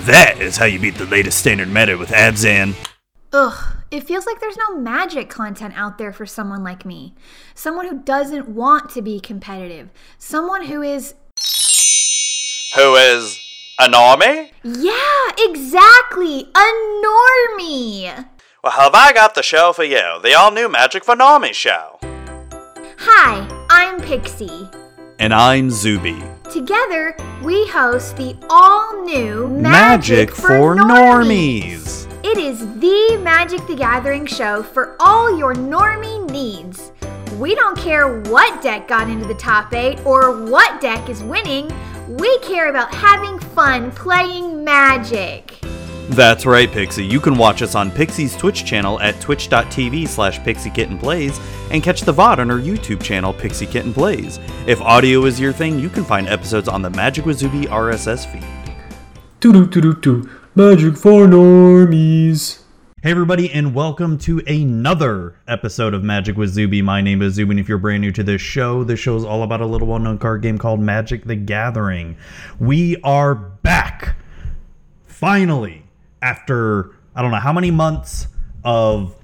And that is how you beat the latest standard meta with Abzan. Ugh, it feels like there's no magic content out there for someone like me. Someone who doesn't want to be competitive. Someone who is. Who is a normie? Yeah, exactly! A normie! Well, have I got the show for you? The all new Magic for Normie show. Hi, I'm Pixie. And I'm Zuby. Together, we host the all new Magic, for, normies. It is the Magic the Gathering show for all your normie needs. We don't care what deck got into the top 8 or what deck is winning, we care about having fun playing Magic. That's right, Pixie. You can watch us on Pixie's Twitch channel at twitch.tv slash pixiekittenplays and catch the VOD on her YouTube channel, Pixie Kitten Plays. If audio is your thing, you can find episodes on the Magic with Zuby RSS feed. Doo doo doo doo Magic for normies. Hey everybody, and welcome to another episode of Magic with Zuby. My name is Zuby, and if you're brand new to this show, this show is all about a little well-known card game called Magic the Gathering. We are back, finally, after I don't know how many months of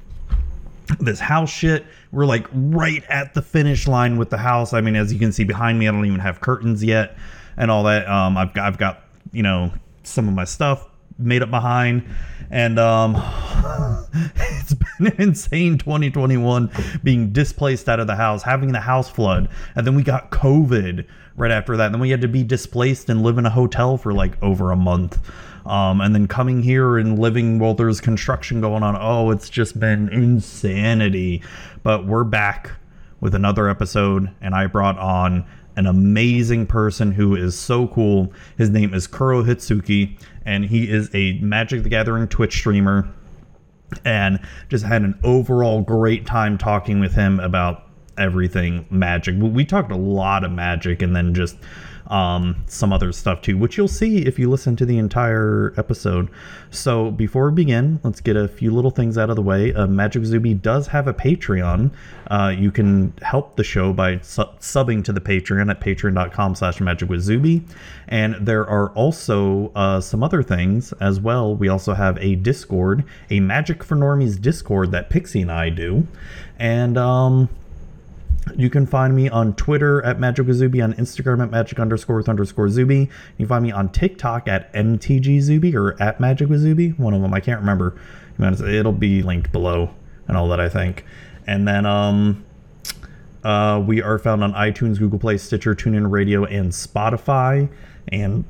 this house shit. We're like right at the finish line with the house. I mean, as you can see behind me, I don't even have curtains yet and all that. Um, I've got, I've got you know some of my stuff made up behind and um it's been an insane 2021 being displaced out of the house having the house flood and then we got covid right after that and then we had to be displaced and live in a hotel for like over a month um, and then coming here and living while there's construction going on oh it's just been insanity but we're back with another episode and i brought on an amazing person who is so cool. His name is Kuro Hitsuki, and he is a Magic the Gathering Twitch streamer. And just had an overall great time talking with him about everything magic. We talked a lot of magic and then just um, some other stuff too, which you'll see if you listen to the entire episode. So before we begin, let's get a few little things out of the way. Uh, Magic Zuby does have a Patreon. Uh, you can help the show by su- subbing to the Patreon at patreon.com slash magicwithzuby. And there are also uh, some other things as well. We also have a Discord, a Magic for Normies Discord that Pixie and I do. And um, you can find me on Twitter at Magic Zuby, on Instagram at Magic underscore with underscore Zuby. You can find me on TikTok at MTGZubi or at Magic Zuby. One of them, I can't remember. It'll be linked below and all that, I think. And then um, uh, we are found on iTunes, Google Play, Stitcher, TuneIn Radio, and Spotify. And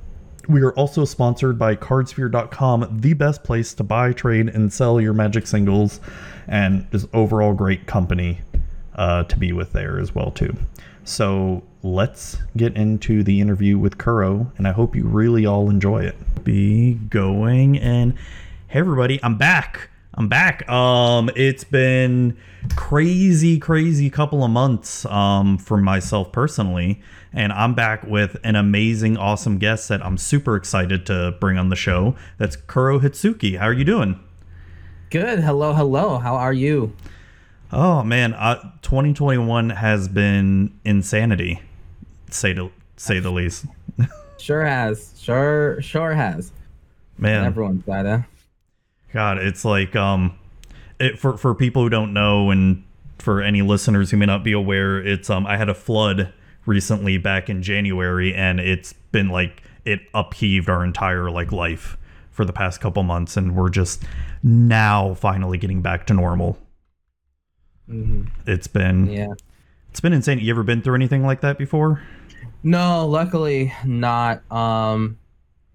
we are also sponsored by Cardsphere.com, the best place to buy, trade, and sell your Magic singles, and just overall great company uh, to be with there as well too. So let's get into the interview with Kuro, and I hope you really all enjoy it. Be going and hey everybody, I'm back. I'm back. Um, it's been crazy, crazy couple of months um, for myself personally, and I'm back with an amazing, awesome guest that I'm super excited to bring on the show. That's Kuro Hitsuki. How are you doing? Good. Hello, hello. How are you? Oh man, uh, 2021 has been insanity, say to say the least. sure has, sure, sure has. Man, everyone's died. Eh? God, it's like um, it for for people who don't know, and for any listeners who may not be aware, it's um, I had a flood recently back in January, and it's been like it upheaved our entire like life for the past couple months, and we're just now finally getting back to normal. Mm-hmm. It's been yeah, it's been insane. You ever been through anything like that before? No, luckily not. Um,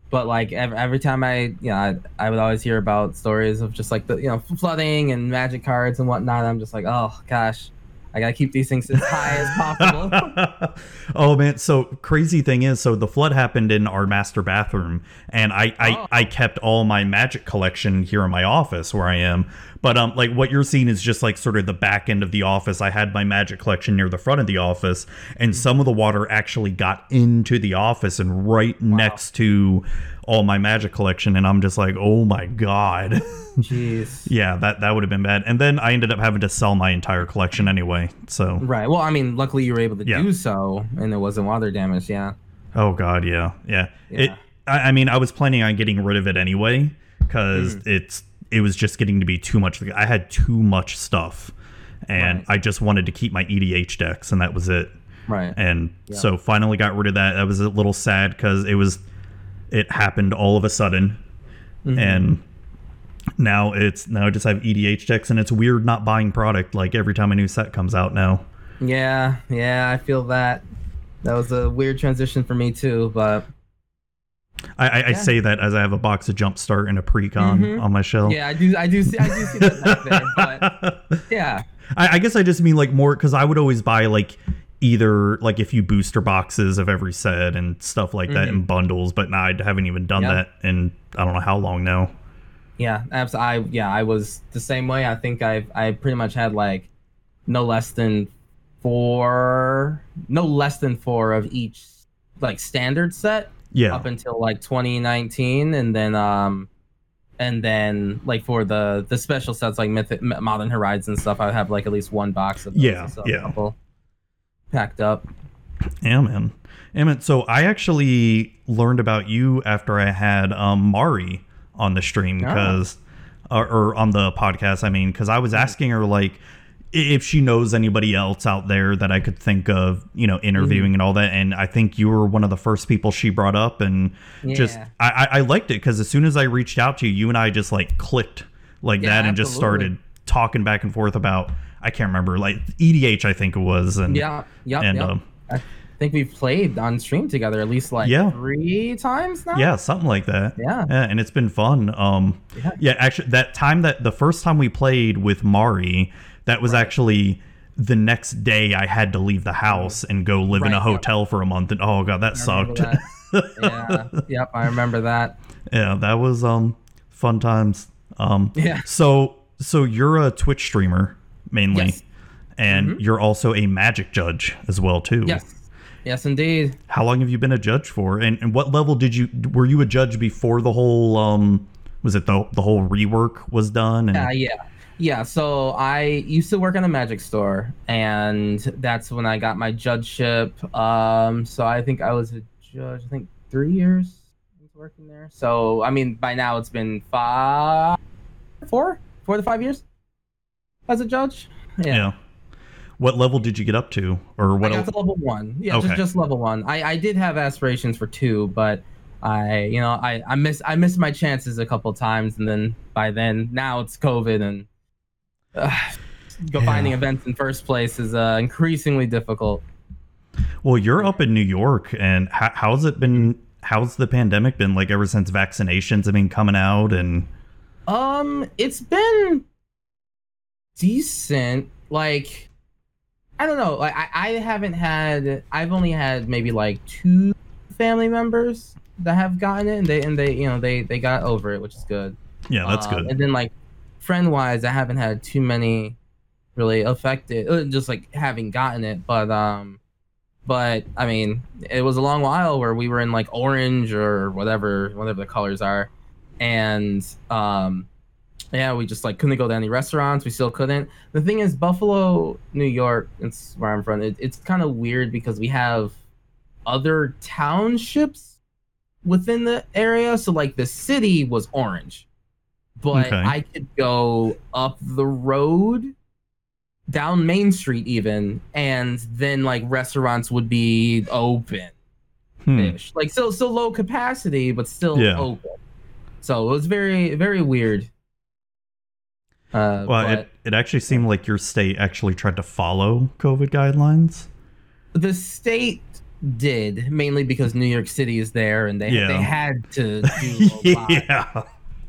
but like every, every time I, you know, I, I would always hear about stories of just like the, you know, flooding and magic cards and whatnot. I'm just like, oh gosh, I gotta keep these things as high as possible. oh man! So crazy thing is, so the flood happened in our master bathroom, and I I, oh. I kept all my magic collection here in my office where I am. But um, like what you're seeing is just like sort of the back end of the office. I had my magic collection near the front of the office, and some of the water actually got into the office and right wow. next to all my magic collection. And I'm just like, oh my god. Jeez. yeah, that that would have been bad. And then I ended up having to sell my entire collection anyway. So right. Well, I mean, luckily you were able to yeah. do so, and there wasn't water damage. Yeah. Oh god, yeah, yeah. yeah. It I, I mean, I was planning on getting rid of it anyway because Mhm. it's it was just getting to be too much. I had too much stuff, and Right. I just wanted to keep my EDH decks, and that was it. Right. And Yeah. so finally got rid of that. That was a little sad because it was it happened all of a sudden, Mhm. and now it's now I just have EDH decks, and it's weird not buying product like every time a new set comes out now. Yeah, yeah, I feel that. That was a weird transition for me too, but I, I, I say that as I have a box of Jumpstart and a Precon Mhm. on my shelf. yeah, I do, I do see, I do see that but yeah, I, I guess I just mean like more because I would always buy like either like if you booster boxes of every set and stuff like that in bundles, but now I haven't even done Mm-hmm. That in I don't know how long now. yeah, abs- I, yeah, I was the same way. I think I've, I pretty much had like no less than four, no less than four of each like standard set Yeah, up until like 2019 and then um and then like for the the special sets like Mythic, modern horizon stuff i have like at least one box of those, Yeah, yeah. a couple packed up yeah, man. Yeah, man. So I actually learned about you after I had um, Mari on the stream Oh. because, or, or on the podcast. I mean, because I was Mm-hmm. asking her like if she knows anybody else out there that I could think of, you know, interviewing Mm-hmm. and all that. And I think you were one of the first people she brought up, and just Yeah. I, I I liked it because as soon as I reached out to you, you and I just like clicked like Yeah, that and just started talking back and forth about I can't remember like EDH I think it was and yeah yeah and um, i think we've played on stream together at least like Yeah. three times now yeah something like that Yeah. yeah and it's been fun um Yeah. yeah actually that time that the first time we played with Mari that was actually the next day I had to leave the house and go live in a Right, hotel for a month and oh god that sucked that. yeah yep i remember that yeah that was um fun times um Yeah. so so you're a Twitch streamer mainly Yes. and Mhm. you're also a magic judge as well too yes yes indeed how long have you been a judge for and, and what level did you were you a judge before the whole um was it the the whole rework was done and Uh, yeah. Yeah. So I used to work in a magic store, and that's when I got my judgeship. Um, so I think I was a judge, I think three years I was working there. So, I mean, by now it's been five, four, four to five years as a judge. yeah. Yeah. what level did you get up to or I what got el- to level one. Yeah, Okay. just, just level one. I, I did have aspirations for two, but I, you know, I, I miss I missed my chances a couple times, and then by then now it's COVID and uh, go Yeah. finding events in first place is uh, increasingly difficult. well you're up in new york and how, how's it been how's the pandemic been like ever since vaccinations have been coming out and Um, it's been decent. Like, I don't know. Like, I, I haven't had. I've only had maybe like two family members that have gotten it, and they and they you know they they got over it, which is good. yeah that's Um, good And then like friend wise, I haven't had too many really affected, uh, just like having gotten it. But um, but I mean, it was a long while where we were in like orange or whatever, whatever the colors are, and um, yeah, we just like couldn't go to any restaurants. We still couldn't. The thing is, Buffalo, New York, it's where I'm from. It, it's kind of weird because we have other townships within the area. So like the city was orange, but Okay. I could go up the road down Main Street even, and then like restaurants would be open Hmm. ish. Like so, still low capacity, but still Yeah. open. So it was very very weird. Uh, well but it, it actually seemed like your state actually tried to follow covid guidelines the state did mainly because New York City is there, and they Yeah. they had to do a lot. yeah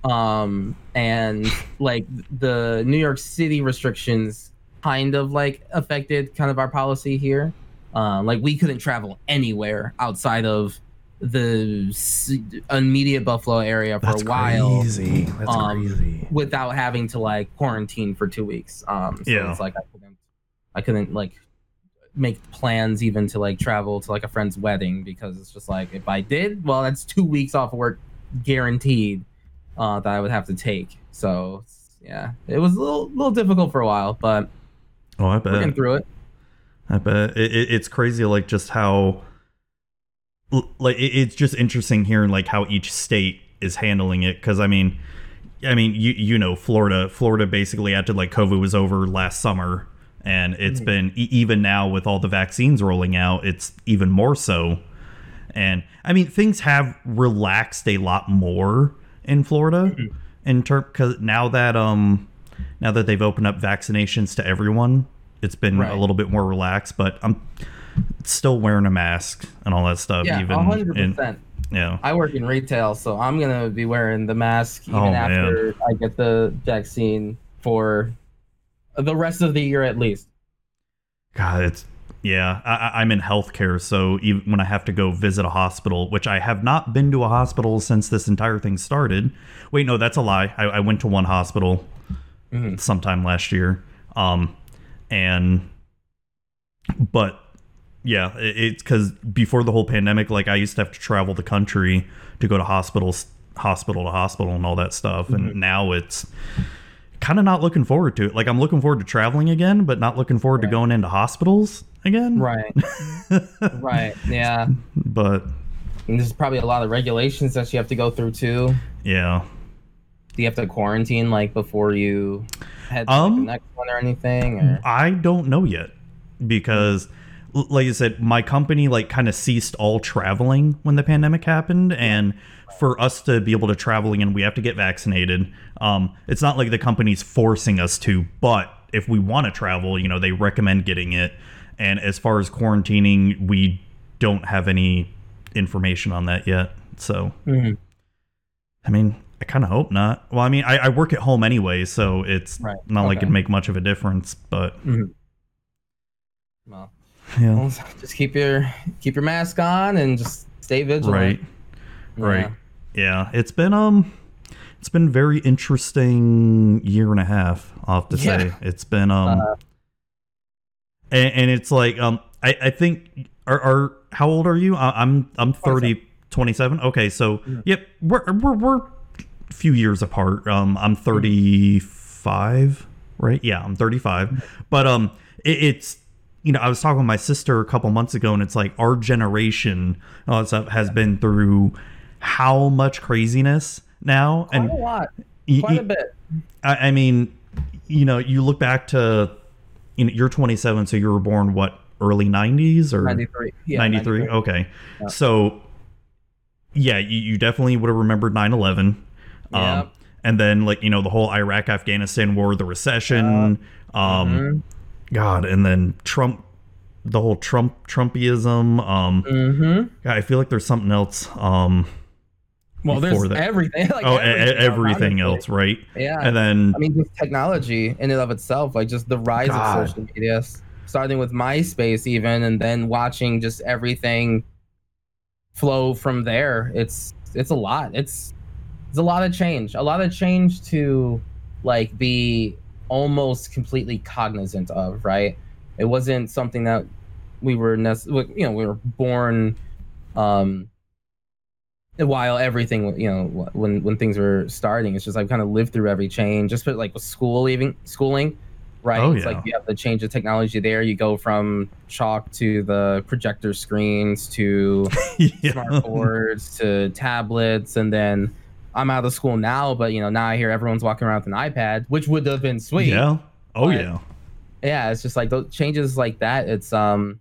um and like the new york city restrictions kind of like affected kind of our policy here um like we couldn't travel anywhere outside of the immediate buffalo area for that's a while crazy. That's Um, crazy. without having to like quarantine for two weeks. Um so Yeah. it's like i couldn't i couldn't like make plans even to like travel to like a friend's wedding because it's just like if i did well that's two weeks off of work guaranteed uh that i would have to take. So yeah it was a little little difficult for a while but oh i bet. through it. I bet. It, it, it's crazy, like just how like it's just interesting hearing like how each state is handling it because I mean, I mean you you know Florida Florida basically acted like COVID was over last summer, and it's been e- even now with all the vaccines rolling out, it's even more so. And I mean things have relaxed a lot more in Florida in term because now that um now that they've opened up vaccinations to everyone, it's been Right. a little bit more relaxed. But I'm still wearing a mask and all that stuff. Yeah, even hundred in, percent. yeah. I work in retail, so I'm gonna be wearing the mask even Oh, man. after I get the vaccine for the rest of the year at least. God, it's yeah. I, I'm in healthcare, so even when I have to go visit a hospital, which I have not been to a hospital since this entire thing started. Wait, no, that's a lie. I, I went to one hospital Mhm. sometime last year, um, and but yeah, it, it's because before the whole pandemic, like I used to have to travel the country to go to hospitals, hospital to hospital, and all that stuff, and now it's kind of not looking forward to it. Like I'm looking forward to traveling again, but not looking forward to going into hospitals again. Right. right. Yeah. But And there's probably a lot of regulations that you have to go through too. yeah, Do you have to quarantine like before you head to like, Um, the next one or anything? Or I don't know yet because l- like I said, my company like kind of ceased all traveling when the pandemic happened and for us to be able to travel again, we have to get vaccinated. Um, it's not like the company's forcing us to, but if we want to travel, you know, they recommend getting it. And as far as quarantining, we don't have any information on that yet. So, Mhm. I mean, I kind of hope not. Well, I mean, I, I work at home anyway, so it's Right. not like it'd make much of a difference. But well, yeah, well, just keep your keep your mask on and just stay vigilant. right, Yeah. right. Yeah, it's been um, it's been very interesting year and a half. I'll have to Yeah. say it's been um, Uh, and, and it's like um, I I think are are how old are you? I, I'm I'm 30, 27. Okay, so yep, we're we're we're a few years apart. Um, I'm 35, right? Yeah, I'm 35. But um, it, it's you know I was talking with my sister a couple months ago, and it's like our generation all that stuff has been through how much craziness now, Quite and a lot. Quite y- a bit. I, I mean, you know, you look back to, you know, you're 27, so you were born what early 90s or 93. Yeah, 93? Okay, so yeah, you, you definitely would have remembered 9/11. Yep. Um, and then like you know the whole Iraq Afghanistan war, the recession, um, Mhm. God, and then Trump, the whole Trump Trumpism. Um, Mhm. God, I feel like there's something else. Um, Well, there's that. everything. Like oh, e- e- everything else, right? Yeah. And then I mean, just technology in and of itself, like just the rise God. of social media, starting with MySpace, even, and then watching just everything flow from there. It's it's a lot. It's it's a lot of change. A lot of change to like be almost completely cognizant of. Right? It wasn't something that we were nec- you know we were born. Um, while everything you know when when things were starting it's just i've kind of lived through every change just like with school even schooling right Oh, it's like you have the change of technology there you go from chalk to the projector screens to yeah. smart boards to tablets and then i'm out of school now but you know now i hear everyone's walking around with an ipad which would have been sweet Yeah. Oh yeah. yeah it's just like those changes like that it's um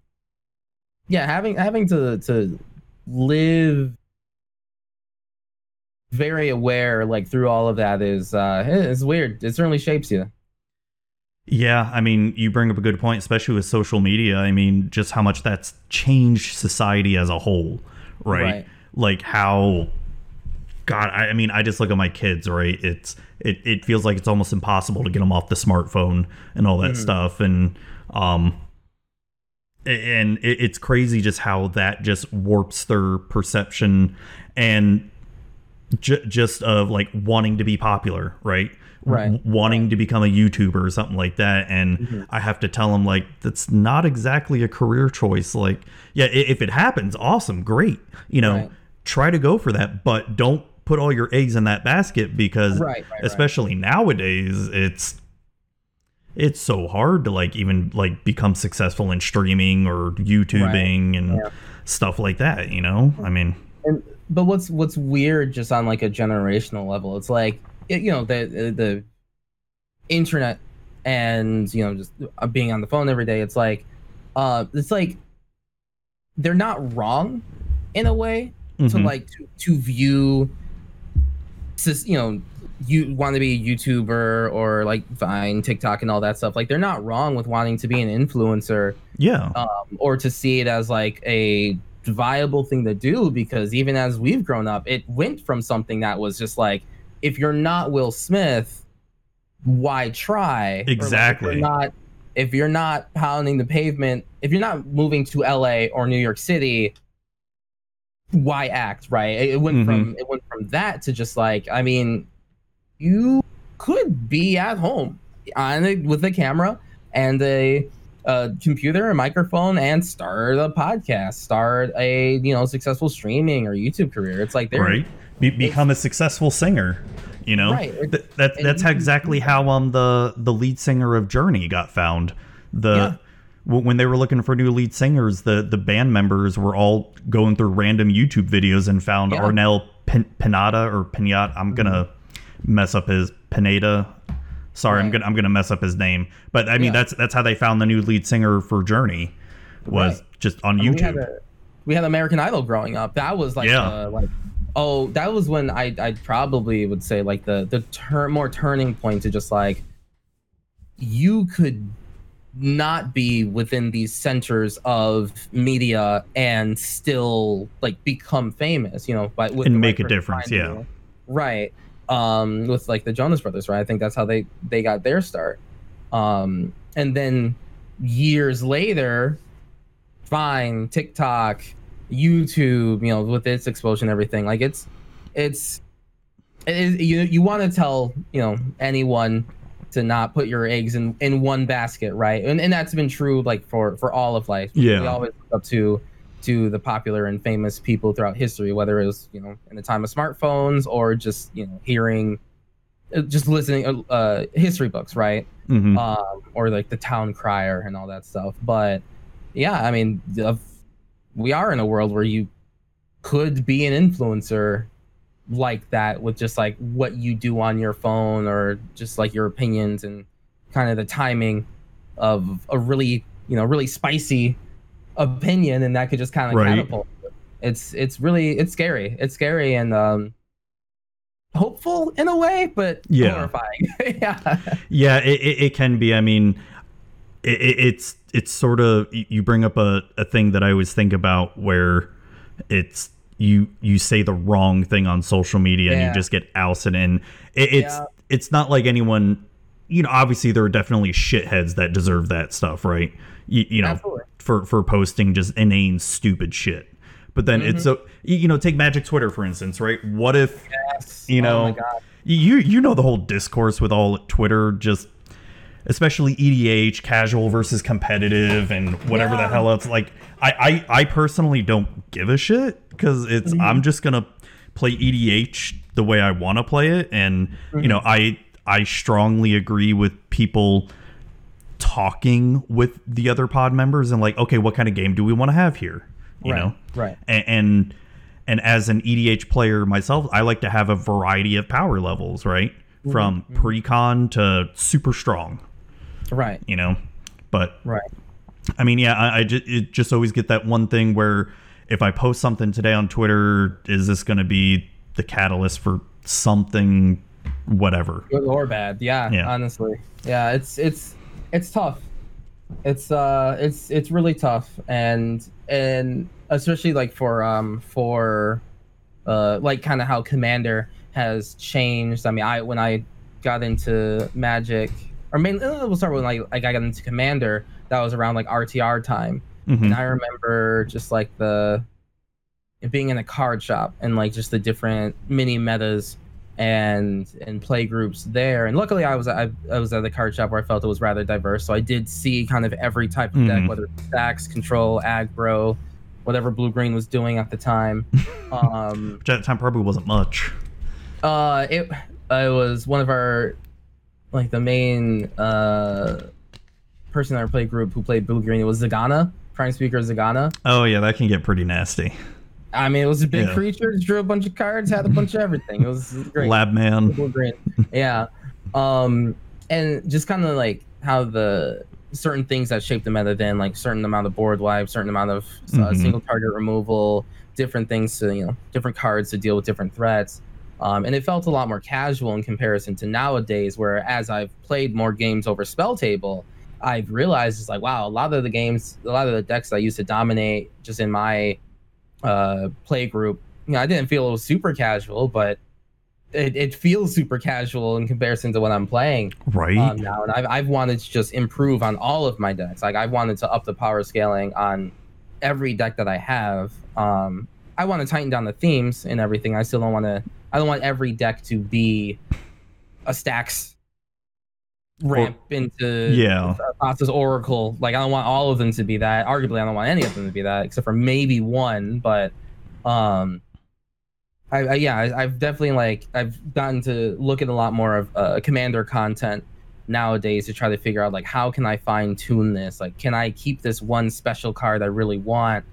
yeah having having to to live very aware like through all of that is uh it's weird it certainly shapes you Yeah, I mean, you bring up a good point, especially with social media. I mean, just how much that's changed society as a whole, right? Right. Like how, God, I, I mean, I just look at my kids, right? It's it, it feels like it's almost impossible to get them off the smartphone and all that Mhm. stuff, and um, and it, it's crazy just how that just warps their perception and j- just of like wanting to be popular, right? Right. W- wanting to become a YouTuber or something like that, and Mhm. I have to tell them like that's not exactly a career choice. Like, yeah, if it happens, awesome, great. You know, Right. try to go for that, but don't put all your eggs in that basket because, Right, right, right. especially nowadays, it's it's so hard to like even like become successful in streaming or YouTubing and Yeah. stuff like that. You know, I mean, And but what's what's weird just on like a generational level, it's like you know the the internet and you know just uh, being on the phone every day. It's like uh it's like they're not wrong in a way to mhm. like to, to view you know you want to be a youtuber or like vine tiktok and all that stuff like they're not wrong with wanting to be an influencer yeah, um, or to see it as like a viable thing to do because even as we've grown up it went from something that was just like if you're not will smith why try Or, like, if Exactly. not if you're not pounding the pavement if you're not moving to la or new york city why act right it, it went Mhm. from it went from that to just like i mean you could be at home on a, with a camera and a, a computer, a microphone, and start a podcast, start a you know successful streaming or YouTube career. It's like they're right. Be- become a successful singer. You know, Right. Th- that, And that's exactly how um the the lead singer of Journey got found. The Yeah. When they were looking for new lead singers, the the band members were all going through random YouTube videos and found Yeah. Mm-hmm. Pin- Pinata or Pinat. I'm gonna mess up his Pineda. Sorry, I'm gonna I'm gonna mess up his name. But I mean Yeah. that's that's how they found the new lead singer for Journey was Right. just on we had, YouTube. a, we had American Idol growing up. That was like Yeah. uh, like oh that was when I I probably would say like the the turn more turning point to just like you could not be within these centers of media and still like become famous you know by with And make a difference, yeah. you. right um with like the jonas brothers right i think that's how they they got their start um and then years later fine, TikTok, YouTube, you know, with its explosion, and everything. Like it's, it's, it is, you you want to tell you know anyone to not put your eggs in in one basket, right? And and that's been true like for for all of life. Yeah. we always look up to to the popular and famous people throughout history, whether it was you know in the time of smartphones or just you know hearing, uh, just listening uh, uh history books, right? Mhm. um, or like the town crier and all that stuff. But yeah, I mean, we are in a world where you could be an influencer like that with just like what you do on your phone or just like your opinions and kind of the timing of a really you know really spicy opinion and that could just kind of Right. catapult it's it's really it's scary it's scary and um hopeful in a way but Yeah. horrifying yeah Yeah, it, it, it can be. I mean, it, it, it's it's sort of you bring up a, a thing that I always think about where it's you you say the wrong thing on social media and you just get ousted and it, it's Yeah. it's not like anyone you know obviously there are definitely shitheads that deserve that stuff right you, you know Absolutely. for for posting just inane stupid shit but then it's Mm-hmm. so you know take magic twitter for instance right what if Yes. You Oh know, God. you you know the whole discourse with all Twitter, just especially EDH, casual versus competitive, and whatever the hell else. Like, I I, I personally don't give a shit because it's Mm-hmm. I'm just gonna play EDH the way I want to play it, and you know Mm-hmm. I I strongly agree with people talking with the other pod members and like, okay, what kind of game do we want to have here? You Right, know, right. and, and and as an EDH player myself, I like to have a variety of power levels, right? Mm-hmm, From pre-con to super strong, Right. you know. But Right. I mean, yeah, I, I just, it just always get that one thing where if I post something today on Twitter, is this going to be the catalyst for something, whatever? Good or bad. Yeah, Yeah. Honestly. Yeah. It's it's it's tough. It's uh it's it's really tough and and especially like for um for uh like kind of how Commander has changed. I mean, I when I got into Magic or mainly uh, we'll start with like like I got into Commander. That was around like RTR time. Mhm. and I remember just like the being in a card shop and like just the different mini metas and and play groups there. And luckily, I was I, I was at the card shop where I felt it was rather diverse, so I did see kind of every type of deck, whether it's stacks, control, aggro, whatever blue green was doing at the time. um, Which at the time probably wasn't much. uh, it it was one of our like the main uh person in our play group who played blue green. It was Zegana. Prime Speaker Zegana. Oh yeah, that can get pretty nasty. I mean, it was a big Yeah. creature. Drew a bunch of cards, had a bunch of everything. It was great. Lab man. Yeah. Um, and just kind of like how the certain things that shape the meta then, like certain amount of board wipe, certain amount of uh, Mhm. single target removal, different things to, you know, different cards to deal with different threats. Um, and it felt a lot more casual in comparison to nowadays, where as I've played more games over Spell Table, I've realized it's like, wow, a lot of the games, a lot of the decks I used to dominate just in my uh, play group, you know, I didn't feel it was super casual, but it, it feels super casual in comparison to what I'm playing Right. um, now. And I've, I've wanted to just improve on all of my decks. Like I've wanted to up the power scaling on every deck that I have. Um, I want to tighten down the themes and everything. I still don't want to. I don't want every deck to be a stacks ramp into Yeah. Thassa's Oracle. Like I don't want all of them to be that. Arguably, I don't want any of them to be that, except for maybe one. But um, I, I yeah, I, I've definitely like I've gotten to look at a lot more of uh, commander content nowadays to try to figure out like how can I fine tune this? Like, can I keep this one special card I really want?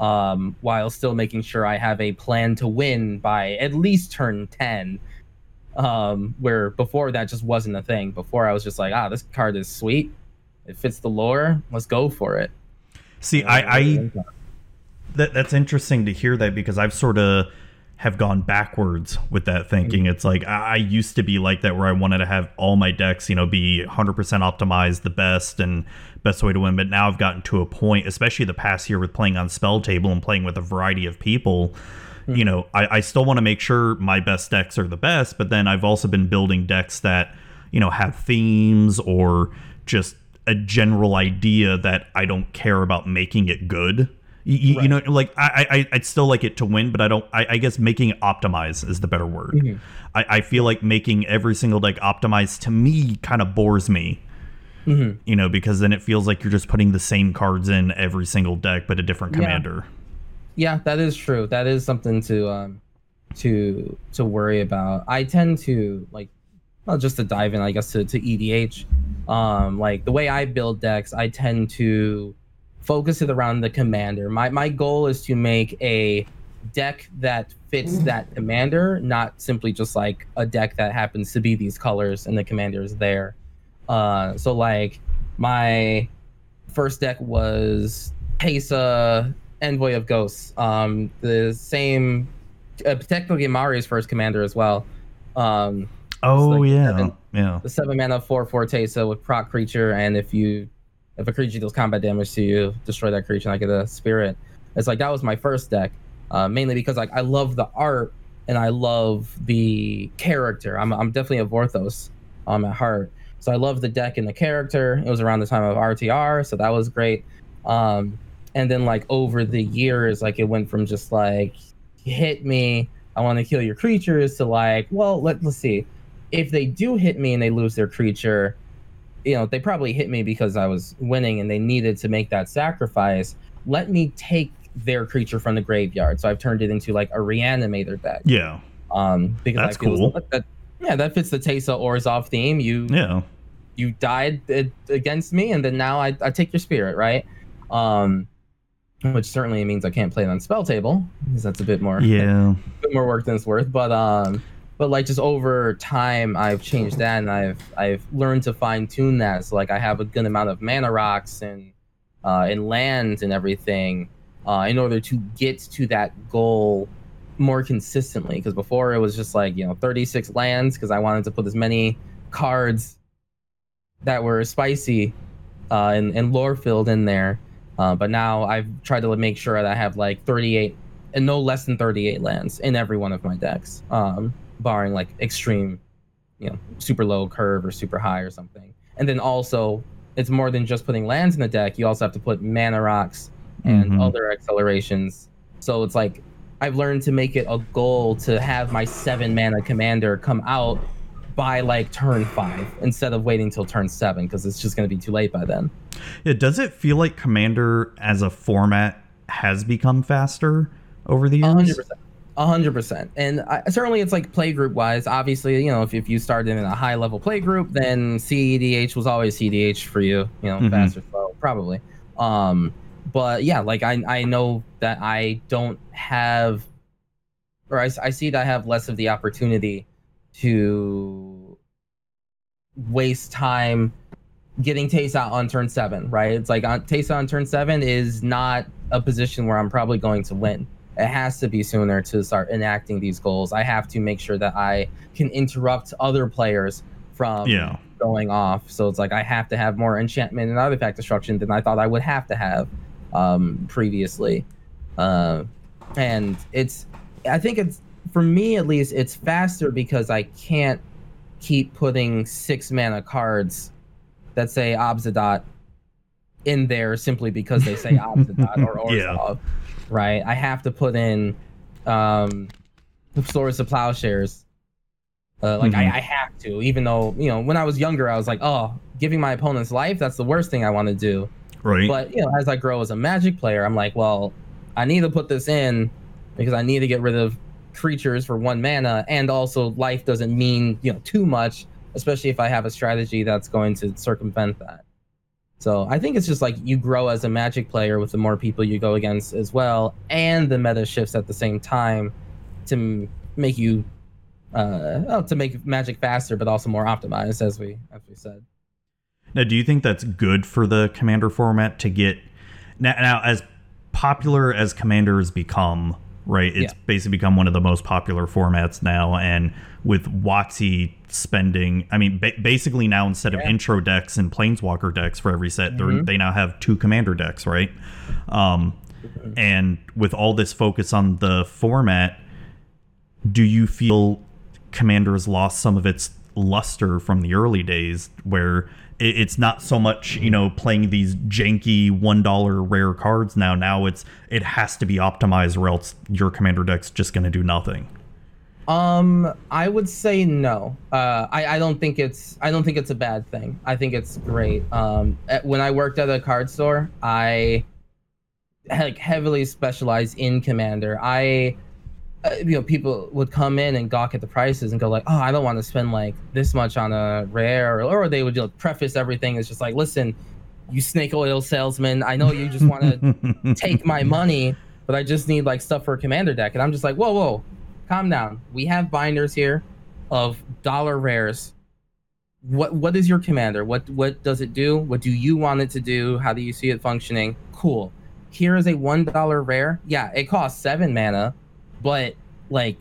Um, while still making sure I have a plan to win by at least turn 10 um where before that just wasn't a thing. Before i was just like ah this card is sweet. It fits the lore. Let's go for it. See, I, I that. that's interesting to hear that because I've sort of have gone backwards with that thinking. It's like I, I used to be like that where I wanted to have all my decks, you know, be 100% optimized, the best and best way to win. But now I've gotten to a point, especially the past year with playing on Spell Table and playing with a variety of people. You know, I, I still want to make sure my best decks are the best, but then I've also been building decks that, you know, have themes or just a general idea that I don't care about making it good. You, you- you know, like I, I, I'd still like it to win, but I don't. I, I guess making it optimize is the better word. Mhm. I, I feel like making every single deck optimized to me kind of bores me. Mhm. You know, because then it feels like you're just putting the same cards in every single deck, but a different Yeah. commander. yeah that is true that is something to um to to worry about i tend to like well just to dive in i guess to, to edh um like the way i build decks i tend to focus it around the commander my my goal is to make a deck that fits that commander not simply just like a deck that happens to be these colors and the commander is there uh so like my first deck was Teysa Envoy of Ghosts. Um, the same, uh, technically Mari's first commander as well. Um, Oh like yeah, seven- yeah. the seven mana four four Teysa with proc creature, and if you if a creature deals combat damage to you, destroy that creature and I get a spirit. It's like that was my first deck, uh, mainly because like I love the art and I love the character. I'm I'm definitely a Vorthos um, at heart, so I love the deck and the character. It was around the time of RTR, so that was great. Um, and then like over the years, like it went from just like hit me, I want to kill your creatures to like, well, let let's see if they do hit me and they lose their creature, you know, they probably hit me because I was winning and they needed to make that sacrifice. Let me take their creature from the graveyard. So I've turned it into like a reanimator deck. Yeah, Um, because That's I feel cool. that, that- yeah, that fits the Teysa Orzhov theme. You yeah. you died uh, against me, and then now I, I take your spirit, right? Um, which certainly means I can't play it on spell table because that's a bit more Yeah. bit more work than it's worth. But um, but like just over time, I've changed that, and I've I've learned to fine tune that. So like I have a good amount of mana rocks and uh, and lands and everything uh, in order to get to that goal more consistently. Because before it was just like you know 36 lands because I wanted to put as many cards that were spicy uh, and and lore filled in there. Uh, but now I've tried to make sure that I have like 38 and no less than 38 lands in every one of my decks, um, barring like extreme, you know, super low curve or super high or something. And then also, it's more than just putting lands in the deck. You also have to put mana rocks and Mhm. other accelerations. So it's like I've learned to make it a goal to have my seven mana commander come out by like turn five instead of waiting till turn seven because it's just going to be too late by then. Yeah, does it feel like Commander as a format has become faster over the years? hundred percent. A hundred percent. And I, certainly it's like play group wise. Obviously, you know, if, if you started in a high level play group, then CEDH was always CEDH for you, you know, Mhm. fast or slow, probably. Um, but yeah, like I I know that I don't have, or I, I see that I have less of the opportunity to waste time getting Teysa on turn seven, right? It's like uh, on Teysa on turn seven is not a position where I'm probably going to win. It has to be sooner to start enacting these goals. I have to make sure that I can interrupt other players from Yeah. going off. So it's like I have to have more enchantment and artifact destruction than I thought I would have to have um, previously. Uh, and it's, I think it's, for me at least, it's faster because I can't keep putting six mana cards that say Obsidian in there simply because they say Obsidian or Yeah. Orzhov, right? I have to put in um, the Swords of Plowshares. Uh, like Mhm. I, I have to, even though you know when I was younger, I was like, oh, giving my opponent's life—that's the worst thing I want to do. Right. But you know, as I grow as a Magic player, I'm like, well, I need to put this in because I need to get rid of creatures for one mana, and also life doesn't mean you know too much, especially if I have a strategy that's going to circumvent that. So I think it's just like you grow as a Magic player with the more people you go against as well, and the meta shifts at the same time to make you uh well, to make Magic faster, but also more optimized, as we as we said. Now, do you think that's good for the commander format to get now, now as popular as commander has become, right? It's Yeah. basically become one of the most popular formats now, and with WotC spending, I mean, ba- basically now instead of intro decks and planeswalker decks for every set, Mhm. they now have two commander decks, right? Um, and with all this focus on the format, do you feel Commander has lost some of its luster from the early days where it's not so much, you know, playing these janky $1 rare cards now. Now it's it has to be optimized or else your Commander deck's just going to do nothing. Um, I would say no. Uh, I, I don't think it's I don't think it's a bad thing. I think it's great. Um, at- when I worked at a card store, I like heavily specialized in Commander. I, uh, you know, people would come in and gawk at the prices and go like, "Oh, I don't want to spend like this much on a rare," or, or they would you know, preface everything. It's just like, "Listen, you snake oil salesman, I know you just want to take my money, but I just need like stuff for a commander deck. And I'm just like, whoa, whoa, calm down. We have binders here of dollar rares. What what is your commander? What what does it do? What do you want it to do? How do you see it functioning? Cool. Here is a one dollar rare. Yeah, it costs seven mana, but like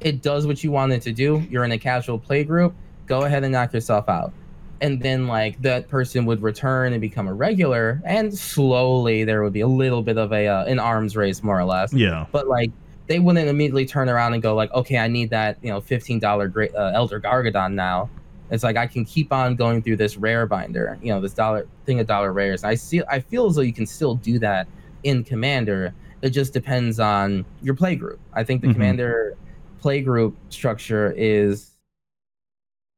it does what you want it to do. You're in a casual play group. Go ahead and knock yourself out and then like that person would return and become a regular and slowly there would be a little bit of a uh, an arms race more or less yeah. but like they wouldn't immediately turn around and go like okay i need that you know $15 great uh, elder gargaroth now it's like i can keep on going through this rare binder you know this dollar thing of dollar rares i see i feel as though you can still do that in commander it just depends on your play group i think the Mhm. commander play group structure is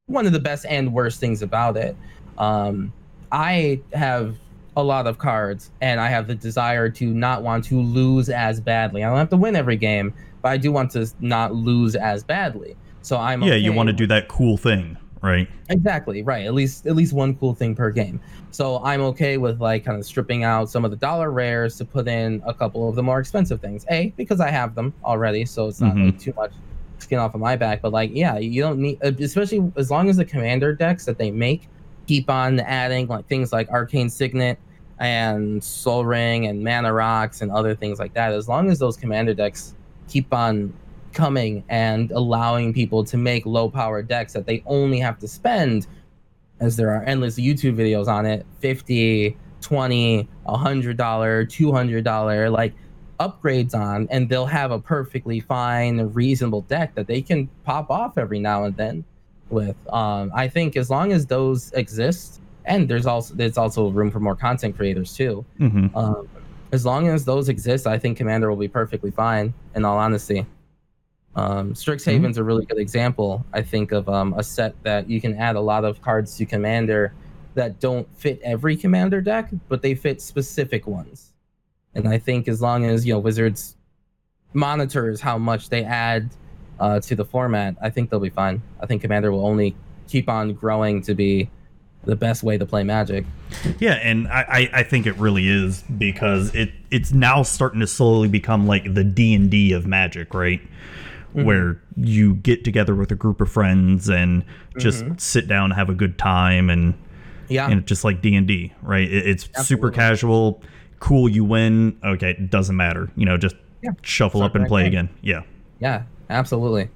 one of the best and worst things about it. Um, I have a lot of cards, and I have the desire to not want to lose as badly. I don't have to win every game, but I do want to not lose as badly. So I'm Yeah, you want to do that cool thing, right? Exactly right. At least at least one cool thing per game. So I'm okay with like kind of stripping out some of the dollar rares to put in a couple of the more expensive things. A because I have them already, so it's not Mhm. like too much skin off of my back. But like, yeah, you don't need, uh, especially as long as the commander decks that they make keep on adding like things like arcane signet and sol ring and mana rocks and other things like that. As long as those commander decks keep on coming and allowing people to make low power decks that they only have to spend as there are endless youtube videos on it 50 20 100 dollar 200 dollar like upgrades on and they'll have a perfectly fine reasonable deck that they can pop off every now and then with. Um i think as long as those exist and there's also there's also room for more content creators too. Hmm um, as long as those exist, I think Commander will be perfectly fine. In all honesty, um, Strixhaven's a really good example. I think of um, a set that you can add a lot of cards to Commander that don't fit every Commander deck, but they fit specific ones. And I think as long as you know Wizards monitors how much they add uh, to the format, I think they'll be fine. I think Commander will only keep on growing to be the best way to play Magic. Yeah, and I, I, I think it really is because it it's now starting to slowly become like the D and D of Magic, right? Mm-hmm. Where you get together with a group of friends and just mm-hmm. sit down, and have a good time, and Yeah, and just like D and D, right? It, it's super casual, cool. You win, okay, it doesn't matter. You know, just Yeah. shuffle up and play again. Yeah, yeah, absolutely.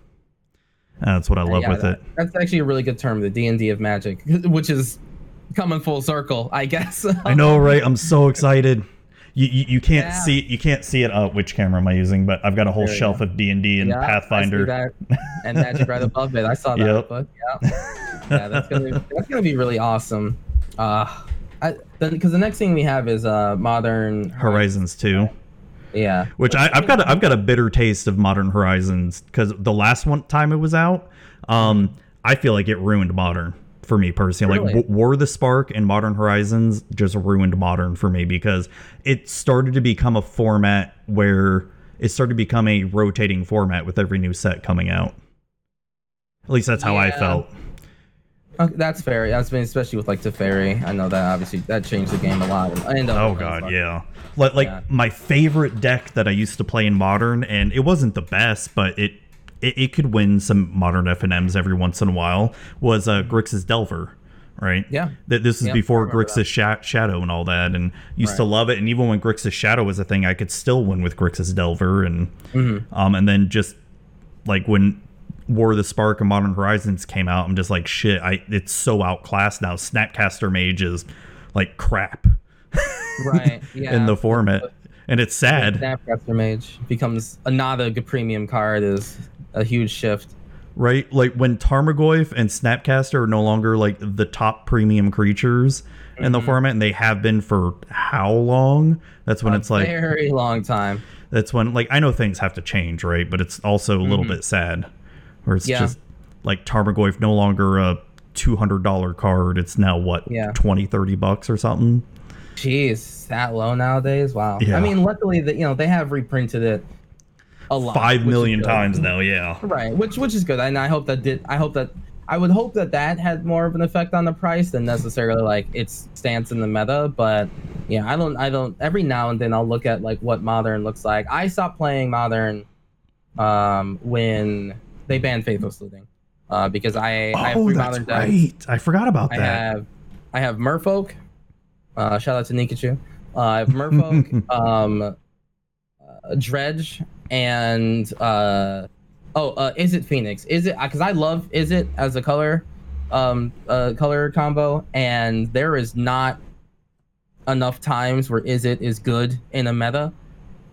that's what I love Yeah, with that- it. That's actually a really good term, the D and D of Magic, which is coming full circle, I guess. I know, right? I'm so excited. You, you, you can't Yeah. see you can't see it. Uh, which camera am I using? But I've got a whole There shelf of D and D and Pathfinder. that. and Magic right above it. I saw that Yep. book. Yeah, yeah, that's gonna be, that's gonna be really awesome. Uh, because the next thing we have is uh modern Horizons 2, Yeah, which I, I've got a, I've got a bitter taste of Modern Horizons because the last one time it was out, um, I feel like it ruined Modern for me personally. Like Really? W- War the Spark and Modern Horizons just ruined Modern for me because it started to become a format where it started to become a rotating format with every new set coming out. At least that's how I felt. Okay, that's fair. That's been especially with like Teferi. I know that obviously that changed the game a lot. And Oh god, yeah. Like like Yeah. my favorite deck that I used to play in modern, and it wasn't the best, but it it, it could win some modern F and M's every once in a while. Was uh, Grixis Delver, right? Yeah. Th- This is Yeah, before remember Grixis Sha- Shadow and all that, and used to love it. And even when Grixis Shadow was a thing, I could still win with Grixis Delver, and Mm-hmm. um, and then just like when War of the Spark and Modern Horizons came out, I'm just like shit. I it's so outclassed now. Snapcaster Mage is like crap Right. Yeah. in the format, and it's sad. Snapcaster Mage becomes another good premium card is a huge shift. right? Like when Tarmogoyf and Snapcaster are no longer like the top premium creatures in Mm-hmm. the format, and they have been for how long? That's when a it's like very long time. that's when like I know things have to change, right? But it's also a little bit sad, where it's Mm-hmm. Yeah. just like Tarmogoyf no longer a two hundred dollar card. It's now what Yeah. 20, 30 bucks or something. Jeez, that low nowadays. Wow. Yeah. I mean, luckily that you know they have reprinted it a lot. Five million times now, yeah. Right, which which is good, and I hope that did. I hope that I would hope that that had more of an effect on the price than necessarily like its stance in the meta. But yeah, I don't. I don't. Every now and then I'll look at like what modern looks like. I stopped playing modern um when they banned faithless looting uh because I I have Oh, three that's modern decks. right. I forgot about I that. have I have Merfolk. Uh, shout out to Nikachu. Uh, I have Merfolk, um, uh, Dredge, and uh, oh, uh, Izzet Phoenix? Is it because I love Izzet as a color, um, uh, color combo, and there is not enough times where Izzet is good in a meta,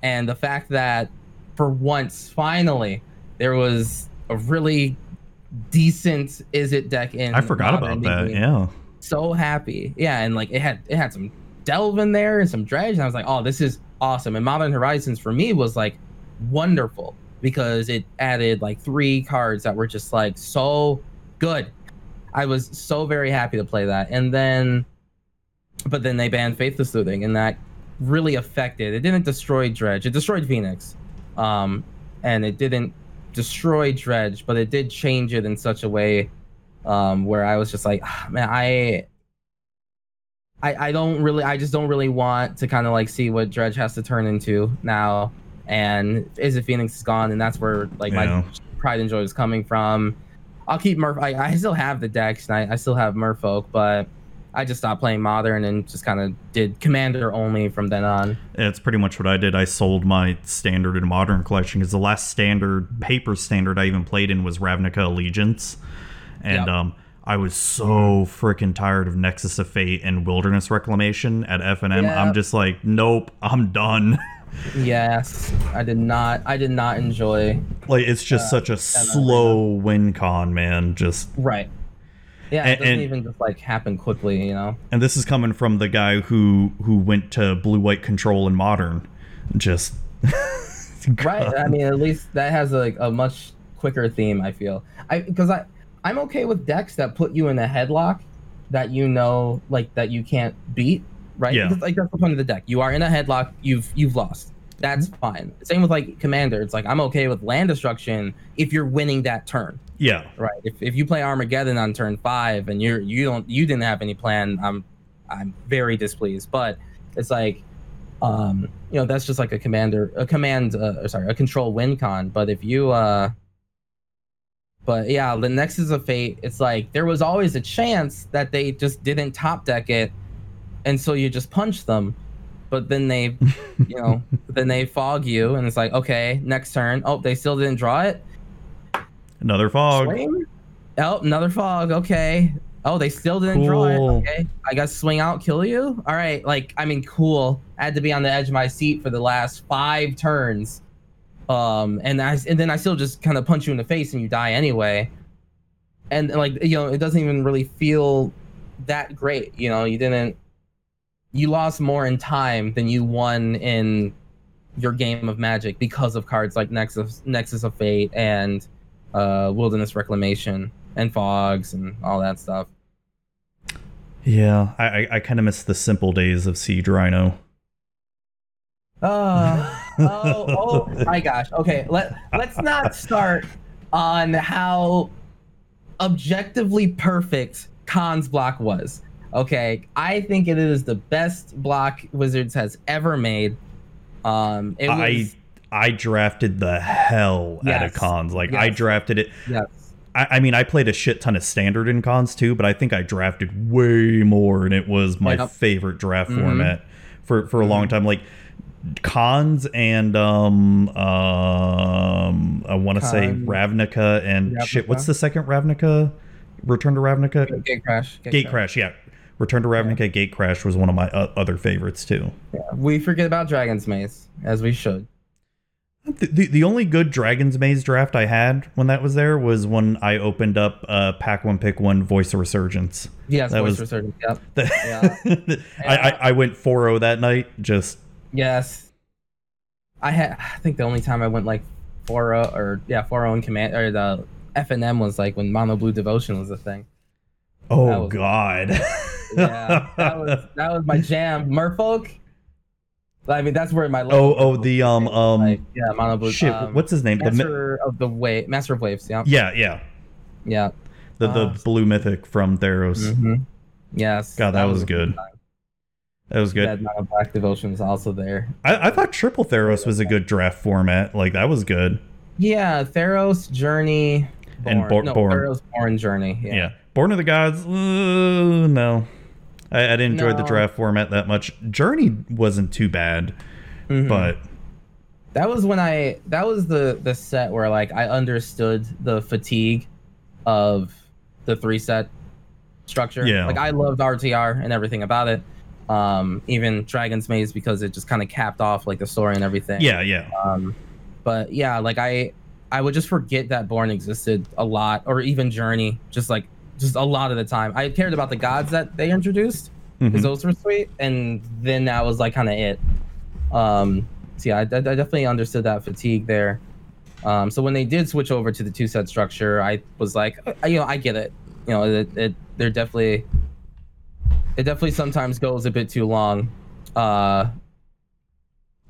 and the fact that for once finally there was a really decent Izzet deck in I forgot about that. Yeah. so happy. Yeah, and like it had it had some delve in there and some dredge, and I was like, oh, this is awesome. And Modern Horizons for me was like wonderful because it added like three cards that were just like so good. I was so very happy to play that. And then but then they banned Faithless Looting and that really affected it didn't destroy Dredge. It destroyed Phoenix. Um and it didn't destroy Dredge, but it did change it in such a way um, where I was just like, "Ah, man, I, I, I don't really, I just don't really want to kind of like see what Dredge has to turn into now. And Izzet Phoenix is gone, and that's where like Yeah. my pride and joy is coming from. I'll keep Murph. I, I still have the decks, and I, I still have Merfolk, but I just stopped playing Modern and just kind of did Commander only from then on. It's pretty much what I did. I sold my standard and modern collection because the last standard paper standard I even played in was Ravnica Allegiance, and Yep. um, I was so freaking tired of Nexus of Fate and Wilderness Reclamation at F and M. I'm just like, nope, I'm done. Yes, I did not. I did not enjoy. like it's just uh, such a slow win con, man. Just Right. Yeah, And- it doesn't and- even just like happen quickly, you know. and this is coming from the guy who who went to blue white control and modern. Just right i mean at least that has like a much quicker theme i feel i because i i'm okay with decks that put you in a headlock that you know like that you can't beat right Yeah. Because, like that's the point of the deck you are in a headlock you've you've lost That's fine. Same with like commander. It's like I'm okay with land destruction if you're winning that turn. Yeah. Right. If, if you play Armageddon on turn five and you're you don't you didn't have any plan, I'm I'm very displeased. But it's like, um, you know, that's just like a commander, a command, uh, sorry, a control win con. But if you, uh, but yeah, the Nexus of Fate, it's like there was always a chance that they just didn't top deck it, and so you just punch them. But then they, you know, then they fog you, and it's like, okay, next turn. Oh, they still didn't draw it. Another fog. Swing? Oh, another fog. Okay. Oh, they still didn't draw it. Okay. I got swing out, kill you. All right. Like, I mean, cool. I had to be on the edge of my seat for the last five turns. Um, and I and then I still just kind of punch you in the face and you die anyway. And like, you know, it doesn't even really feel that great. You know, you didn't. You lost more in time than you won in your game of Magic because of cards like Nexus, Nexus of Fate, and uh, Wilderness Reclamation, and Fogs, and all that stuff. Yeah, I I, I kind of miss the simple days of Siege Rhino. Oh, oh, oh my gosh. Okay, let let's not start on how objectively perfect Khan's block was. Okay, I think it is the best block Wizards has ever made. Um, it was, I I drafted the hell out of Khans. Like I drafted it. yes, I, I mean, I played a shit ton of standard in Khans too, but I think I drafted way more, and it was my Yep. favorite draft Mhm. format for for a long time. Like Khans and um um I want to say Ravnica and shit. What's the second Ravnica? Return to Ravnica. Gatecrash. Gate Crash. Yeah, Return to Ravnica. Gatecrash was one of my uh, other favorites too. Yeah. We forget about Dragon's Maze as we should. The, the, the only good Dragon's Maze draft I had when that was there was when I opened up uh, Pack One Pick One Voice of Resurgence. Yes, That voice was- resurgence. Yep. The- I, I, I went 4-0 that night. Just Yes. I had. I think the only time I went like four oh or yeah four oh in command or the F and M was like when Mono Blue Devotion was a thing. That oh was- god. Yeah, that was that was my jam. Merfolk. I mean, that's where my oh oh the um um like, yeah Mono Blue. shit. um, what's his name? The mi- Master of the Wave, Master of Waves. Yeah, yeah yeah yeah. the the Uh, blue mythic from Theros. Mhm. Yes. God, that was a good. That was good. Black Devotion is also there. I, I thought Triple Theros was a good draft format. Like that was good. Yeah, Theros Journey. And Bor- no, Born. Theros Born Journey. Yeah. Yeah. Born of the Gods. Uh, no. I, I didn't enjoy the draft format that much. Journey wasn't too bad, Mhm. but that was when I that was the the set where like I understood the fatigue of the three set structure. Yeah. Like I loved RTR and everything about it. Um, even Dragon's Maze because it just kind of capped off like the story and everything. yeah, yeah. Um, but yeah, like I I would just forget that Born existed a lot, or even Journey, just like just a lot of the time. I cared about the gods that they introduced because Mhm. those were sweet, and then that was like kind of it. Um, so yeah, I, I definitely understood that fatigue there. Um, so when they did switch over to the two set structure, I was like, uh, you know, I get it. You know, it, it they're definitely it definitely sometimes goes a bit too long. Uh,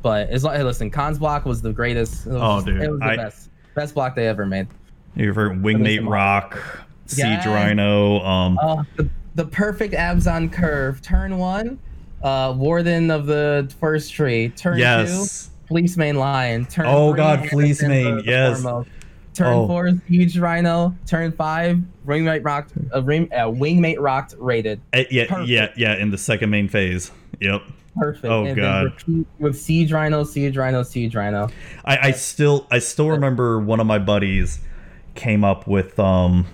but as long, hey, listen, Khan's block was the greatest. It was, Oh, just- dude, it was the I- best, best block they ever made. You've heard Wingmate Roc, Siege Yeah. Rhino. Um, Uh, the, the perfect Abzan curve. Turn one, uh, Warden of the First Tree. Turn yes. two, Fleecemane Lion. Turn Oh, three, God, Anafenza Fleece the- Mane, the yes. foremost. Turn Oh. four, Huge Rhino. Turn five, Wingmate Rocked. Uh, ring, uh, Wingmate Rocked rated. Uh, yeah, Perfect. yeah, yeah. In the second main phase. Yep. Perfect. Oh, and God. With Siege Rhino, Siege Rhino, Siege Rhino. I, I still, I still remember one of my buddies came up with um,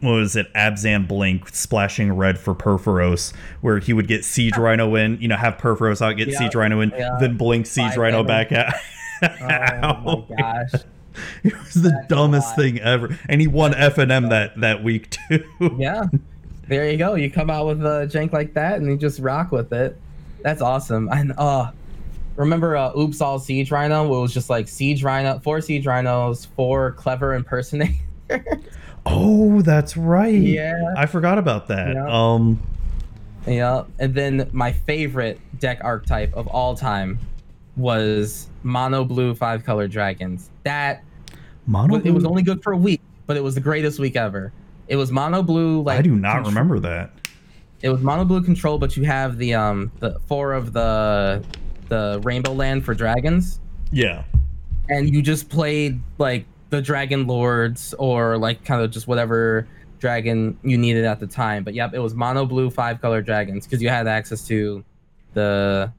what was it? Abzan Blink splashing red for Purphoros, where he would get Siege Rhino in, you know, have Purphoros out, get Yeah, Siege Rhino in, yeah. then blink Siege Five Rhino back out. Oh my gosh. It was the That's dumbest thing ever, and he won F and M that that week too. yeah. There you go. You come out with a jank like that and you just rock with it. That's awesome. And uh remember uh oops all siege rhino? It was just like siege rhino four siege rhinos four clever impersonators Oh, that's right. Yeah. I forgot about that. Yeah. Um, yeah and then my favorite deck archetype of all time was mono blue five color dragons. That Mono it was only good for a week, but it was the greatest week ever. It was mono blue. Like I do not control- remember that. It was mono blue control, but you have the um the four of the the rainbow land for dragons, Yeah. and you just played like the dragon lords or like kind of just whatever dragon you needed at the time. But yep, it was mono blue five color dragons because you had access to the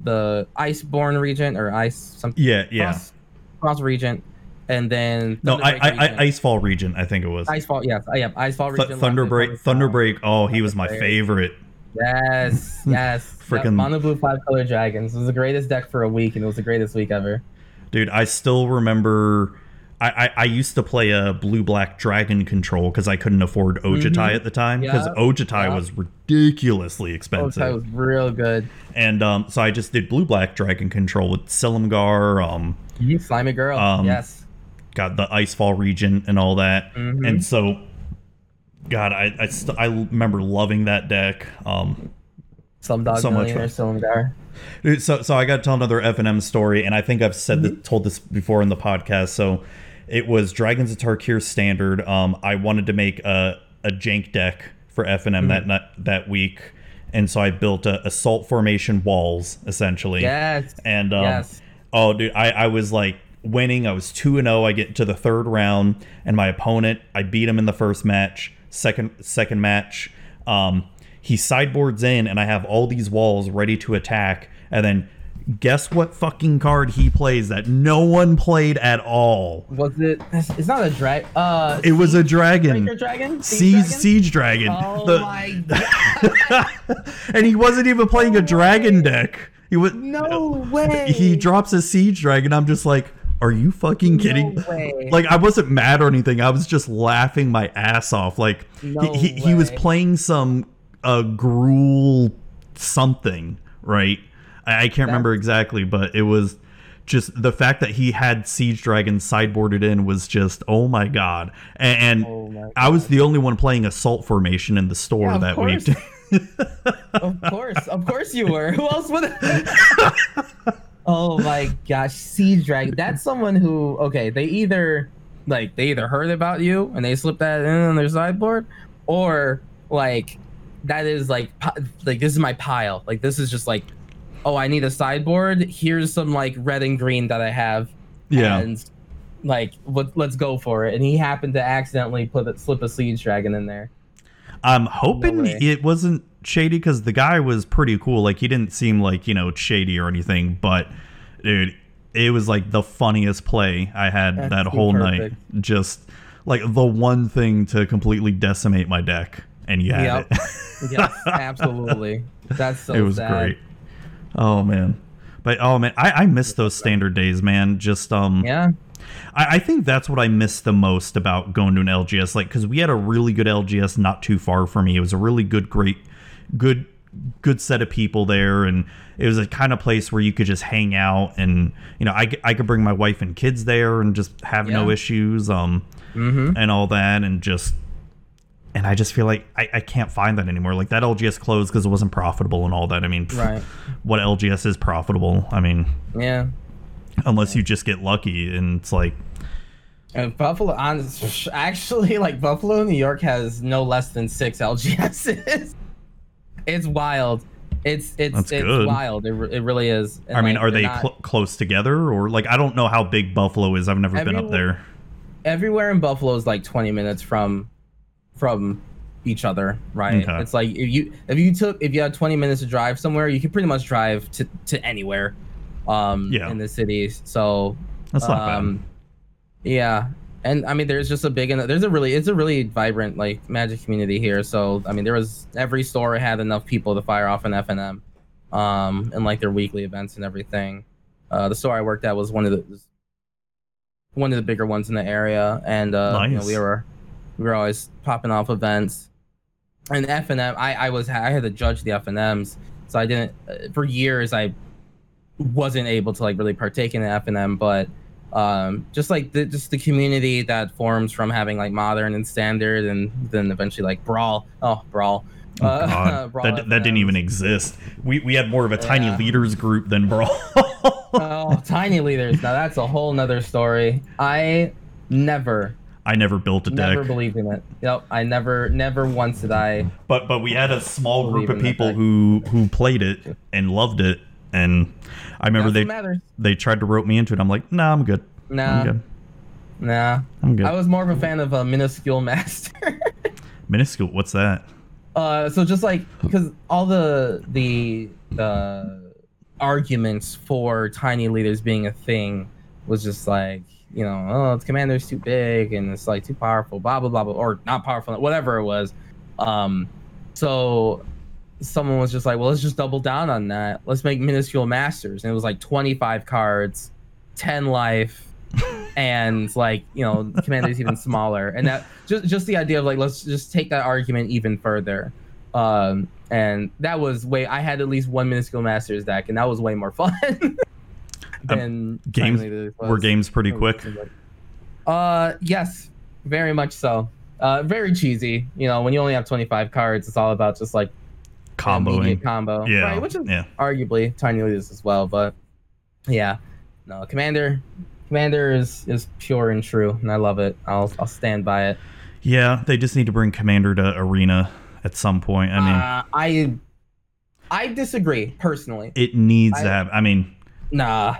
the iceborn regent or ice something. Yeah, yeah. Cross, cross regent, and then No, I, I, I Icefall Regent, I think it was. Icefall, yes, I am Icefall Th- regent. Thunderbreak, Thunderbreak. Oh, he was my favorite. Yes, yes. Freaking Yep, mono blue five color dragons. It was the greatest deck for a week, and it was the greatest week ever. Dude, I still remember. I, I, I used to play a blue black dragon control because I couldn't afford Ojutai Mhm. at the time because Yeah, Ojutai yeah. was ridiculously expensive. that was real good. and um, so I just did blue black dragon control with Silumgar, um, You slimy girl. Um, yes. got the Icefall Regent and all that. Mhm. And so, God, I I, st- I remember loving that deck. Um, Some dog so much. Dude, So, so I got to tell another F and M story, and I think I've said Mm-hmm. told this before in the podcast. So, it was Dragons of Tarkir standard. Um, I wanted to make a a jank deck for F and M that Mm-hmm. that that week, and so I built a assault formation walls essentially. Yes. And um, yes. oh, dude, I I was like winning. I was two and zero. I get to the third round, and my opponent, I beat him in the first match. Second second match, um, he sideboards in, and I have all these walls ready to attack, and then. Guess what fucking card he plays that no one played at all? Was it? It's not a drag. Uh, It was a dragon. Dragon. Siege, dragon? siege dragon. Oh The- my god! and he wasn't even playing a dragon deck. He was No way. he drops a siege dragon. I'm just like, are you fucking kidding? No way. Like I wasn't mad or anything. I was just laughing my ass off. Like No he, he, he was playing some uh Gruul something, right? I, can't remember exactly, but it was just the fact that he had siege dragon sideboarded in was just oh my god. And, and Oh my I was the only one playing assault formation in the store Yeah, that course. week. of course, of course you were. Who else would? oh my gosh, siege dragon. That's someone who okay. They either like they either heard about you and they slipped that in on their sideboard, or like that is like like this is my pile. Like this is just like, oh, I need a sideboard. Here's some like red and green that I have. yeah. And like, what, let's go for it. And he happened to accidentally put a, slip a siege dragon in there. I'm hoping No it wasn't shady because the guy was pretty cool. Like he didn't seem like you know shady or anything, but dude, it was like the funniest play I had That's that whole perfect. night. Just like the one thing to completely decimate my deck, and you had Yep. it. Yes, absolutely. That's so it was sad. great. Oh man, but oh man, I I miss those standard days, man. Just um, Yeah. I, I think that's what I miss the most about going to an LGS, like because we had a really good LGS not too far from me. It was a really good, great, good, good set of people there, and it was a kind of place where you could just hang out, and you know, I, I could bring my wife and kids there and just have no issues, um, Mm-hmm. and all that, and just. And I just feel like I, I can't find that anymore. Like that LGS closed because it wasn't profitable and all that. I mean, pff, Right. what LGS is profitable? I mean, Yeah. unless you just get lucky, and it's like, And Buffalo, actually, like Buffalo, New York has no less than six LGSs. it's wild. It's it's That's it's good. wild. It, it really is. And, I mean, like, are they not- cl- close together or like I don't know how big Buffalo is. I've never been up there. everywhere in Buffalo is like 20 minutes from from each other, right? Okay. It's like if you if you took if you had 20 minutes to drive somewhere, you could pretty much drive to to anywhere um Yeah. in the cities. So That's not um yeah. And I mean there's just a big and there's a really it's a really vibrant like magic community here. So I mean there was every store had enough people to fire off an FNM um and like their weekly events and everything. Uh the store I worked at was one of the one of the bigger ones in the area, and uh, you know, we were we were always popping off events. And F and M, I I was I had to judge the F and M's, so I didn't uh, for years. I wasn't able to like really partake in the F and M, but um, just like the just the community that forms from having like modern and standard, and then eventually like brawl. Oh, brawl. Oh, Uh. Brawl that, that didn't even exist. We, we had more of a tiny Yeah. leaders group than Brawl. oh, tiny leaders. Now that's a whole nother story. I never, I never built a never deck, believed in it. Yep, I never, never once did I. but but we had a small group of people who who played it and loved it, and I remember That's they matters. they tried to rope me into it. I'm like, nah, I'm good. Nah, I'm good. nah. I'm good. I was more of a fan of a minuscule master. Minuscule. What's that? Uh, so just like because all the the the arguments for tiny leaders being a thing was just like you know oh its commander's too big and it's like too powerful blah blah blah blah or not powerful whatever it was. Um so someone was just like well let's just double down on that. Let's make minuscule masters. And it was like 25 cards 10 life and like you know commander's even smaller. And that just just the idea of like let's just take that argument even further. Um and that was way i had at least one minuscule masters deck and that was way more fun than games- Tiny Leaders Were games pretty quick? uh yes very much so uh very cheesy you know when you only have 25 cards it's all about just like Comboing. combo Yeah. right which is yeah. arguably tiny leaders as well but yeah no commander commander is is pure and true and i love it i'll i'll stand by it Yeah. They just need to bring Commander to Arena at some point. I mean, uh, i i disagree personally it needs I- to have. I mean, nah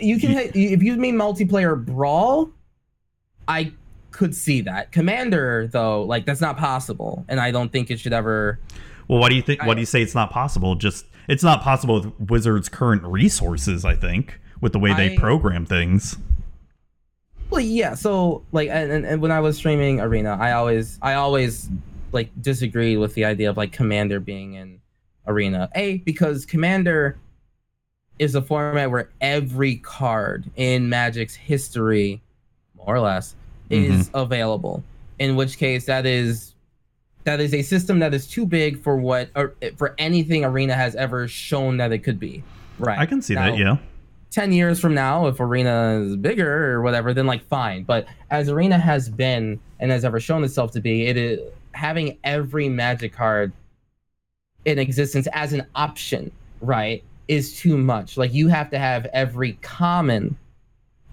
you can if you mean multiplayer brawl i could see that commander though like that's not possible and i don't think it should ever well, why do you think? Why do you say it's not possible? Just it's not possible with Wizards' current resources. I think with the way they I- program things. Well, yeah. So, like, and, and when I was streaming Arena, I always, I always, like, disagreed with the idea of like Commander being in Arena. A because Commander is a format where every card in Magic's history, more or less, mm-hmm. is available. In which case, that is that is a system that is too big for what or for anything Arena has ever shown that it could be. Right. I can see Now, that. Yeah. 10 years from now if arena is bigger or whatever then like fine but as arena has been and has ever shown itself to be it is having every magic card in existence as an option right is too much. Like you have to have every common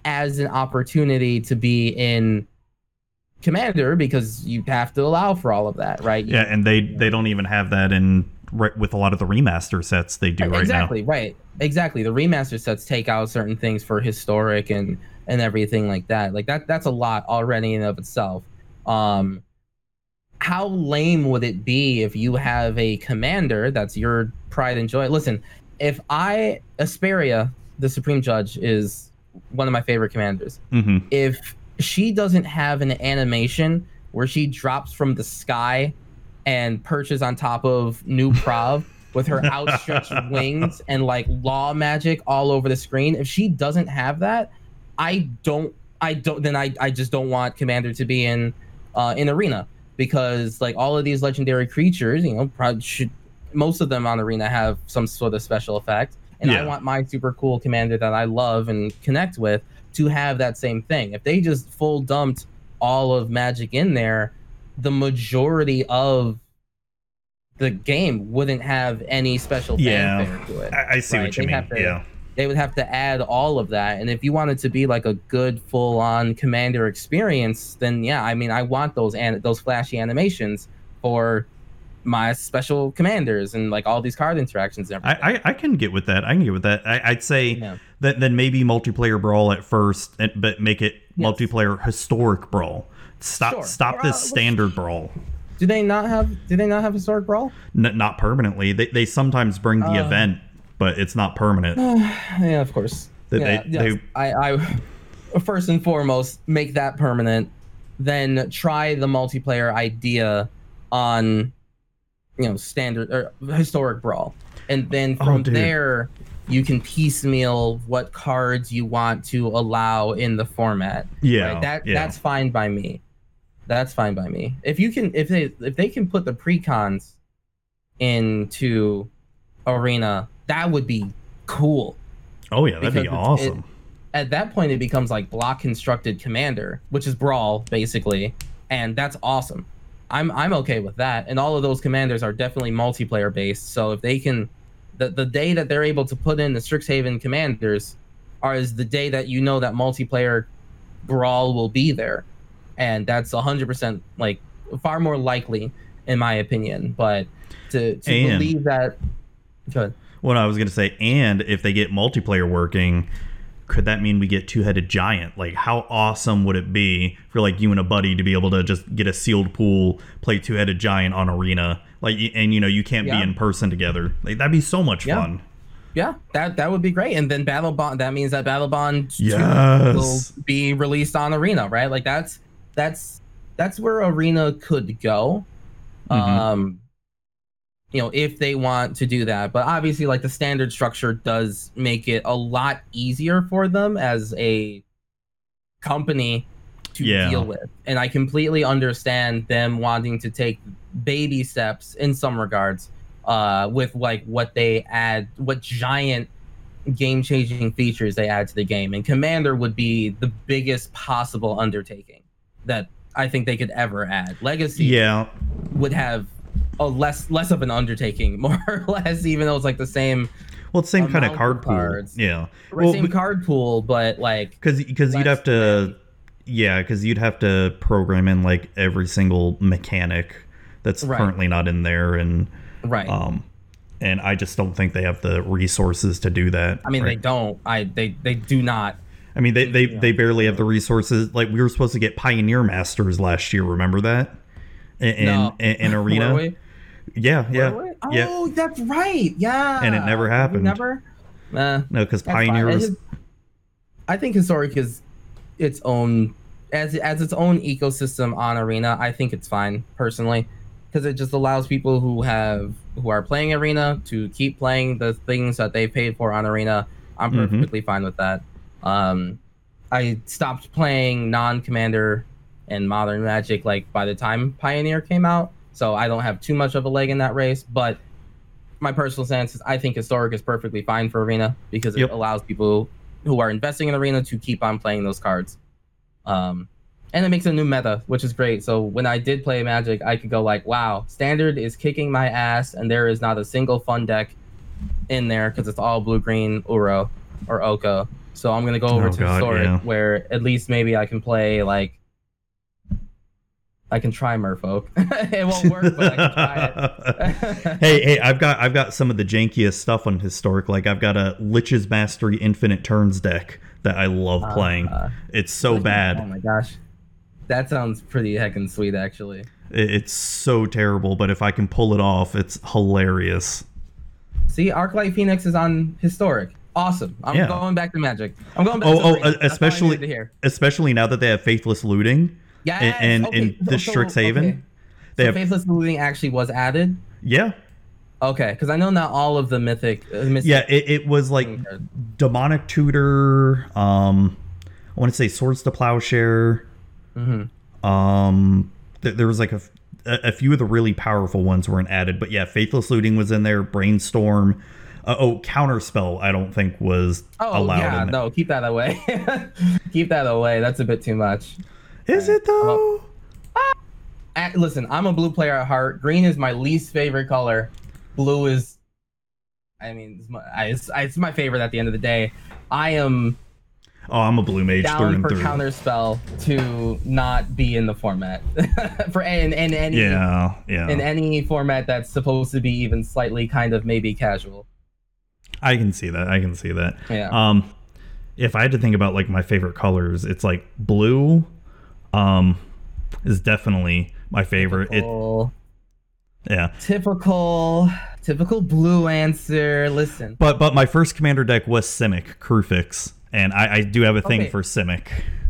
as an opportunity to be in commander because you have to allow for all of that right? You- Yeah, and they they don't even have that in right, with a lot of the remaster sets they do right exactly right. Exactly. The remaster sets take out certain things for historic and and everything like that. Like that that's a lot already in and of itself. Um how lame would it be if you have a commander that's your pride and joy? Listen if i asperia the supreme judge is one of my favorite commanders now. hmm if she doesn't have an animation where she drops from the sky and perches on top of New Prahv with her outstretched wings and like law magic all over the screen if she doesn't have that i don't i don't then i, I just don't want commander to be in uh in arena because like all of these legendary creatures you know probably should most of them on arena have some sort of special effect and i want my super cool commander that i love and connect with to have that same thing. If they just full dumped all of Magic in there, the majority of the game wouldn't have any special Yeah. fanfare to it. I, I see Right, what you they mean. to- yeah. They would have to add all of that. And if you want it to be like a good full on commander experience, then yeah, I mean I want those and those flashy animations for my special commanders and like all these card interactions and everything. I, I, I can get with that. I can get with that. I, I'd say Yeah. that then maybe multiplayer brawl at first, and, but make it Yes. multiplayer historic brawl. Stop Sure. stop Uh, this which- standard brawl. Do they not have do they not have historic brawl? N- not permanently. They, they sometimes bring the Uh. event, but it's not permanent. yeah, of course. That yeah, they- yes. they- I, I first and foremost make that permanent, then try the multiplayer idea on, you know, standard or historic brawl, and then Oh, from dude. there you can piecemeal what cards you want to allow in the format. Yeah, right? that yeah. that's fine by me. That's fine by me. If you can, if they if they can put the precons into arena, that would be cool. oh yeah, that'd be because awesome. At that point, it becomes like block constructed commander, which is brawl basically, and that's awesome. I'm I'm okay with that. And all of those commanders are definitely multiplayer based. So if they can, the the day that they're able to put in the Strixhaven commanders, are is the day that you know that multiplayer brawl will be there, and that's hundred percent like far more likely in my opinion. But to to And- believe that, good. What I was gonna say, and if they get multiplayer working, could that mean we get two headed giant? Like, how awesome would it be for like you and a buddy to be able to just get a sealed pool, play two headed giant on arena, like, and you know you can't Yeah. be in person together. Like that'd be so much Yeah. fun. Yeah, that that would be great. And then Battle Bond that means that Battle Bond 2 Yes. will be released on Arena, right? Like that's that's that's where Arena could go. Mhm. Um you know, if they want to do that. But obviously like the standard structure does make it a lot easier for them as a company to Yeah. deal with. And I completely understand them wanting to take baby steps in some regards uh with like what they add what giant game changing features they add to the game and commander would be the biggest possible undertaking that i think they could ever add legacy Yeah, would have a less less of an undertaking more or less even though it's like the same well, it's same kind of card pool. cards. Yeah, well, same card pool but like because because you'd have to, yeah, because you'd have to program in like every single mechanic that's Right. currently not in there, and right um, and I just don't think they have the resources to do that. i mean they don't i they they do not I mean, they they, Yeah. they barely have the resources. Like we were supposed to get Pioneer Masters last year. Remember that? In in, No. in, in arena. Were we? Yeah, yeah, Were we? yeah. oh that's right yeah And it never happened. never uh, No, because That's fine. Pioneer was. is- I think historic is its own as as its own ecosystem on arena. I think it's fine personally because it just allows people who have who are playing arena to keep playing the things that they paid for on arena. I'm Mhm. perfectly fine with that. Um, I stopped playing non-commander and modern magic like by the time Pioneer came out, so I don't have too much of a leg in that race. But my personal stance is I think historic is perfectly fine for arena because it Yep. allows people who are investing in arena to keep on playing those cards. Um, and it makes a new meta, which is great. So when I did play Magic, I could go like, "Wow, standard is kicking my ass, and there is not a single fun deck in there because it's all blue green Uro or Oko." So I'm gonna go over Oh, to God, historic, yeah. where at least maybe I can play like I can try Merfolk. it won't work, but I can try it. hey, hey, I've got I've got some of the jankiest stuff on historic. Like I've got a Lich's Mastery Infinite Turns deck that I love playing. Uh, it's so bad. Oh my gosh, that sounds pretty heckin' sweet, actually. It- It's so terrible, but if I can pull it off, it's hilarious. See, Arclight Phoenix is on historic. Awesome. I'm Yeah. going back to Magic. I'm going back. Oh, to oh, Arena. That's all I especially to hear. especially now that they have Faithless Looting. Yes, and- okay, and the so- Strixhaven, okay. they so have- Faithless Looting actually was added. Yeah, Okay, because I know not all of the mythic. Uh, yeah. It, it was like demonic tutor. Um, I want to say swords to plowshare. are- Mhm. Um, th- there was like a, a few of the really powerful ones weren't added, but yeah, faithless looting was in there. Brainstorm. Uh, oh, counterspell. I don't think was Oh allowed. yeah, in no, keep that away. keep that away. That's a bit too much. Is it though? Uh, listen, I'm a blue player at heart. Green is my least favorite color. Blue is, I mean, it's my, it's, it's my favorite at the end of the day. I am Oh, I'm a blue mage through and for through. counterspell to not be in the format for in, in any yeah, yeah. in any format that's supposed to be even slightly kind of maybe casual. I can see that. I can see that. Yeah. Um, if I had to think about like my favorite colors, it's like blue. Um, is definitely my favorite. It typical, yeah. typical, typical blue answer. Listen, But but my first commander deck was Simic Kruphix, and I, I do have a thing Okay. for Simic.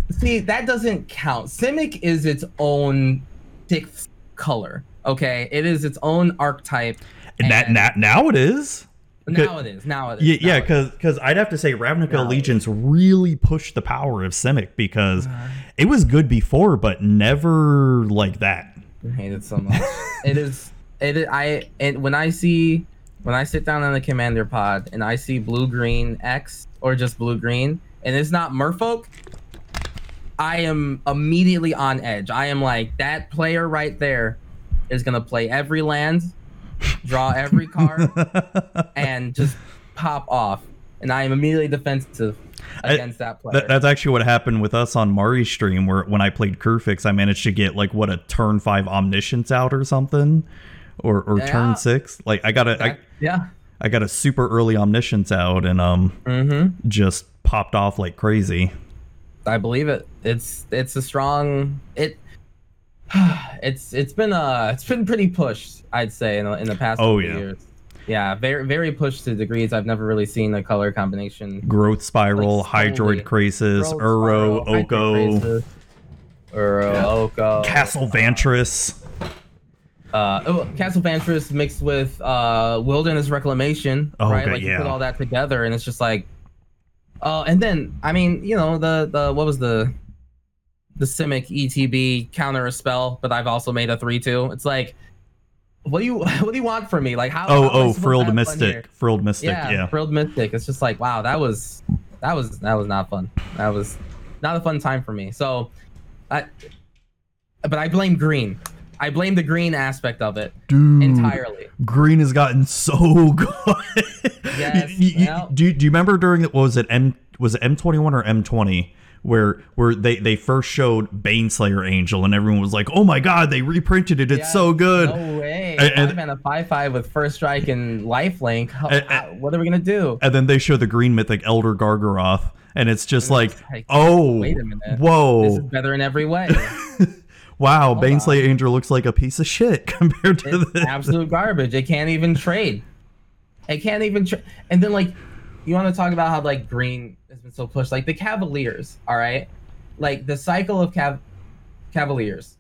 see that doesn't count. Simic is its own sixth color. Okay, it is its own archetype. And that And- now, now it is. Now it is. Now it is. Yeah, now yeah, because because I'd have to say Ravnica No. Allegiance really pushed the power of Simic because it was good before, but never like that. I hate it so much. it is. It. is- I. And when I see, when I sit down on the commander pod and I see blue green X or just blue green, and it's not Merfolk, I am immediately on edge. I am like that player right there is gonna play every land, draw every card, and just pop off. And I am immediately defensive I- that player. That, that's actually what happened with us on Mari's stream, where when I played Kruphix, I managed to get like what a turn five omniscience out or something, or or Yeah. turn six. Like I got a I, That- yeah. I got a super early omniscience out and um Mm-hmm. just popped off like crazy. I believe it. It's it's a strong it. It's it's been uh it's been pretty pushed I'd say in the, in the past Oh, yeah. years. Yeah, very very pushed to degrees I've never really seen a color combination. Growth spiral, Like, Hydroid. Krasis, Uro, Oko, Uro, Oko. Castle Vantress. uh, oh, Castle Vantress mixed with uh, Wilderness Reclamation, Oh, right? okay, like you put all that together, and it's just like, uh, and then I mean, you know, the the what was the the Simic ETB counter a spell, but I've also made a three two. It's like, what do you what do you want from me? Like how? Oh, how oh, Frilled have fun here? Mystic. Frilled Mystic, Yeah, yeah. Frilled Mystic. It's just like, wow, that was that was that was not fun. That was not a fun time for me. So, I but I blame green. I blame the green aspect of it Dude, entirely. green has gotten so good. Yes, You- you- well- do, you- do you remember during what was it M was it M21 or M20 where where they they first showed Baneslayer Angel and everyone was like, "Oh my god, they reprinted it. It's so good." No way. And- and- Five and a five five with first strike and lifelink. How- And- how- what are we gonna do? And then they show the green mythic Elder Gargaroth and it's just like, like, "Oh, wait a minute. Whoa. This is better in every way. Wow, hold Baneslayer Angel looks like a piece of shit compared to It's this." absolute garbage. It can't even trade. It can't even trade. And then like, you want to talk about how like green has been so pushed. Like the Cavaliers, all right. Like the cycle of Cav- Cavaliers,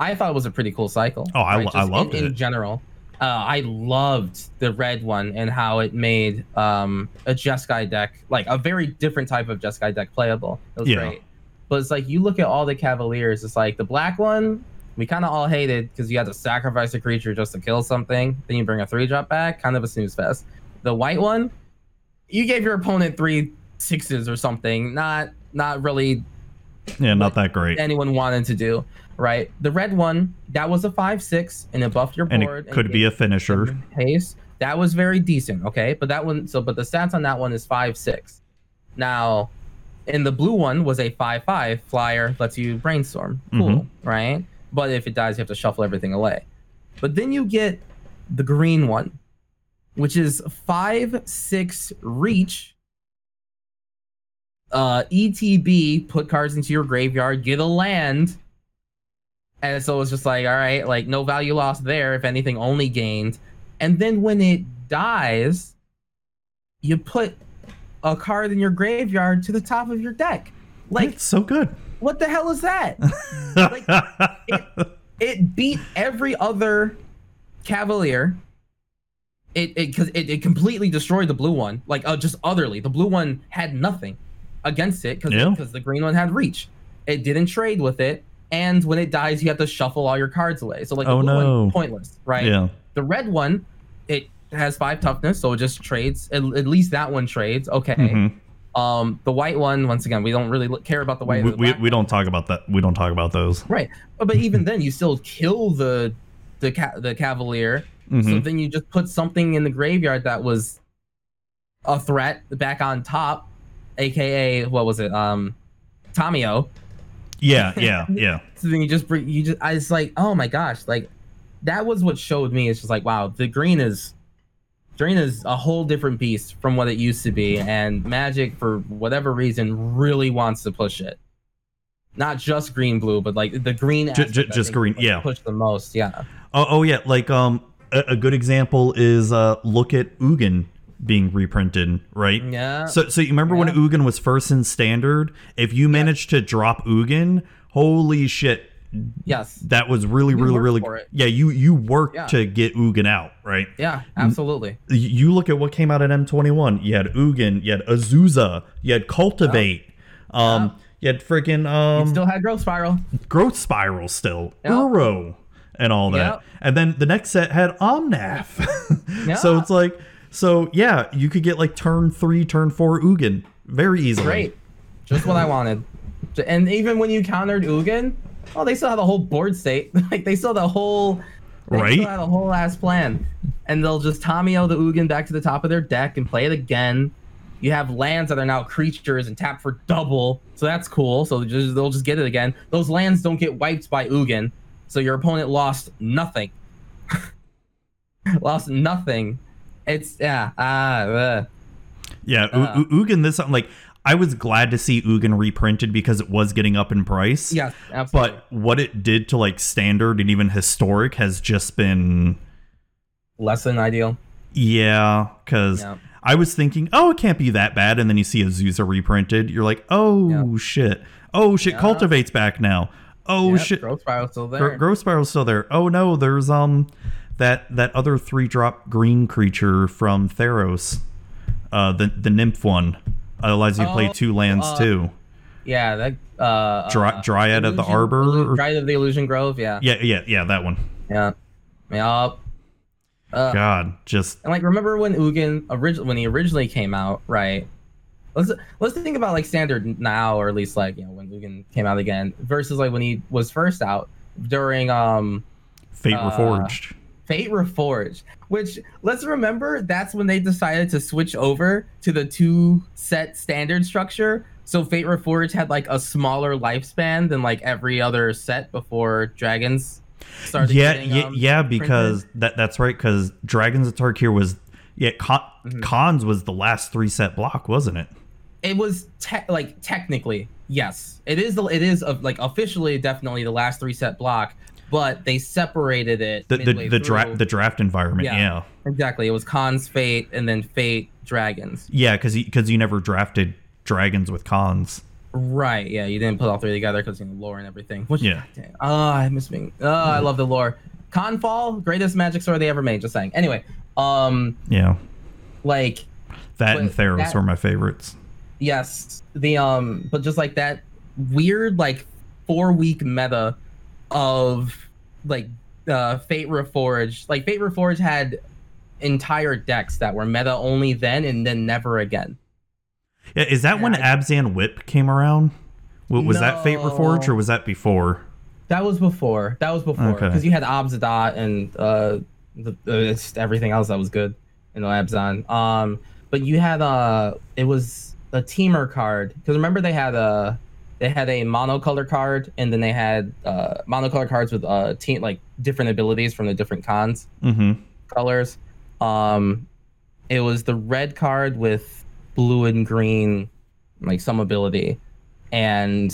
I thought it was a pretty cool cycle. Oh, I right? I loved in, it. in general. Uh, I loved the red one and how it made um, a Jeskai deck, like a very different type of Jeskai deck playable. It was Yeah. great. But it's like you look at all the Cavaliers, it's like the black one, we kind of all hated because you had to sacrifice a creature just to kill something. Then you bring a three drop back, kind of a snooze fest. The white one, you gave your opponent three sixes or something. Not not really yeah, not that great. anyone wanted to do, right? The red one, that was a five six and it buffed your And it could be a finisher. Pace. That was very decent, okay? But that one so but the stats on that one is five six. Now in the blue one was a five five flyer, lets you brainstorm. Cool, Mhm. right? But if it dies, you have to shuffle everything away. But then you get the green one, which is five six reach. Uh, ETB, put cards into your graveyard, get a land. And so it's just like, all right, like no value lost there. If anything, only gained. And then when it dies, you put a card in your graveyard to the top of your deck. Like, it's so good. what the hell is that? Like, it, it beat every other Cavalier. It it because it, it completely destroyed the blue one. Like uh, just otherly, the blue one had nothing against it because Yeah. the green one had reach. It didn't trade with it, and when it dies, you have to shuffle all your cards away. So like the Oh, no. one, pointless, right? yeah. The red one, it has five toughness, so it just trades. At, at least that one trades. Okay. Mhm. Um, the white one, once again, we don't really look- care about the white. We, the we, we don't talk about that. We don't talk about those. Right, but, but even then, you still kill the the ca- the cavalier. So Mhm. then you just put something in the graveyard that was a threat back on top, aka what was it? Um, Tamiyo. Yeah, yeah, yeah. So then you just bring you just I was like, oh my gosh, like that was what showed me. It's just like wow, the green is green is a whole different beast from what it used to be, and Magic for whatever reason really wants to push it. Not just green blue, but like the green. Aspect, ju- just green, yeah. Push the most, yeah. Oh, oh yeah. Like um, a, a good example is uh, look at Ugin being reprinted, right? Yeah. So, so you remember when Yeah. Ugin was first in standard? If you managed to drop Ugin, holy shit, yes. that was really, You really, really. Yeah, you you worked Yeah. to get Ugin out, right? Yeah. Absolutely. You look at what came out at M21. You had Ugin, you had Azusa, you had Cultivate, um, you had freaking um, Still had growth spiral. Growth Spiral still, Yep. Uro, and all that. Yep. And then the next set had Omnath. Yeah. So it's like, so yeah, you could get like turn three, turn four Ugin very easily. Great. Just what I wanted. And even when you countered Ugin, oh, they still had the whole board state. like they still had the whole They Right? still had a whole ass plan, and they'll just Tamiyo the Ugin back to the top of their deck and play it again. You have lands that are now creatures and tap for double, so that's cool. So just, they'll just get it again. Those lands don't get wiped by Ugin, so your opponent lost nothing. lost nothing. It's yeah. Ah. uh, Yeah, Uh. Ugin. This I'm like I was glad to see Ugin reprinted because it was getting up in price. yes, absolutely. but what it did to like standard and even historic has just been less than ideal. yeah. Because Yeah. I was thinking, oh, it can't be that bad, and then you see Azusa reprinted. You're like, oh shit, oh shit, Yeah. cultivates back now. Oh Yeah, shit, Growth spiral still there. Gro- Growth Spiral's still there. Oh no, there's um that that other three drop green creature from Theros, uh the the nymph one. Uh, allows you to play two lands uh, too. yeah, that uh, Dry- uh, Dryad of the Arbor Illu- or- Dryad of the Ilysian Grove. Yeah, Yeah, yeah, yeah, that one. yeah, yeah. Uh, God, just And like, remember when Ugin originally when he originally came out, right? Let's let's think about like standard now, or at least like you know when Ugin came out again, versus like when he was first out during um Fate Uh, Reforged. Fate Reforged. Which let's remember that's when they decided to switch over to the two set standard structure. So Fate Reforged had like a smaller lifespan than like every other set before Dragons started. Yeah, getting, yeah, um, yeah, printed. because that that's right. Because Dragons of Tarkir was yeah, con- Mm-hmm. Khans was the last three set block, wasn't it? it was te- like technically yes it is the it is of like officially definitely the last three set block but they separated it The the the, dra- through. the draft environment. Yeah. Yeah, exactly it was Khans fate and then fate dragons yeah, because because you never drafted dragons with Khans. right yeah you didn't put all three together because you know lore and everything which Yeah. damn, oh i miss being oh i love the lore confall greatest magic sword they ever made just saying anyway um Yeah, like that and Theros that- were my favorites. yes the um but just like that weird like four week meta of like uh fate reforged. Like fate reforged had entire decks that were meta only then and then never again. Yeah, is that when Yeah, Abzan Whip came around? W- Was that Fate Reforged or was that before? that was before. That was before. Okay. because you had Abzadat and uh the, uh, it's everything else that was good in the Abzan. Um but you had uh it was a Temur card. Because remember they had a they had a monocolor card and then they had uh monocolor cards with uh team like different abilities from the different Khans Mm-hmm. colors. Um it was the red card with blue and green like some ability. And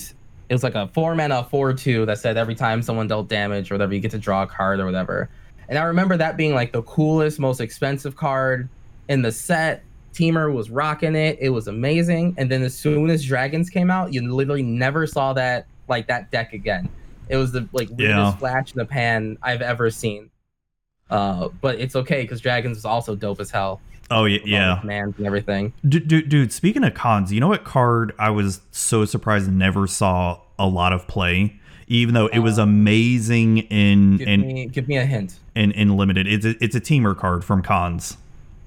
it was like a four mana four two that said every time someone dealt damage or whatever you get to draw a card or whatever. And i remember that being like the coolest most expensive card in the set Temur was rocking it it was amazing and then as soon as dragons came out you literally never saw that like that deck again it was the like weirdest Yeah. flash in the pan i've ever seen uh but it's okay because dragons was also dope as hell Oh yeah, yeah. commands and everything Dude, dude, dude, speaking of Khans, you know what card I was so surprised never saw a lot of play, even though it was amazing in Uh, give in, me give me a hint in in limited. It's a, it's a Temur card from Khans.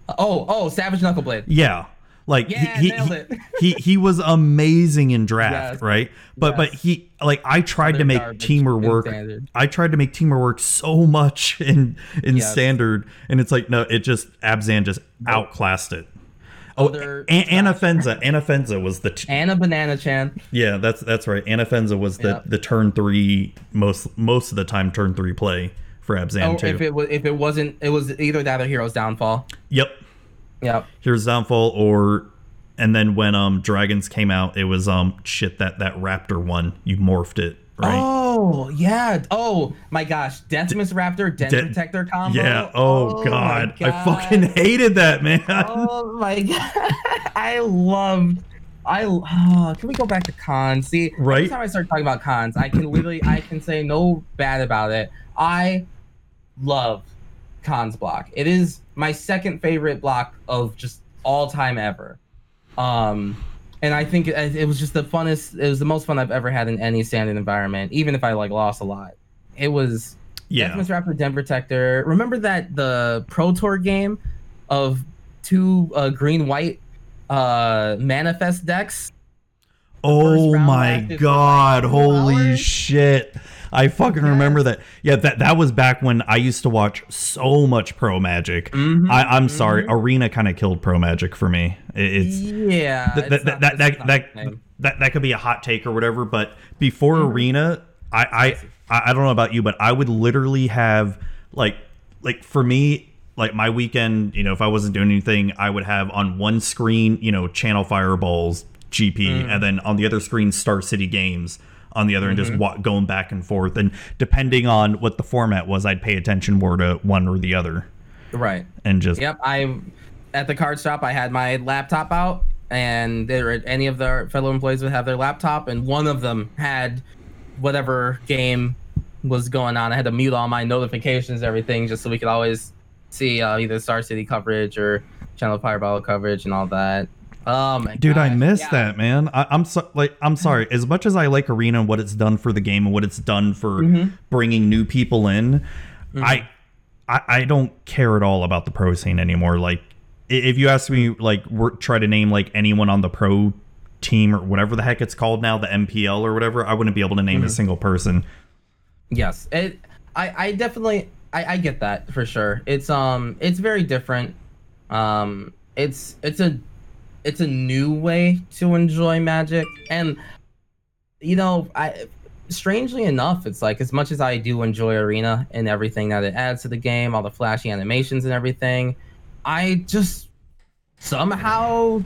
Oh oh savage knuckleblade Yeah, like Yeah, he, he, it. he he was amazing in draft, Yes. right? But but he like I tried to make Temur work. standard. I tried to make Temur work so much in in Yes. standard, and it's like no, it just Abzan just outclassed it. Oh, Other An-. Anafenza. Anafenza was the t- Anna Banana Chan. yeah. That's that's right. Anafenza was the Yeah. the turn three most most of the time turn three play for Abzan Oh, too. if it was if it wasn't, it was either that or Hero's Downfall. yep. Yep. Hero's Downfall or. And then when um dragons came out, it was um shit that that raptor one you morphed it right. Oh yeah. Oh my gosh. Deathmist Raptor, Den De- Protector combo. Yeah. Oh, my god. I fucking hated that man. Oh my god. I loved. I oh, can we go back to Khans? See, Right. every time I start talking about Khans, I can literally I can say no bad about it. I love Khans block. It is my second favorite block of just all time ever. Um, and I think it, it was just the funnest. It was the most fun I've ever had in any standing environment, even if I like lost a lot. It was yeah. Deathmist Raptor, Den Protector. Remember that the Pro Tour game of two uh, green white uh, manifest decks? Oh my god, holy shit. I fucking remember that. Yeah, that that was back when I used to watch so much Pro Magic. Mm-hmm. I, I'm sorry, mm-hmm. Arena kind of killed Pro Magic for me. It- It's yeah. that it's that not- that it's that, that, that that could be a hot take or whatever. But before mm-hmm. Arena, I, I I I don't know about you, but I would literally have like like for me. Like my weekend, you know, if I wasn't doing anything, I would have on one screen, you know, Channel Fireballs GP, mm. and then on the other screen, Star City Games on the other, and just wa- going back and forth. And depending on what the format was, I'd pay attention more to one or the other, Right. and just Yep. I at the card shop. I had my laptop out, and there any of their fellow employees would have their laptop, and one of them had whatever game was going on. I had to mute all my notifications, everything, just so we could always see uh, either Star City coverage or Channel Fireball coverage and all that. Oh my Dude, I miss yeah. that, man. I, I'm so like I'm sorry. As much as I like Arena and what it's done for the game and what it's done for Mm-hmm. bringing new people in, I, I I don't care at all about the pro scene anymore. Like, if you ask me, like, we're, try to name like anyone on the pro team or whatever the heck it's called now, the MPL or whatever, I wouldn't be able to name a Mm-hmm. single person. Yes, it. I I definitely I I get that for sure. It's um it's very different. Um, it's it's a it's a new way to enjoy Magic, and you know I. Strangely enough, it's like as much as I do enjoy Arena and everything that it adds to the game, all the flashy animations and everything, I just somehow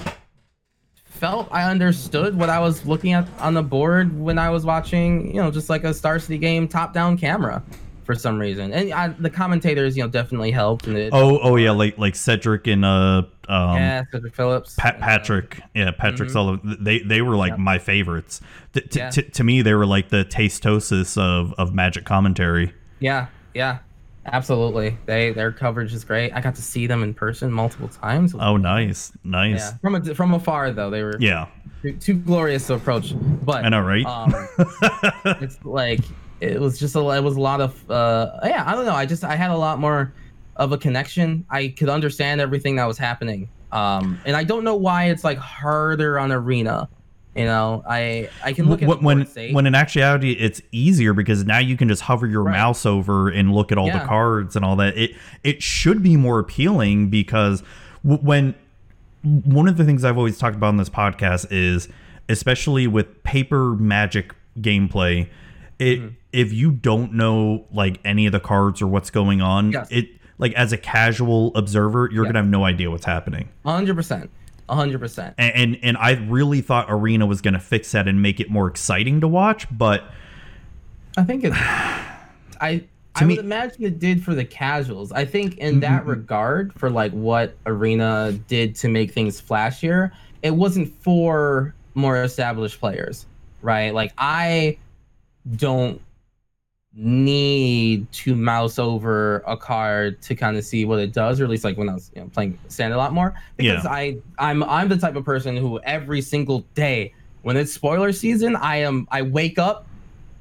felt I understood what I was looking at on the board when I was watching, you know, just like a Star City game top-down camera for some reason. And I, the commentators, you know, definitely helped. And it, Oh, oh yeah, like like Cedric and uh um yeah, Cedric Phillips, Pat Patrick, yeah, Patrick Mhm. Sullivan. They they were like Yep. my favorites. T- t- Yeah. t- to me, they were like the tastosis of of Magic commentary. yeah, yeah, absolutely. They their coverage is great. I got to see them in person multiple times. Oh, nice, nice. yeah, from a, from afar though, they were Yeah, too, too glorious to approach. But I know, right? um, it's like it was just a it was a lot of uh yeah i don't know i just i had a lot more of a connection i could understand everything that was happening um and i don't know why it's like harder on arena you know i i can look at when the when, board state. when in actuality it's easier because now you can just hover your Right. mouse over and look at all the cards and all that. It it should be more appealing because w- when one of the things I've always talked about in this podcast is especially with paper magic gameplay it Mm-hmm. If you don't know like any of the cards or what's going on Yes. it like as a casual observer you're Yeah. gonna have no idea what's happening 100% 100% and, and and I really thought Arena was gonna fix that and make it more exciting to watch, but I think it. I I me- Mm-hmm, would imagine it did for the casuals. I think in that regard, for like what Arena did to make things flashier, it wasn't for more established players, right? Like I don't need to mouse over a card to kind of see what it does, or at least like when I was you know, playing standard a lot more. Because Yeah. I I'm I'm the type of person who every single day when it's spoiler season, I am I wake up,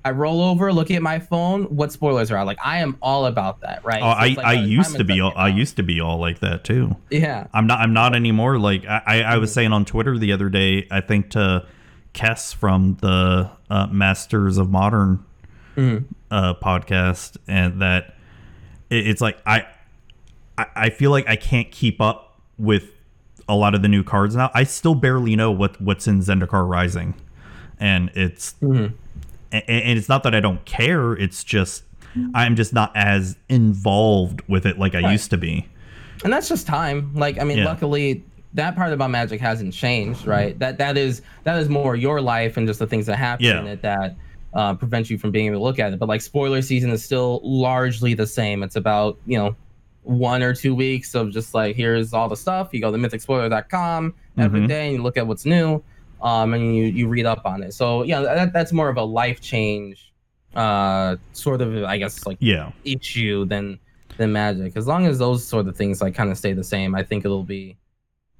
I roll over, look at my phone, what spoilers are out. Like I am all about that, right? oh, So I like I used to be all, I used to be all like that too. yeah. I'm not I'm not anymore. Like I I, I was Mm-hmm. saying on Twitter the other day, I think to Kess from the uh, Masters of Modern Mhm. uh, podcast, and that it, it's like I, I I feel like I can't keep up with a lot of the new cards now. I still barely know what what's in Zendikar Rising, and it's Mhm. a- and it's not that I don't care. It's just I'm just not as involved with it like I Right. used to be. and that's just time like i mean Yeah. luckily that part about magic hasn't changed right that that is that is more your life and just the things that happen Yeah. in it that uh, prevent you from being able to look at it. But like spoiler season is still largely the same. It's about you know one or two weeks of just like here's all the stuff. You go to mythicspoiler.com every Mhm. day and you look at what's new um, and you you read up on it. So yeah that, that's more of a life change uh sort of i guess like Yeah. issue than than magic. As long as those sort of things like kind of stay the same i think it'll be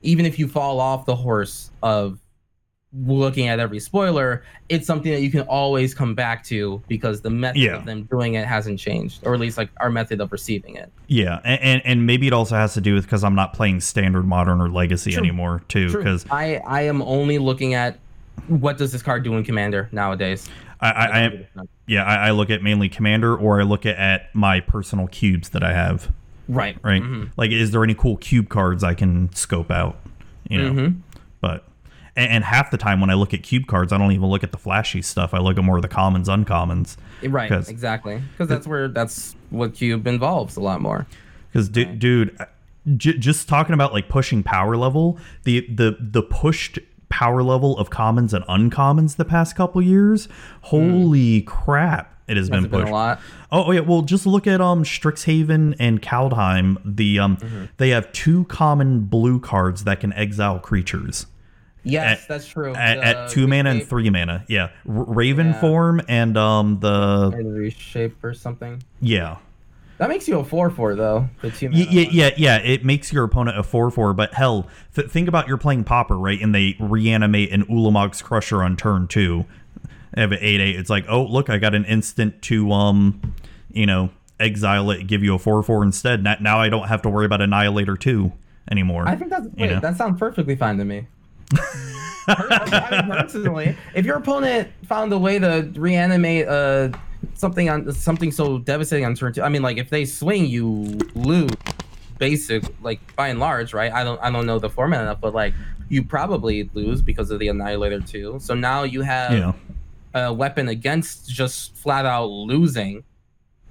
even if you fall off the horse of looking at every spoiler it's something that you can always come back to because the method Yeah. of them doing it hasn't changed or at least like our method of receiving it Yeah, and, and and maybe it also has to do with because I'm not playing standard, modern, or legacy True. anymore too. Because i i am only looking at what does this card do in Commander nowadays? I, I, I yeah, I, I look at mainly commander, or I look at, at my personal cubes that I have. right, Right, Mhm. like, is there any cool cube cards I can scope out? You know, Mhm. but and, and half the time when I look at cube cards, I don't even look at the flashy stuff. I look at more of the commons, uncommons. Right, 'Cause- exactly. Because that's where that's what Cube involves a lot more. Because, dude, j- just talking about like pushing power level, the the the pushed power level of commons and uncommons the past couple years, holy crap! It has That's been been pushed. a lot. Oh, oh, yeah, well, just look at um Strixhaven and Kaldheim. The um Mm-hmm. they have two common blue cards that can exile creatures Yes, At- that's true. at, The at two mana and three mana. Yeah, R- Raven Yeah. form and um the and reshape or something. yeah. That makes you a four four though. The two. Yeah, one. yeah, yeah. It makes your opponent a four-four, but hell, th- think about you're playing Pauper, right? And they reanimate an Ulamog's Crusher on turn two. They have an eight-eight. It's like, oh, look, I got an instant to um, you know, exile it, give you a four-four instead. Now, now I don't have to worry about Annihilator two anymore. I think that's You wait, know? that sounds perfectly fine to me. Personally, if your opponent found a way to reanimate uh something on something so devastating on turn two, I mean, like if they swing, you lose. Basic, like by and large, right? I don't, I don't know the format enough, but like you probably lose because of the Annihilator too. So now you have yeah, a weapon against just flat out losing.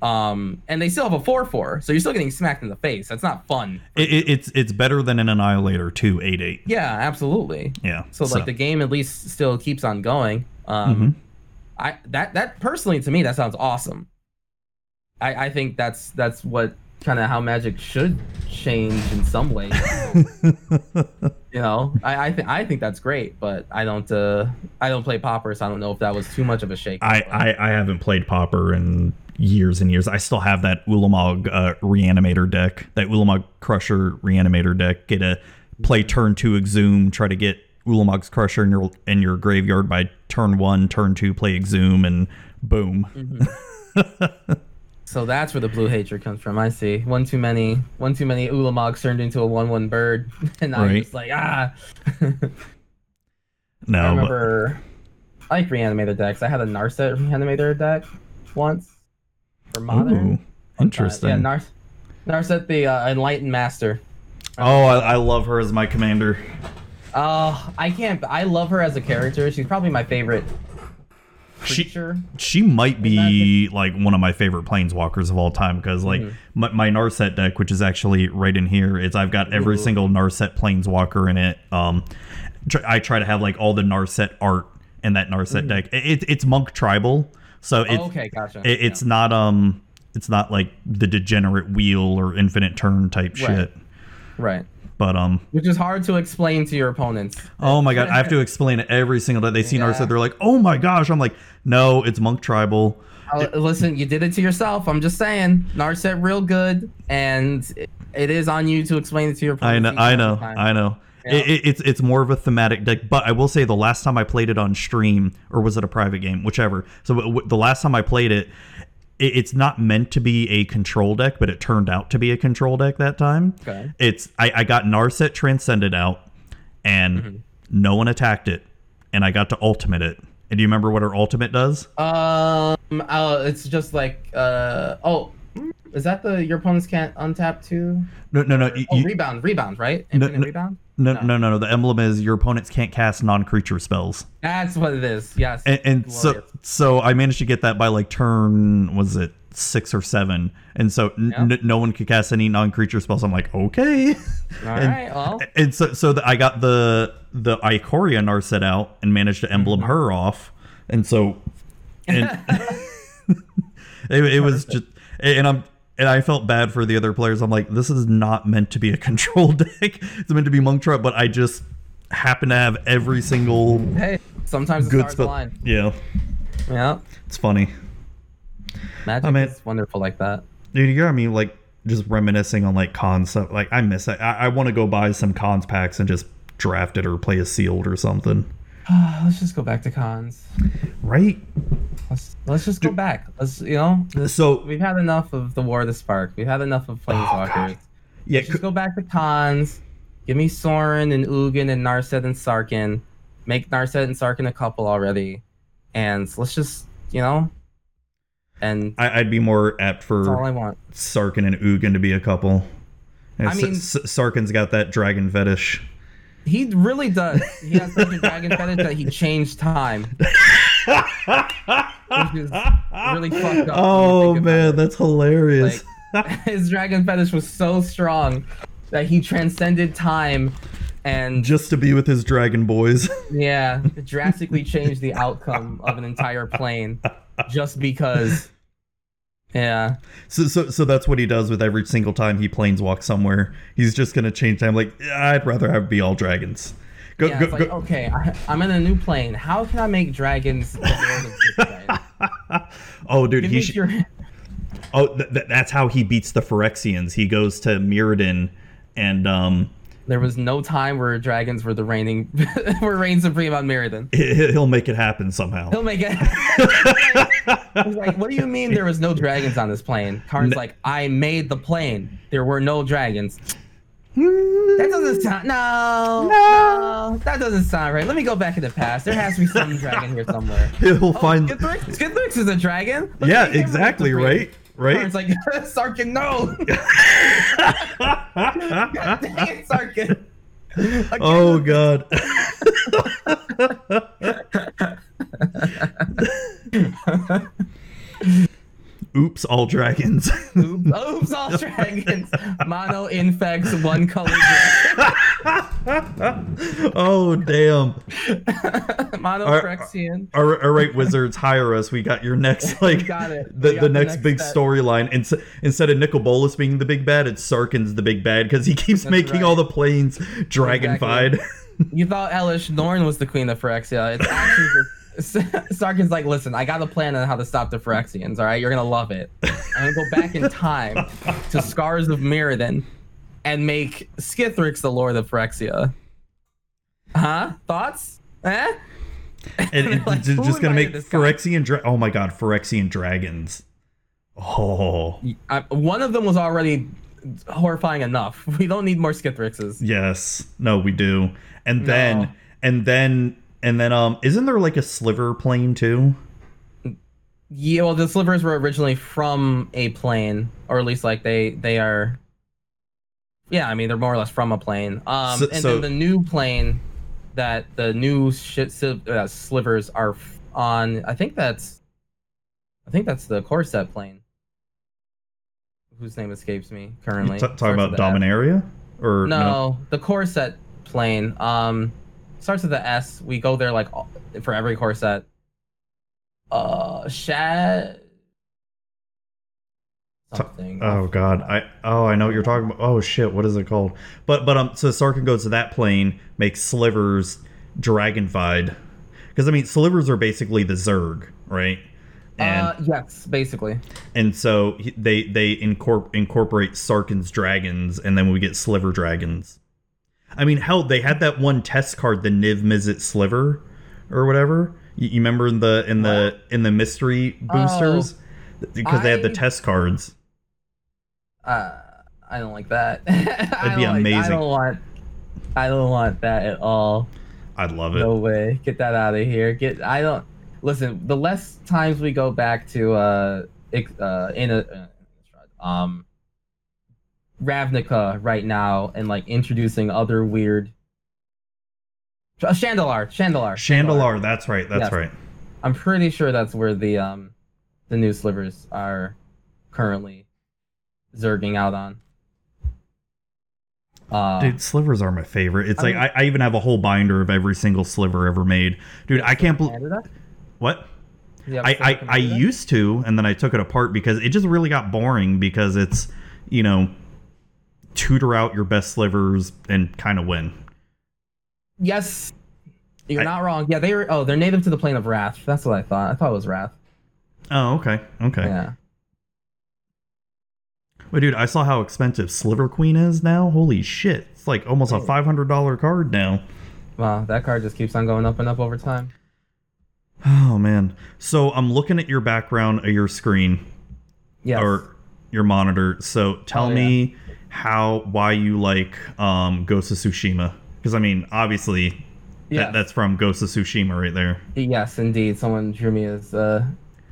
Um, and they still have a four four, so you're still getting smacked in the face. That's not fun. it, it, it's it's better than an Annihilator two eight-eight. Yeah, absolutely. Yeah. So, like the game at least still keeps on going. Um, Mhm. I that that personally to me that sounds awesome. I I think that's that's what kind of how Magic should change in some way. you know, I I think I think that's great, but I don't uh I don't play Pauper, so I don't know if that was too much of a shake. I, I I haven't played Pauper in years and years. I still have that Ulamog uh, reanimator deck, that Ulamog Crusher reanimator deck. Get a play turn two Exhume, try to get Ulamog's Crusher in your in your graveyard by turn one, turn two, play Exhume, and boom. So that's where the blue hatred comes from. I see. One too many, one too many Ulamogs turned into a one-one bird, and I'm Right. just like ah. No, I but remember I like reanimator decks. I had a Narset reanimator deck once for modern. Ooh, interesting. Uh, yeah, Nar- Narset the uh, Enlightened Master. oh, I, I love her as my commander. Oh, I can't. I love her as a character. She's probably my favorite creature. she might be like one of my favorite planeswalkers of all time because like Mm-hmm. my, my Narset deck, which is actually right in here, is I've got every Ooh. single Narset planeswalker in it. Um, tr- I try to have like all the Narset art in that Narset deck. It, it, it's monk tribal, so it's Mm. Oh, okay, gotcha. it, it's not um it's not like the degenerate wheel or infinite turn type Right. shit. right. But um, Which is hard to explain to your opponents. oh my god, I have to explain it every single day. They see Yeah. Narset, they're like, oh my gosh. I'm like, no, it's monk tribal. Uh, listen, you did it to yourself. I'm just saying, Narset real good, and it, it is on you to explain it to your I know, I know. I know. Yeah. It, it, it's it's more of a thematic deck, but I will say the last time I played it on stream, or was it a private game, whichever. So the last time I played it, it, it's not meant to be a control deck, but it turned out to be a control deck that time. Okay. It's I, I got Narset Transcendent out, and Mm-hmm. no one attacked it, and I got to ultimate it. And do you remember what her ultimate does? Um, uh, it's just like, uh, oh, is that the your opponents can't untap too? No, no, no. Oh, you- rebound, rebound, right? No, no. rebound. No, no, no, no. The emblem is your opponents can't cast non-creature spells. That's what it is. Yes. and, and so so I managed to get that by like turn was it six or seven, and so n- Yeah. n- no one could cast any non-creature spells. I'm like, okay, All and, right. Well, and so so the, I got the the Ikoria Narset out and managed to emblem Mm-hmm. her off, and so and it, it was just and I'm. And I felt bad for the other players. I'm like, this is not meant to be a control deck. It's meant to be monk trap, but I just happen to have every single hey, sometimes good spell. Yeah, Yeah. it's funny. Magic I mean- is wonderful like that. Dude, you got me like just reminiscing on like Khans stuff. Like I miss it. I, I want to go buy some Khans packs and just draft it or play a sealed or something. Ah, let's just go back to Khans. Right? Let's let's just go back. Let's you know So we've had enough of the War of the Spark. We've had enough of oh, Planeswalkers. yeah, Let's just go back to Khans. Give me Sorin and Ugin and Narset and Sarkhan, make Narset and Sarkhan a couple already, and let's just you know, and I, I'd be more apt for all I want. Sarkhan and Ugin to be a couple. I mean- S- Sarkhan's got that dragon fetish. He really does. He has such a dragon fetish that he changed time. Which is really fucked up Oh man, that's hilarious. Like, his dragon fetish was so strong that he transcended time and Just to be with his dragon boys. yeah, drastically changed the outcome of an entire plane just because. Yeah, so, so, so that's what he does with every single time he planeswalks somewhere. He's just gonna change time. Like I'd rather have be all dragons. Go, yeah. go, like, go. okay, I, I'm in a new plane. How can I make dragons? the lord of this plane? Oh, dude, Give he should. your- Oh, th- th- that's how he beats the Phyrexians. He goes to Mirrodin, and um, There was no time where dragons were the reigning, were reign supreme on he- he'll make it happen somehow. He'll make it. He's like, what do you mean there was no dragons on this plane? Karn's N- like, I made the plane. There were no dragons. That doesn't sound. No, no, that doesn't sound right. Let me go back in the past. There has to be some dragon here somewhere. He'll Oh, find. Skithiryx, Skithiryx is a dragon. Let's yeah, exactly. supreme. Right. Karn's like, Sarkhan, no. God dang it, Sarkhan. Again, oh God. Oops, all dragons. Oops, oops, all dragons. Mono infects one color oh damn. Mono Phyrexian. All right, all right, wizards, hire us. We got your next like got the, the the next, next big storyline. Ins- instead of Nicol Bolas being the big bad, it's Sarkhan's the big bad because he keeps That's making right. all the planes dragonfied. You thought Elesh Norn was the queen of Phyrexia. It's actually Sarkhan's like, listen, I got a plan on how to stop the Phyrexians. All right, you're gonna love it. I'm gonna go back in time to Scars of Mirrodin and make Skithiryx the Lord of Phyrexia. Huh? Thoughts? Eh? and, Like, ju- just gonna make invited this? Phyrexian dra- Oh my god, Phyrexian dragons. Oh I, one of them was already horrifying enough. We don't need more Skithiryxes. yes, no, we do. And then No. and then and then um, isn't there like a sliver plane too? Yeah, well, the slivers were originally from a plane, or at least like they they are. Yeah, I mean they're more or less from a plane. Um, So- and so- then the new plane that the new shit sil- uh, slivers are f- on. I think that's, I think that's the Corset plane. Whose name escapes me currently. T- talking about with a F. Dominaria or No, the Corset plane. Um, starts with the S. We go there like for every Corset. Uh, Shad. Something. Oh god, I oh I know what you're talking about. Oh shit, what is it called? But but um, so Sarkhan goes to that plane, makes slivers dragonfied, because I mean slivers are basically the Zerg, right? And uh, yes, basically. and so he- they they incorp- incorporate Sarkhan's dragons, and then we get sliver dragons. I mean, hell, they had that one test card, the Niv Mizzet Sliver, or whatever. You, you remember in the in the in the mystery boosters because they had the Oh. Test cards. Uh, I don't like that. That'd be amazing. I don't want. I don't want that at all. I'd love it. No way. Get that out of here. Get. I don't. Listen. The less times we go back to uh, uh in a uh, um Ravnica right now and like introducing other weird. Uh, Shandalar, Shandalar, Shandalar, that's right, that's Yes. right. I'm pretty sure that's where the um the new slivers are currently zerging out on. Uh, Dude, slivers are my favorite. It's I like mean- I, I even have a whole binder of every single sliver ever made. Dude, I can't believe what You have a I, I I used to, and then I took it apart because it just really got boring because it's you know tutor out your best slivers and kind of win. Yes, you're I- not wrong. Yeah, they were. Oh, they're native to the plane of Rath. That's what I thought. I thought it was Rath. Oh, okay, okay. Yeah. Wait, dude, I saw how expensive Sliver Queen is now. Holy shit, it's like almost a five hundred dollar card now. Wow, that card just keeps on going up and up over time. Oh man. So I'm looking at your background of your screen. Yes. or your monitor. So tell Oh, yeah. How why you like um Ghost of Tsushima because I mean obviously Yeah. That, that's from Ghost of Tsushima right there. Yes, indeed. Someone drew me as uh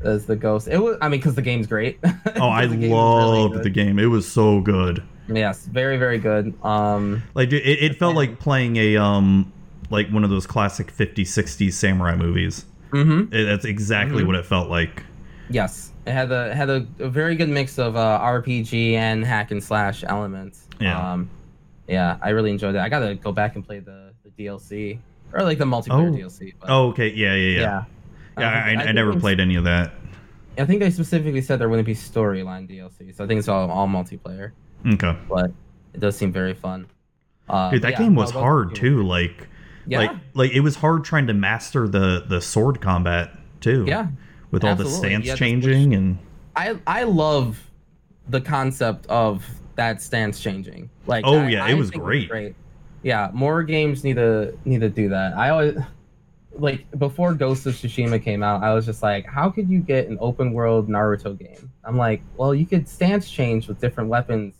as the ghost. It was I mean because the game's great. Oh, I game really loved the game. It was so good. Yes, very very good. Um Like it, it felt like playing a um like one of those classic 50s 60s samurai movies. mhm. It, that's exactly Mhm. what it felt like. Yes, it had a had a, a very good mix of uh, RPG and hack and slash elements. Yeah. Um, yeah, I really enjoyed it. I gotta go back and play the, the DLC or like the multiplayer Oh. DLC. But, Oh, okay. Yeah, yeah, yeah. yeah. Yeah, Um, I, I, think never played any of that. I think they specifically said there wouldn't be storyline DLC, so I think it's all all multiplayer. Okay. But it does seem very fun. Uh, Dude, that yeah, game was hard too. Like, Yeah, like, like it was hard trying to master the the sword combat too. yeah. With all the absolutely. stance to changing and I I love the concept of that stance changing. Like Oh, I- yeah, I it was think great. Yeah, more games need to need to do that. I always like before Ghost of Tsushima came out, I was just like, how could you get an open world Naruto game? I'm like, well, you could stance change with different weapons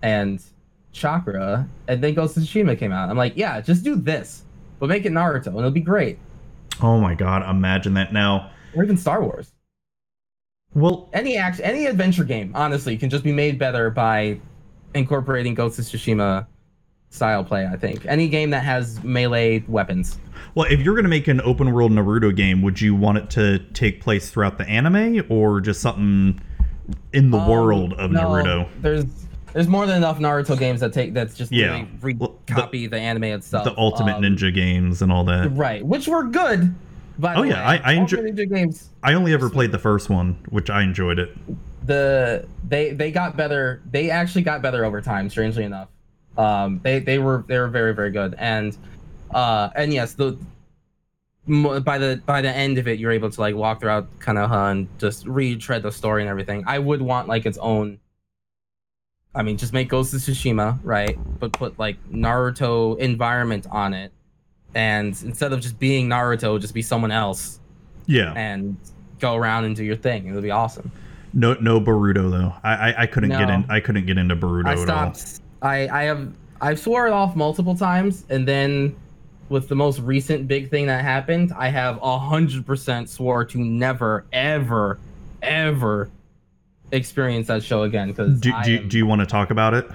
and chakra, and then Ghost of Tsushima came out. I'm like, yeah, just do this, but make it Naruto, and it'll be great. oh my god, imagine that now. Or even Star Wars. Well, any act any adventure game honestly can just be made better by incorporating Ghost of Tsushima style play. I think any game that has melee weapons. well, if you're gonna make an open world Naruto game, would you want it to take place throughout the anime or just something in the Um, world of no, Naruto? There's there's more than enough Naruto games that take that's just Yeah. re- Well, the- copy the, anime itself. The Ultimate Um, Ninja games and all that. Right, which were good. By Oh, yeah, way. I- I enjoy- Ultimate Ninja games. I only ever played the first one, which I enjoyed it. the they they got better they actually got better over time strangely enough um they they were they were very very good and uh and yes the by the by the end of it you're able to like walk throughout Konoha and just retread the story and everything i would want like its own i mean just make ghost of tsushima right but put like naruto environment on it and instead of just being naruto just be someone else Yeah. and go around and do your thing it would be awesome No, no Boruto though. I, I, I couldn't get in. I couldn't get into Boruto I at all. stopped. I I have I've swore it off multiple times, and then with the most recent big thing that happened, I have a hundred percent swore to never, ever, ever experience that show again because Do, do, do you want to talk about it?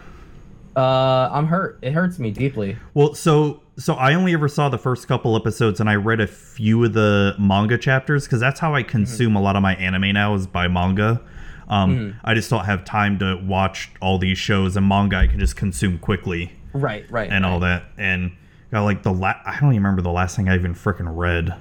uh I'm hurt. It hurts me deeply. Well, so so I only ever saw the first couple episodes, and I read a few of the manga chapters because that's how I consume a lot of my anime now is by manga. Um, Mhm. I just don't have time to watch all these shows, and manga I can just consume quickly Right, right. and all that. And got like the la- I don't even remember the last thing I even freaking read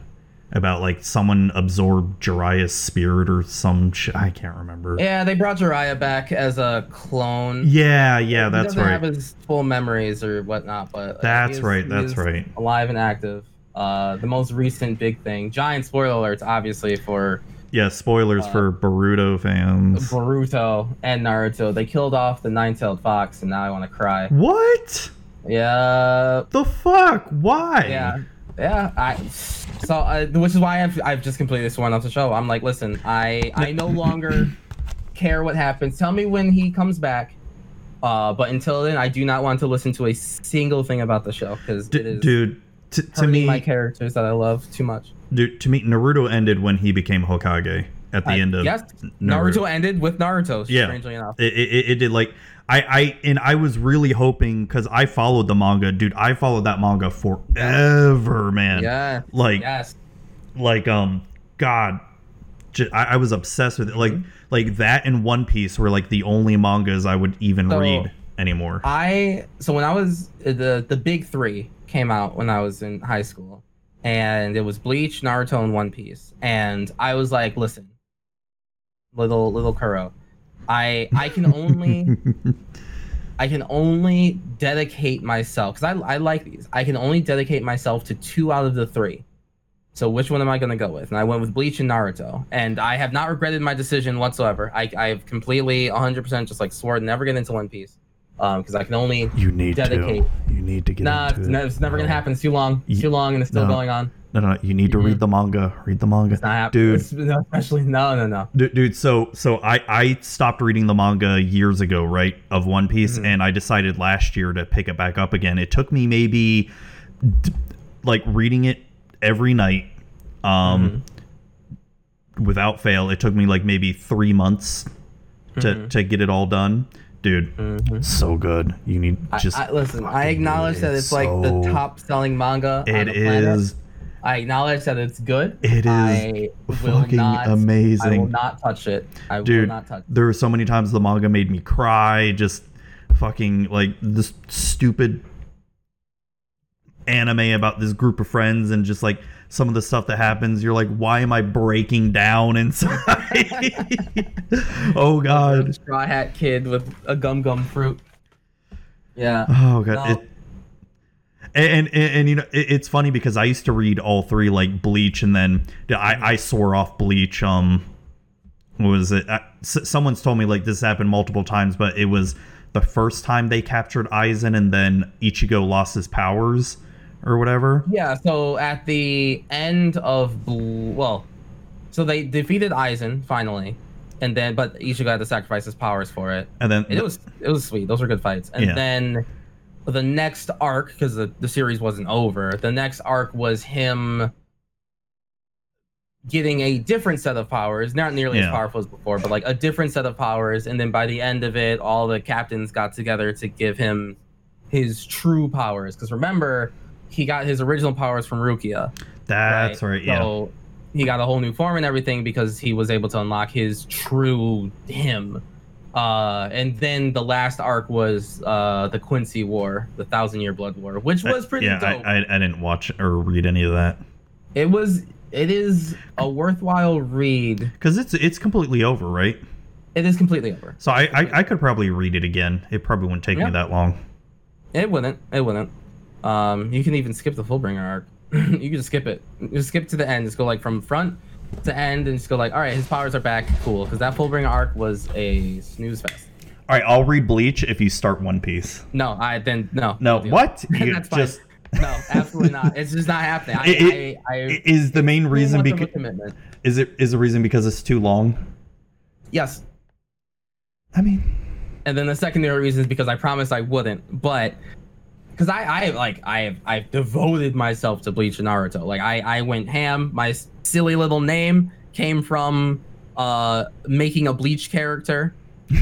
about like someone absorbed Jiraiya's spirit or some sh- I can't remember. Yeah, they brought Jiraiya back as a clone. Yeah, yeah, He that's doesn't right. have his full memories or whatnot, but uh, That's he is- right, that's right. Alive and active. Uh, the most recent big thing. Giant spoiler alerts, obviously for Yeah, spoilers Uh, for Boruto fans. Boruto and Naruto. They killed off the nine-tailed fox, and now I want to cry. What? Yeah, The fuck? Why? yeah, yeah. I so uh, which is why I've I've just completely sworn off the show. I'm like, listen, I I no longer care what happens. Tell me when he comes back. Uh, but until then, I do not want to listen to a single thing about the show because D- it is dude, t- to me, my characters that I love too much. dude, to me, Naruto ended when he became Hokage at the I- end of yes, Naruto. Naruto ended with Naruto. Yeah. Strangely enough. It, it, it did like I, I and I was really hoping because I followed the manga, dude. I followed that manga forever, man. Yeah. Like, Yes. like um, God, I was obsessed with it. Like, Mm-hmm. like that and One Piece were like the only mangas I would even So- read anymore. I so when I was the the big three came out when I was in high school, and it was Bleach, Naruto, and One Piece, and I was like, listen, little little Kuro, I I can only I can only dedicate myself because I I like these. I can only dedicate myself to two out of the three. So which one am I gonna go with? And I went with Bleach and Naruto, and I have not regretted my decision whatsoever. I I've completely 100% just like swore to never get into One Piece, um, because I can only you need dedicate. to. You need to get Nah, into it's, ne- it's never gonna happen. It's too long. It's too long, and it's still no. going on. No, no, you need to read Mhm. the manga. Read the manga. It's not. Dude. It's- especially no, no, no. Dude, dude, so so I I stopped reading the manga years ago, right, of One Piece, Mhm. and I decided last year to pick it back up again. It took me maybe like reading it every night, um, without fail. It took me like maybe three months to to get it all done, dude. So good. You need just I, listen, I acknowledge that it. it's like the top selling manga. on It is I acknowledge that it's good. It is I will fucking not, I will not touch it. I will dude not touch. It. There were so many times the manga made me cry just fucking like this stupid anime about this group of friends and just like some of the stuff that happens you're like why am i breaking down inside oh god Straw Hat Kid with a gum gum fruit. Yeah. oh god No. it, and, and, and you know it, it's funny because i used to read all three like bleach and then i i swore off bleach um what was it uh, someone's told me like this happened multiple times but it was the first time they captured aizen and then ichigo lost his powers or whatever Yeah, so at the end of Bl- well, so they defeated Aizen finally, and then but Ichigo had to sacrifice his powers for it. and then It was it was sweet. Those were good fights. And Yeah. then the next arc, because the, the series wasn't over, the next arc was him getting a different set of powers, not nearly Yeah. as powerful as before, but like a different set of powers. And then by the end of it, all the captains got together to give him his true powers. Because remember, he got his original powers from Rukia. that's right, yeah So he got a whole new form and everything because he was able to unlock his true him. Uh, and then the last arc was uh, the Quincy War, the Thousand Year Blood War, which was pretty yeah dope. I, I, I didn't watch or read any of that it was. It is a worthwhile read. because it's it's completely over right It is completely over. so I, I i could probably read it again it probably wouldn't take Yeah. me that long It wouldn't. It wouldn't. Um, you can even skip the Fullbringer arc. you can just skip it. Just skip to the end. Just go like from front to end, and just go like, all right, his powers are back. Cool, because that Fullbringer arc was a snooze fest. all right i'll read bleach if you start one piece No, I then no. no what you That's fine. just No, absolutely not. It's just not happening. I, It- I, I, is the main reason too much of a because is it is the reason because it's too long Yes, i mean and then the secondary reason is because I promised I wouldn't, but because I, I like I have I've devoted myself to Bleach and Naruto. Like I, I went ham. My silly little name came from uh making a Bleach character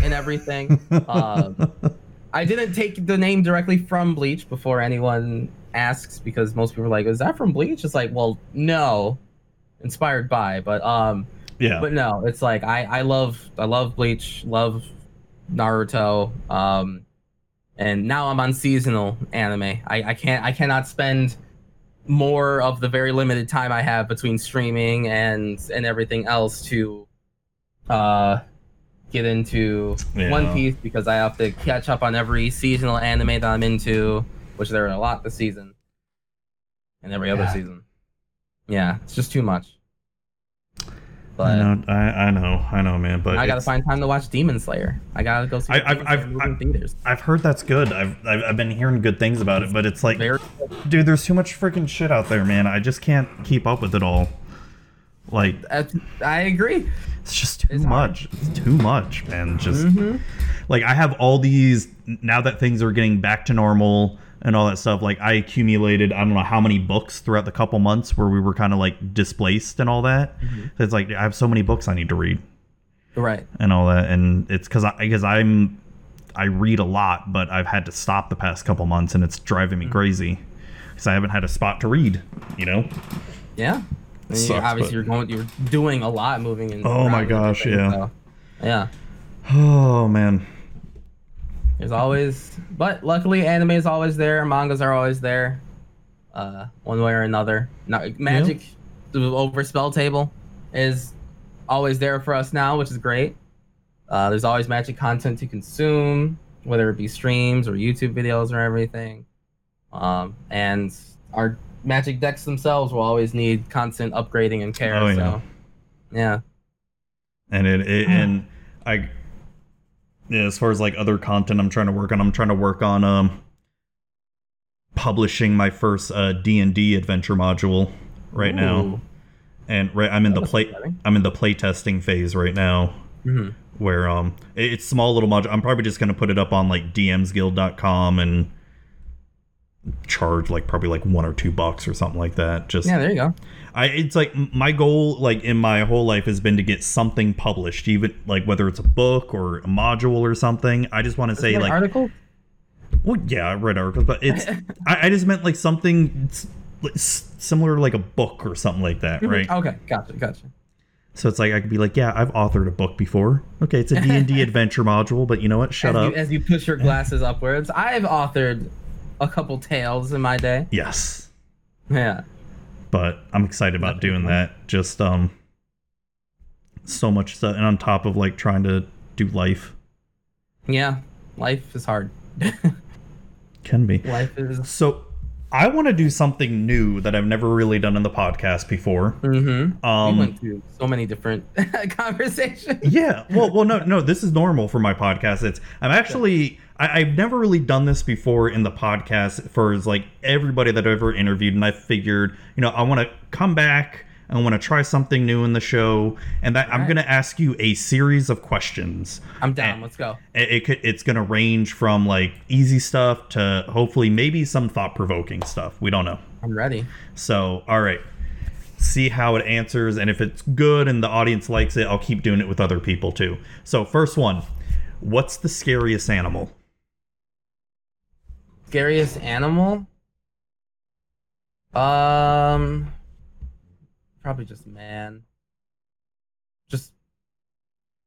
and everything. uh, I didn't take the name directly from Bleach before anyone asks because most people are like, "Is that from Bleach?" It's like, well, no, inspired by, but um, yeah but no, it's like I I love I love Bleach, love Naruto, um, and now I'm on seasonal anime. I I can't I cannot spend more of the very limited time I have between streaming and and everything else to uh get into Yeah. One Piece because I have to catch up on every seasonal anime that I'm into, which there are a lot this season, and every other season. Yeah, it's just too much. I But know, I, I know, I know, man. But I gotta find time to watch Demon Slayer. I gotta go see. I, I've, I've- I've- theaters. I've heard that's good. I've, I've I've been hearing good things about it, but it's like, Very dude, there's too much freaking shit out there, man. I just can't keep up with it all. Like, I, I agree. it's just too It's hard. much. It's too much, man. Just Mhm. like I have all these now that things are getting back to normal and all that stuff. Like I accumulated, I don't know how many books throughout the couple months where we were kind of like displaced and all that. It's like I have so many books I need to read. Right. and all that and it's because i because i'm i read a lot but i've had to stop the past couple months and it's driving Mm-hmm. me crazy because i haven't had a spot to read you know Yeah. And you- Sucks, obviously, but- you're going. You're doing a lot, moving and. Oh my gosh, yeah. so, yeah. oh man There's always, but luckily, anime is always there. Mangas are always there. Uh, one way or another. Now, Magic the over spell table is always there for us now, which is great. Uh, there's always magic content to consume, whether it be streams or YouTube videos or everything. Um, and our magic decks themselves will always need constant upgrading and care. Oh, yeah. So, yeah. and it, it and i yeah as far as like other content i'm trying to work on i'm trying to work on um publishing my first uh d&d adventure module right now and right i'm in the play exciting. i'm in the play testing phase right now Mhm. where um it- it's small little module i'm probably just going to put it up on like dmsguild.com and charge like probably like one or two bucks or something like that. Just Yeah, there you go. I it's like my goal like in my whole life has been to get something published, even like whether it's a book or a module or something. I just want to say like article. well, yeah, I read articles, but it's I, I just meant like something s- like, s- similar to like a book or something like that, mm-hmm. right? Okay, gotcha, gotcha. So it's like I could be like, yeah, I've authored a book before. Okay, it's a D and D adventure module, but you know what? Shut as up. You, as you push your glasses upwards, I've authored a couple tales in my day. yes, Yeah. but I'm excited about That'd doing that. Just um, so much stuff, and on top of like trying to do life Yeah. Life is hard. can be. Life is. So I want to do something new that I've never really done in the podcast before. Mm-hmm. Um, we went through so many different conversations. yeah well well no no this is normal for my podcast it's i'm actually I, i've never really done this before in the podcast for like everybody that i've ever interviewed and i figured you know i want to come back i want to try something new in the show and that i'm going to ask you a series of questions I'm down. Eh. Let's go. it, it could it's going to range from like easy stuff to hopefully maybe some thought-provoking stuff we don't know I'm ready. so, all right. See how it answers, and if it's good and the audience likes it, I'll keep doing it with other people too. So, first one What's the scariest animal? Scariest animal? Um, probably just man. Just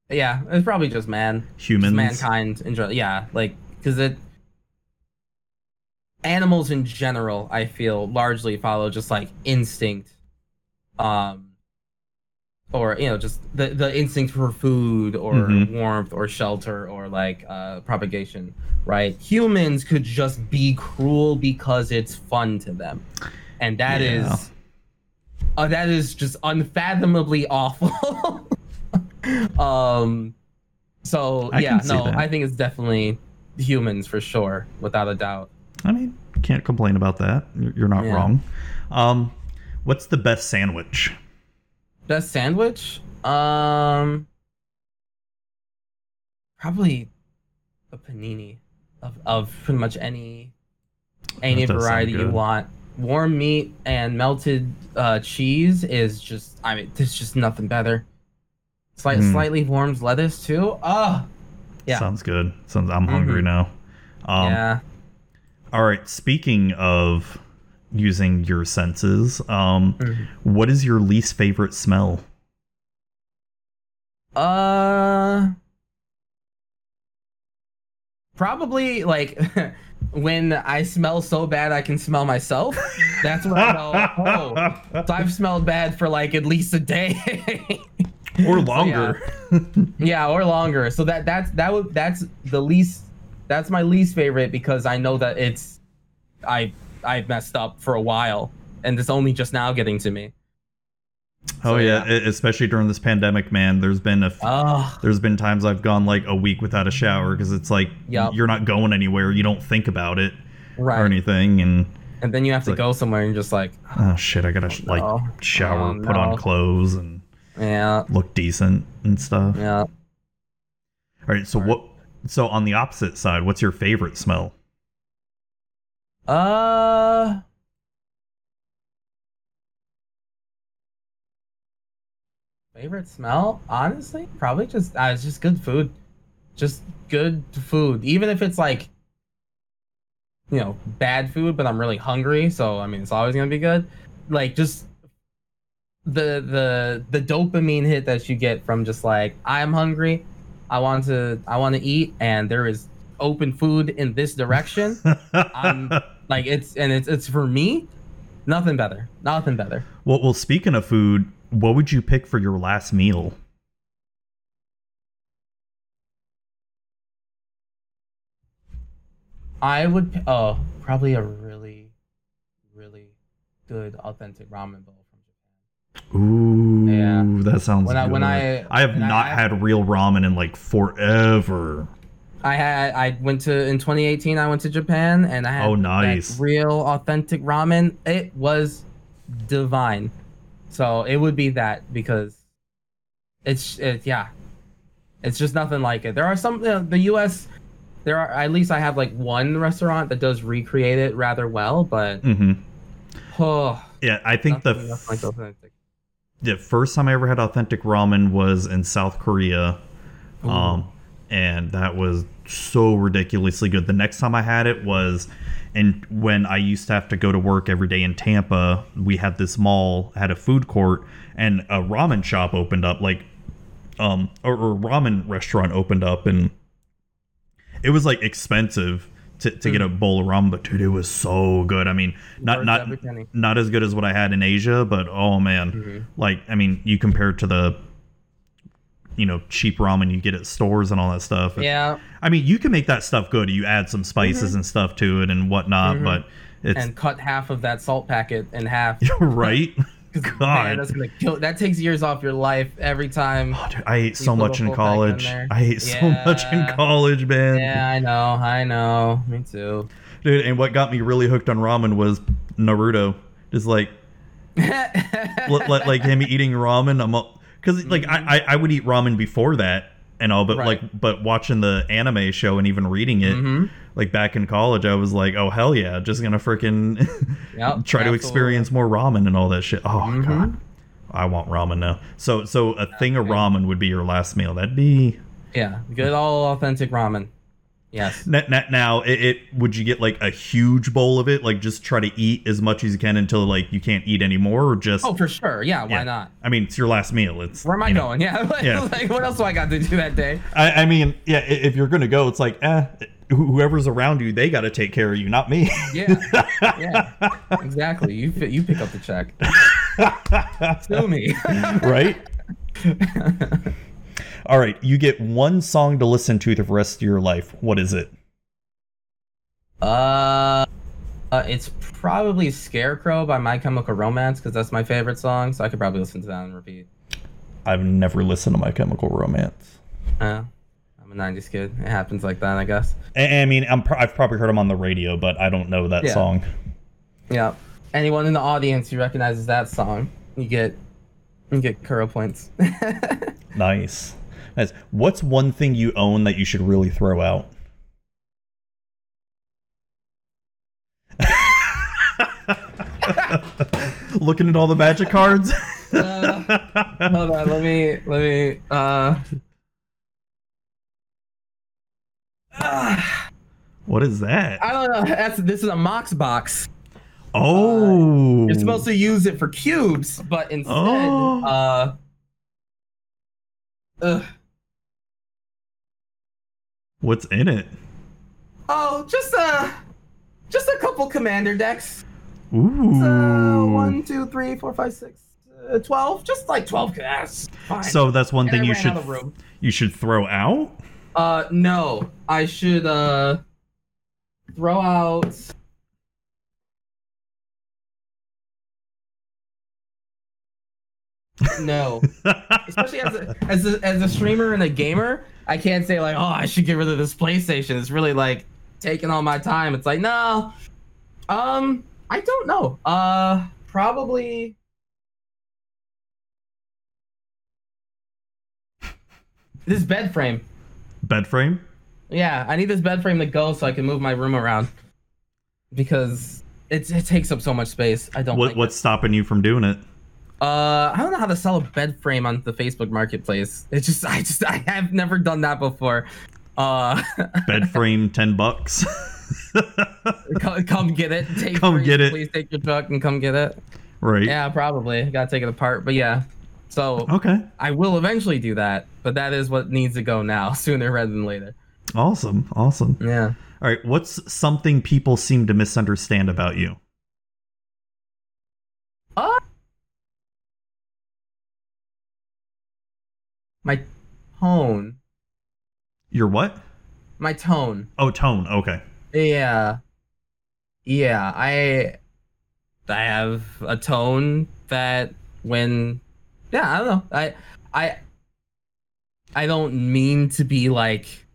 yeah, it's probably just man. Just Humans. mankind in general. Yeah, like because it animals in general, I feel largely follow just like instinct, um, or you know just the the instinct for food or Mhm. warmth or shelter or like uh, propagation. Right? Humans could just be cruel because it's fun to them, and that is. Yeah. Uh, that is just unfathomably awful. um, so I yeah, no, that. I think it's definitely humans for sure, without a doubt. I mean, can't complain about that. You're you're not Yeah. wrong. Um, what's the best sandwich? Best sandwich? Um, probably a panini of, of pretty much any any That variety you want. Warm meat and melted uh, cheese is just I mean, there's just nothing better. Slight, Mm. Slightly warmed lettuce too. Oh, Yeah. Sounds good. Sounds. I'm hungry Mhm. now. Um, yeah. All right. Speaking of using your senses, um, Mhm. what is your least favorite smell? Uh, probably like when I smell so bad I can smell myself. That's when I know. Oh, so I've smelled bad for like at least a day. or So, longer. yeah, or longer. So that that's that would that's the least. That's my least favorite because I know that it's I I messed up for a while and it's only just now getting to me. Oh So, yeah, yeah. especially during this pandemic, man. There's been a f- Oh, there's been times I've gone like a week without a shower because it's like Yup. you're not going anywhere. You don't think about it right. or anything, and And then you have to like- go somewhere and you're just like, oh shit, I gotta sh- like no. shower, Oh, put on clothes, and yeah, look decent and stuff. yeah. All right, so what? So on the opposite side, what's your favorite smell? Uh. Favorite smell? Honestly, probably just uh, it's just good food, just good food. Even if it's like, you know, bad food, but I'm really hungry, so I mean, it's always gonna be good. Like just the the the dopamine hit that you get from just like I'm hungry, I want to I want to eat, and there is open food in this direction. I'm- like it's and it's it's for me nothing better nothing better well, well, speaking of food, what would you pick for your last meal? i would oh probably a really really good authentic ramen bowl from japan Ooh, Yeah. that sounds. when i when good. i I have not had real ramen in like forever. I had i went to in 2018 i went to japan and i had Oh, that nice. real authentic ramen it was divine so it would be that because it's it, yeah it's just nothing like it there are some you know, the us there are at least I have like one restaurant that does recreate it rather well, but hmm oh, Yeah, I think the like authentic. the first time I ever had authentic ramen was in South Korea. Ooh. Um, and that was so ridiculously good. The next time I had it was, and when I used to have to go to work every day in Tampa, we had this mall had a food court and a ramen shop opened up, like, um, or, or ramen restaurant opened up, and it was like expensive to, to get a bowl of ramen, but dude, it was so good. I mean, not not not as good as what I had in Asia, but oh man, Mhm. like I mean, you compare it to the you know cheap ramen you get at stores and all that stuff. Yeah, I mean, you can make that stuff good. You add some spices and stuff to it and whatnot, Mhm. but it's and cut half of that salt packet in half. right. God. man, that's gonna kill. That takes years off your life every time. Oh, dude, I ate so much in bag in college. I ate so much in college, man. Yeah, I know, I know. Me too. Dude, and what got me really hooked on ramen was Naruto. Just like li- li- like him eating ramen. I'm because like I, I I would eat ramen before that and all, but Right. like but watching the anime show and even reading it, Mhm. like back in college, I was like, oh hell yeah, just gonna freaking Yep, try to experience more ramen and all that shit. Oh Mhm. god, I want ramen now. So so a thing of ramen would be your last meal. That'd be Yeah, good all authentic ramen. Yes. Now, now, it, it would you get like a huge bowl of it? Like just try to eat as much as you can until like you can't eat anymore, or just Oh, for sure. Yeah, why Yeah. not? I mean, it's your last meal. It's Where am I know. going? Yeah. like, Yeah. like, what else do I got to do that day? I, I mean, yeah. If you're gonna go, it's like, eh, whoever's around you, they got to take care of you, not me. Yeah. yeah. Exactly. You you pick up the check. Sue me. right? All right, you get one song to listen to the rest of your life. What is it? uh, uh, it's probably Scarecrow by My Chemical Romance because that's my favorite song. So I could probably listen to that and repeat. I've never listened to My Chemical Romance. Uh, I'm a '90s kid. It happens like that, I guess. I, I mean, I'm pr- I've probably heard them on the radio, but I don't know that Yeah. song. Yeah. Anyone in the audience who recognizes that song, you get you get Kuro points. Nice. Nice. What's one thing you own that you should really throw out? Looking at all the magic cards. Uh, hold on, let me let me uh ah, what is that? I don't know. That's this is a Mox box. Oh, You're supposed to use it for cubes, but instead, Oh. uh, ugh. What's in it? oh, just a just a couple commander decks. Ooh. Uh, one, two, three, four, five, six, uh, twelve. Just like twelve casts. Fine. So that's one And thing I you should you should throw out. Uh, no, I should uh throw out. No, especially as a, as a as a streamer and a gamer, I can't say like, oh, I should get rid of this PlayStation. It's really like taking all my time. It's like, no, um, I don't know. Uh, probably. This bed frame. Bed frame. Yeah, I need this bed frame to go so I can move my room around because it, it takes up so much space. I don't. What like what's stopping you from doing it? Uh, I don't know how to sell a bed frame on the Facebook Marketplace. It's just I just I have never done that before. Uh, Bed frame, ten bucks. come, come get it. Take Come free, get it. Please take your truck and come get it. right. Yeah, probably. Gotta take it apart, but yeah. So Okay. I will eventually do that, but that is what needs to go now, sooner rather than later. Awesome. Awesome. Yeah. All right. What's something people seem to misunderstand about you? Uh, my tone. Your what? My tone. Oh, tone. Okay. Yeah. Yeah, I I have a tone that when yeah, I don't know. I I I don't mean to be like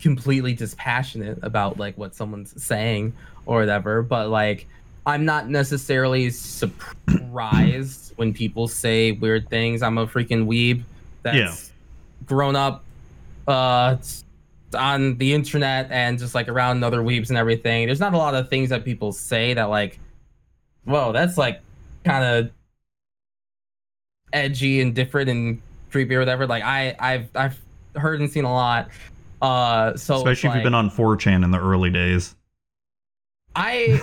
completely dispassionate about like what someone's saying or whatever, but like I'm not necessarily surprised when people say weird things. I'm a freaking weeb that's Yeah. grown up uh on the internet and just like around other weebs and everything, there's not a lot of things that people say that like, whoa, that's like kind of edgy and different and creepy or whatever. Like I I've I've heard and seen a lot. Uh, so Especially if you've been on 4chan in the early days. I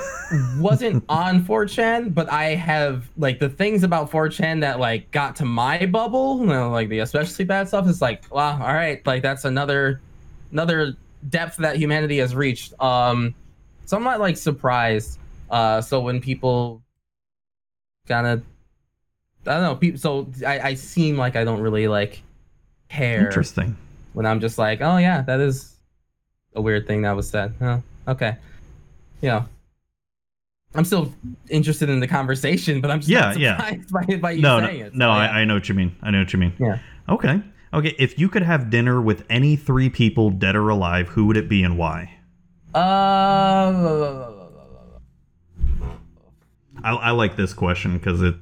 wasn't on 4chan, but I have like the things about 4chan that like got to my bubble, you know, like the especially bad stuff is like, wow, all right, like that's another another depth that humanity has reached. Um so I'm not like surprised. Uh so when people kind of I don't know, people so I, I seem like I don't really like care Interesting. when I'm just like, oh yeah, that is a weird thing that was said. Huh, okay. You know. I'm still interested in the conversation, but I'm just Yeah, yeah. by, by you No, it. no So, I. I know what you mean. I know what you mean. Yeah. Okay. Okay. If you could have dinner with any three people, dead or alive, who would it be and why? Uh, I, I like this question because it's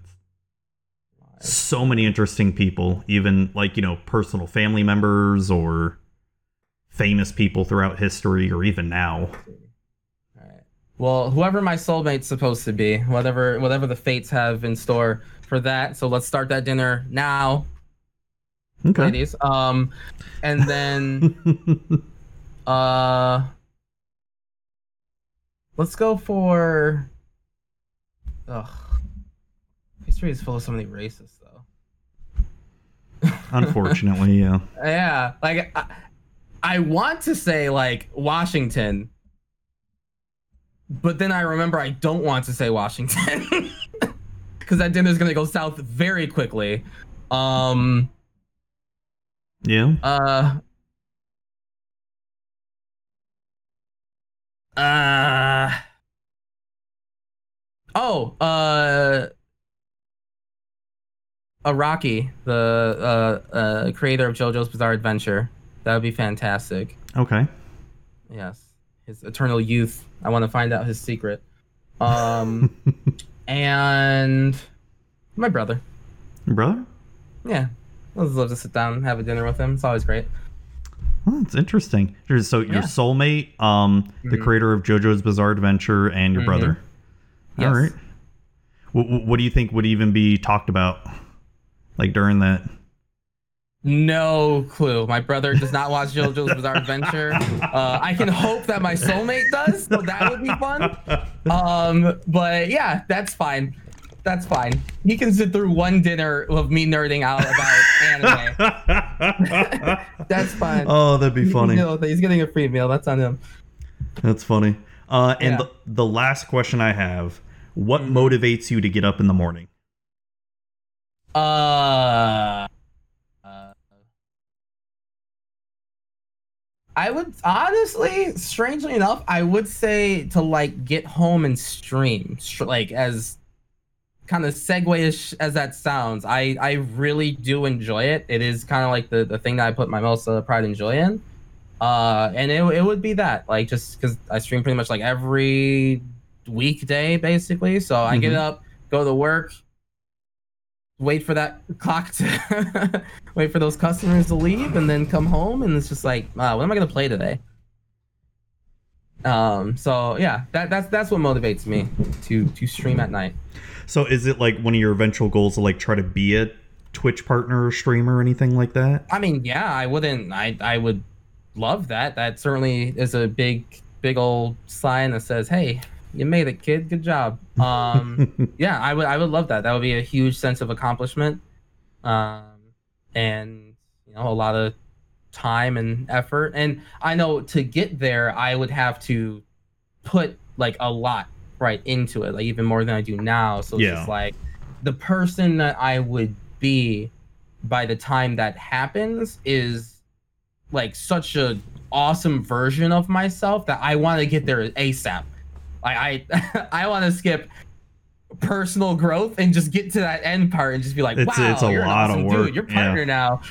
so many interesting people, even like, you know, personal family members or famous people throughout history or even now. Well, whoever my soulmate's supposed to be, whatever whatever the fates have in store for that. So let's start that dinner now, Okay. ladies. Um, and then uh, let's go for. Ugh, history is full of so many racists, though. Unfortunately, yeah. Yeah, like I, I want to say like Washington, but then I remember I don't want to say Washington because that dinner's gonna go south very quickly. Um. Yeah. Uh. Uh. Oh. Uh. Araki, the uh, uh, creator of JoJo's Bizarre Adventure. That would be fantastic. Okay. Yes, his eternal youth. I want to find out his secret. Um, and my brother. Brother? Yeah, I'd love to sit down and have a dinner with him. It's always great. Well, that's interesting. So your Yeah. soulmate, um, the Mhm. creator of JoJo's Bizarre Adventure, and your Mhm. brother. All Yes. right. What, what do you think would even be talked about, like during that? No clue. My brother does not watch JoJo's Bizarre Adventure. Uh, I can hope that my soulmate does, so that would be fun. Um, but yeah, that's fine. That's fine. He can sit through one dinner of me nerding out about anime. That's fine. oh, that'd be funny. He's getting a free meal. That's on him. That's funny. Uh, and Yeah. the, the last question I have: What Mhm. motivates you to get up in the morning? Uh, I would honestly, strangely enough, I would say to like get home and stream, like as kind of segue-ish as that sounds. I I really do enjoy it. It is kind of like the the thing that I put my most uh, pride and joy in. Uh, and it it would be that like just because I stream pretty much like every weekday basically. So I get Mhm. up, go to work, wait for that clock to wait for those customers to leave and then come home and it's just like uh, what am i going to play today? Um so yeah that that's that's what motivates me to to stream at night. So, is it like one of your eventual goals to like try to be a Twitch partner or streamer or anything like that? i mean yeah i wouldn't i i would love that. That certainly is a big big old sign that says hey you made it kid. Good job. Um yeah i would i would love that. That would be a huge sense of accomplishment. Um and you know a lot of time and effort. And i know to get there i would have to put like a lot right into it like even more than i do now. So it's Yeah. just like the person that i would be by the time that happens is like such a awesome version of myself that i want to get there asap I I, I want to skip personal growth and just get to that end part and just be like, It's- wow, it's a you're lot of awesome work, dude. You're yeah. partner now.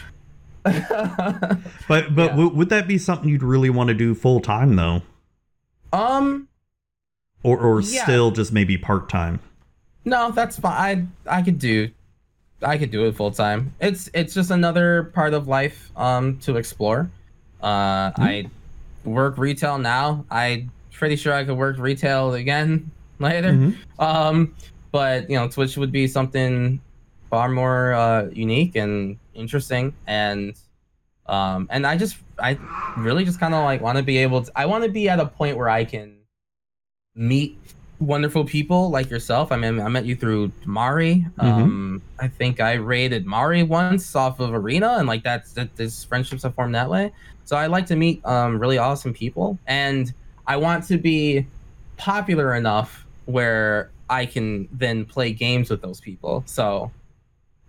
But but Yeah. w- would that be something you'd really want to do full time though, um, or or Yeah. still just maybe part time? no, that's fine. I I could do, I could do it full time. It's it's just another part of life um to explore. Uh, I work retail now. I pretty sure I could work retail again later. Mhm. Um, but you know, Twitch would be something far more uh, unique and interesting, and um, and I just I really just kind of like want to be able to. I want to be at a point where I can meet wonderful people like yourself. I mean, I met you through Mari. Um, I think I raided Mari once off of Arena, and like that's that. This friendships have formed that way. So I like to meet um, really awesome people, and I want to be popular enough where I can then play games with those people. So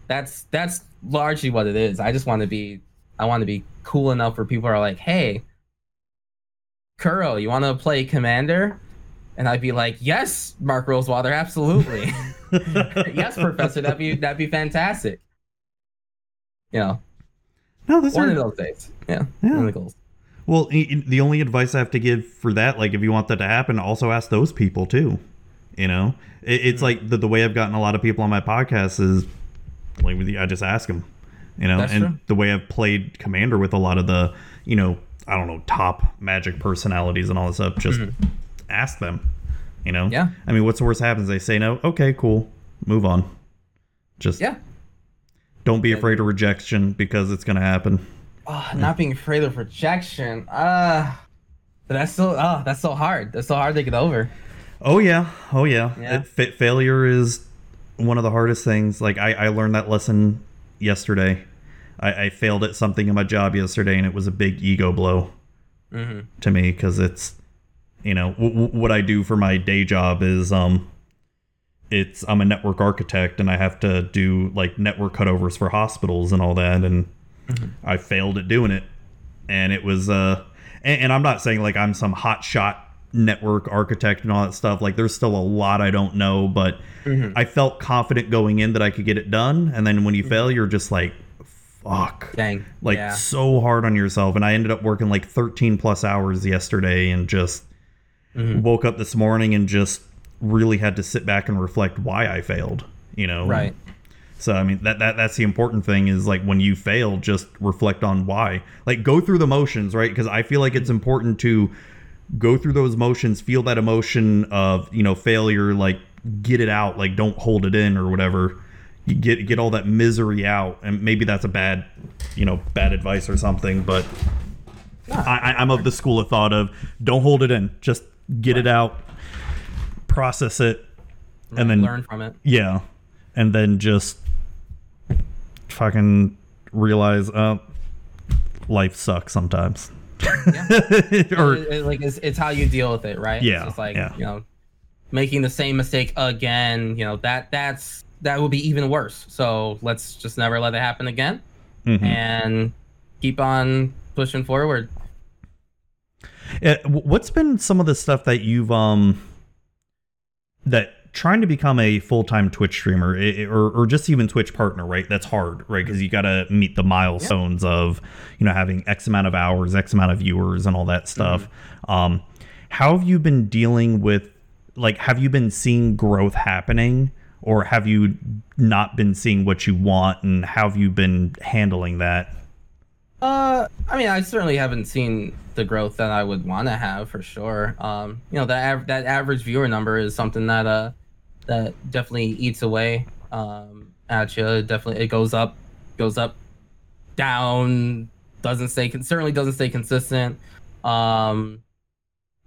that's that's largely what it is. I just want to be I want to be cool enough where people are like, "Hey, Kuro, you want to play Commander?" And I'd be like, "Yes, Mark Rosewater, absolutely. yes, Professor, that'd be that'd be fantastic." You know, no, those one are of those days. Yeah, Yeah. one of the goals. Well, the only advice I have to give for that, like if you want that to happen, also ask those people too. You know, it's Mm-hmm. like the, the way I've gotten a lot of people on my podcast is like with you, I just ask them. You know, That's and true. the way I've played Commander with a lot of the, you know, I don't know, top Magic personalities and all this stuff, just ask them. You know, Mm-hmm. Yeah. I mean, what's the worst happens? They say no. Okay, cool, move on. Just Yeah. don't be afraid of rejection because it's gonna happen. Oh, not being afraid of rejection. Uh but that's so oh, that's so hard. That's so hard to get over. Oh yeah, oh yeah. Yeah. It, fa- failure is one of the hardest things. Like I, I learned that lesson yesterday. I, I failed at something in my job yesterday, and it was a big ego blow hmm to me because it's, you know, w- w- what I do for my day job is um, it's I'm a network architect, and I have to do like network cutovers for hospitals and all that, and I failed at doing it, and it was uh, and, and I'm not saying like I'm some hot shot network architect and all that stuff. Like there's still a lot I don't know, but I felt confident going in that I could get it done, and then when you fail, you're just like, fuck Dang. like yeah. so hard on yourself and i ended up working like 13 plus hours yesterday and just Mhm. woke up this morning and just really had to sit back and reflect why i failed you know Right. So i mean that, that that's the important thing is like when you fail just reflect on why. Like go through the motions right? Because i feel like it's important to go through those motions feel that emotion of you know failure like get it out like don't hold it in or whatever. You get get all that misery out and maybe that's a bad you know bad advice or something but I, I- i'm of the school of thought of don't hold it in just get it out process it and then learn from it. yeah. And then just fucking realize uh life sucks sometimes or It- it- like it's, it's how you deal with it, right? Yeah, It's like yeah. you know, making the same mistake again. You know that that's that would be even worse. So let's just never let it happen again, Mhm. and keep on pushing forward. Wh- What's been some of the stuff that you've um that trying to become a full time Twitch streamer or or just even Twitch partner, right? That's hard, right? Because you got to meet the milestones of you know having X amount of hours, X amount of viewers, and all that stuff. Um, how have you been dealing with like? Have you been seeing growth happening? Or have you not been seeing what you want, and how have you been handling that? Uh, I mean, I certainly haven't seen the growth that I would want to have for sure. Um, you know, that av- that average viewer number is something that uh that definitely eats away um at you. It definitely, it goes up, goes up, down. Doesn't stay. Certainly doesn't stay consistent. Um,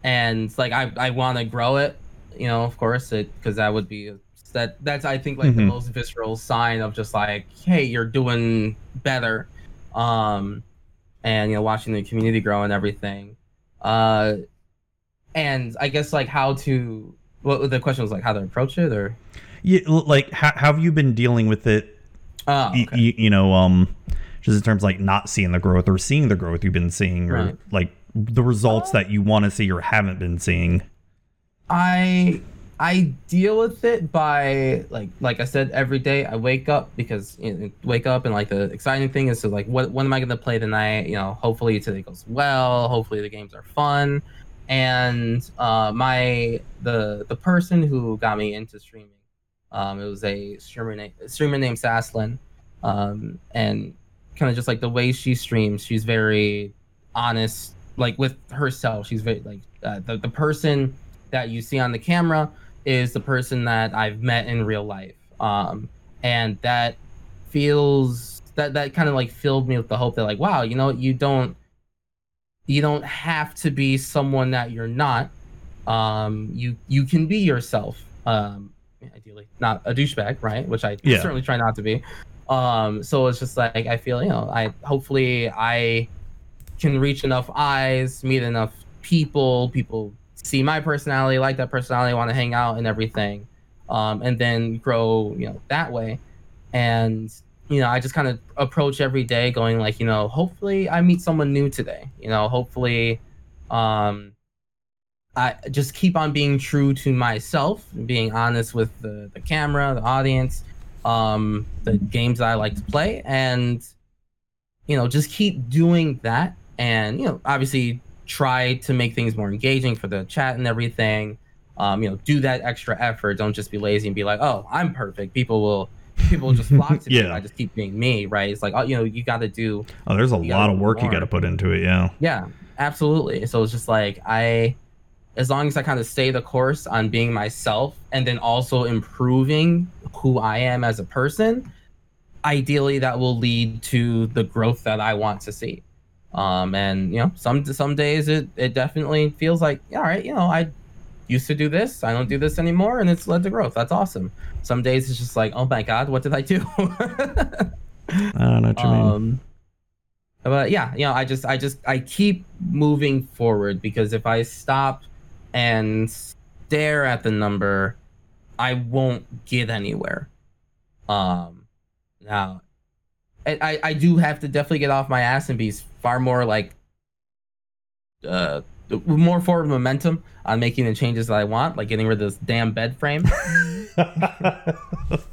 and like I I want to grow it. You know, of course, it because that would be that that's I think like the Mhm. most visceral sign of just like, hey, you're doing better um and you know watching the community grow and everything uh and i guess like how to what the question was like how to approach it or Yeah, like how, how have you been dealing with it oh okay. y- you know, um, just in terms of like not seeing the growth or seeing the growth you've been seeing, or Right. like the results that you want to see or haven't been seeing. i i deal with it by like like i said every day i wake up because you know, wake up and like the exciting thing is to like what when am i going to play tonight you know hopefully today goes well hopefully the games are fun and uh my the the person who got me into streaming um it was a streamer name streamer named saslin um and kind of just like the way she streams she's very honest like with herself. She's very like uh, the the person that you see on the camera is the person that I've met in real life. Um, and that feels that that kind of like filled me with the hope that like wow, you know, you don't you don't have to be someone that you're not. Um, you you can be yourself. Um, ideally, not a douchebag, right? Which I Yeah. certainly try not to be. Um, so it's just like I feel, you know, I hopefully I can reach enough eyes, meet enough people, people see my personality, like that personality, want to hang out and everything, um, and then grow, you know, that way. And you know, I just kind of approach every day going like, you know, hopefully I meet someone new today. You know, hopefully, um, I just keep on being true to myself, being honest with the the camera, the audience, um, the games I like to play, and you know, just keep doing that. And you know, obviously try to make things more engaging for the chat and everything. Um, you know, do that extra effort. Don't just be lazy and be like, "Oh, I'm perfect." People will, people just flock to me Yeah. I just keep being me, right? It's like, oh, you know, you got to do Oh, there's a lot of work you got to put into it. Yeah. yeah, absolutely. So it's just like I, as long as I kind of stay the course on being myself and then also improving who I am as a person, ideally that will lead to the growth that I want to see. Um, and you know, some some days it it definitely feels like, all right, you know, I used to do this, I don't do this anymore, and it's led to growth. That's awesome. Some days it's just like, oh my god, what did I do? I don't know what you mean. um but yeah you know i just i just i keep moving forward because if i stop and stare at the number i won't get anywhere um now I, I i do have to definitely get off my ass and be far more like uh more forward momentum on making the changes that i want like getting rid of this damn bed frame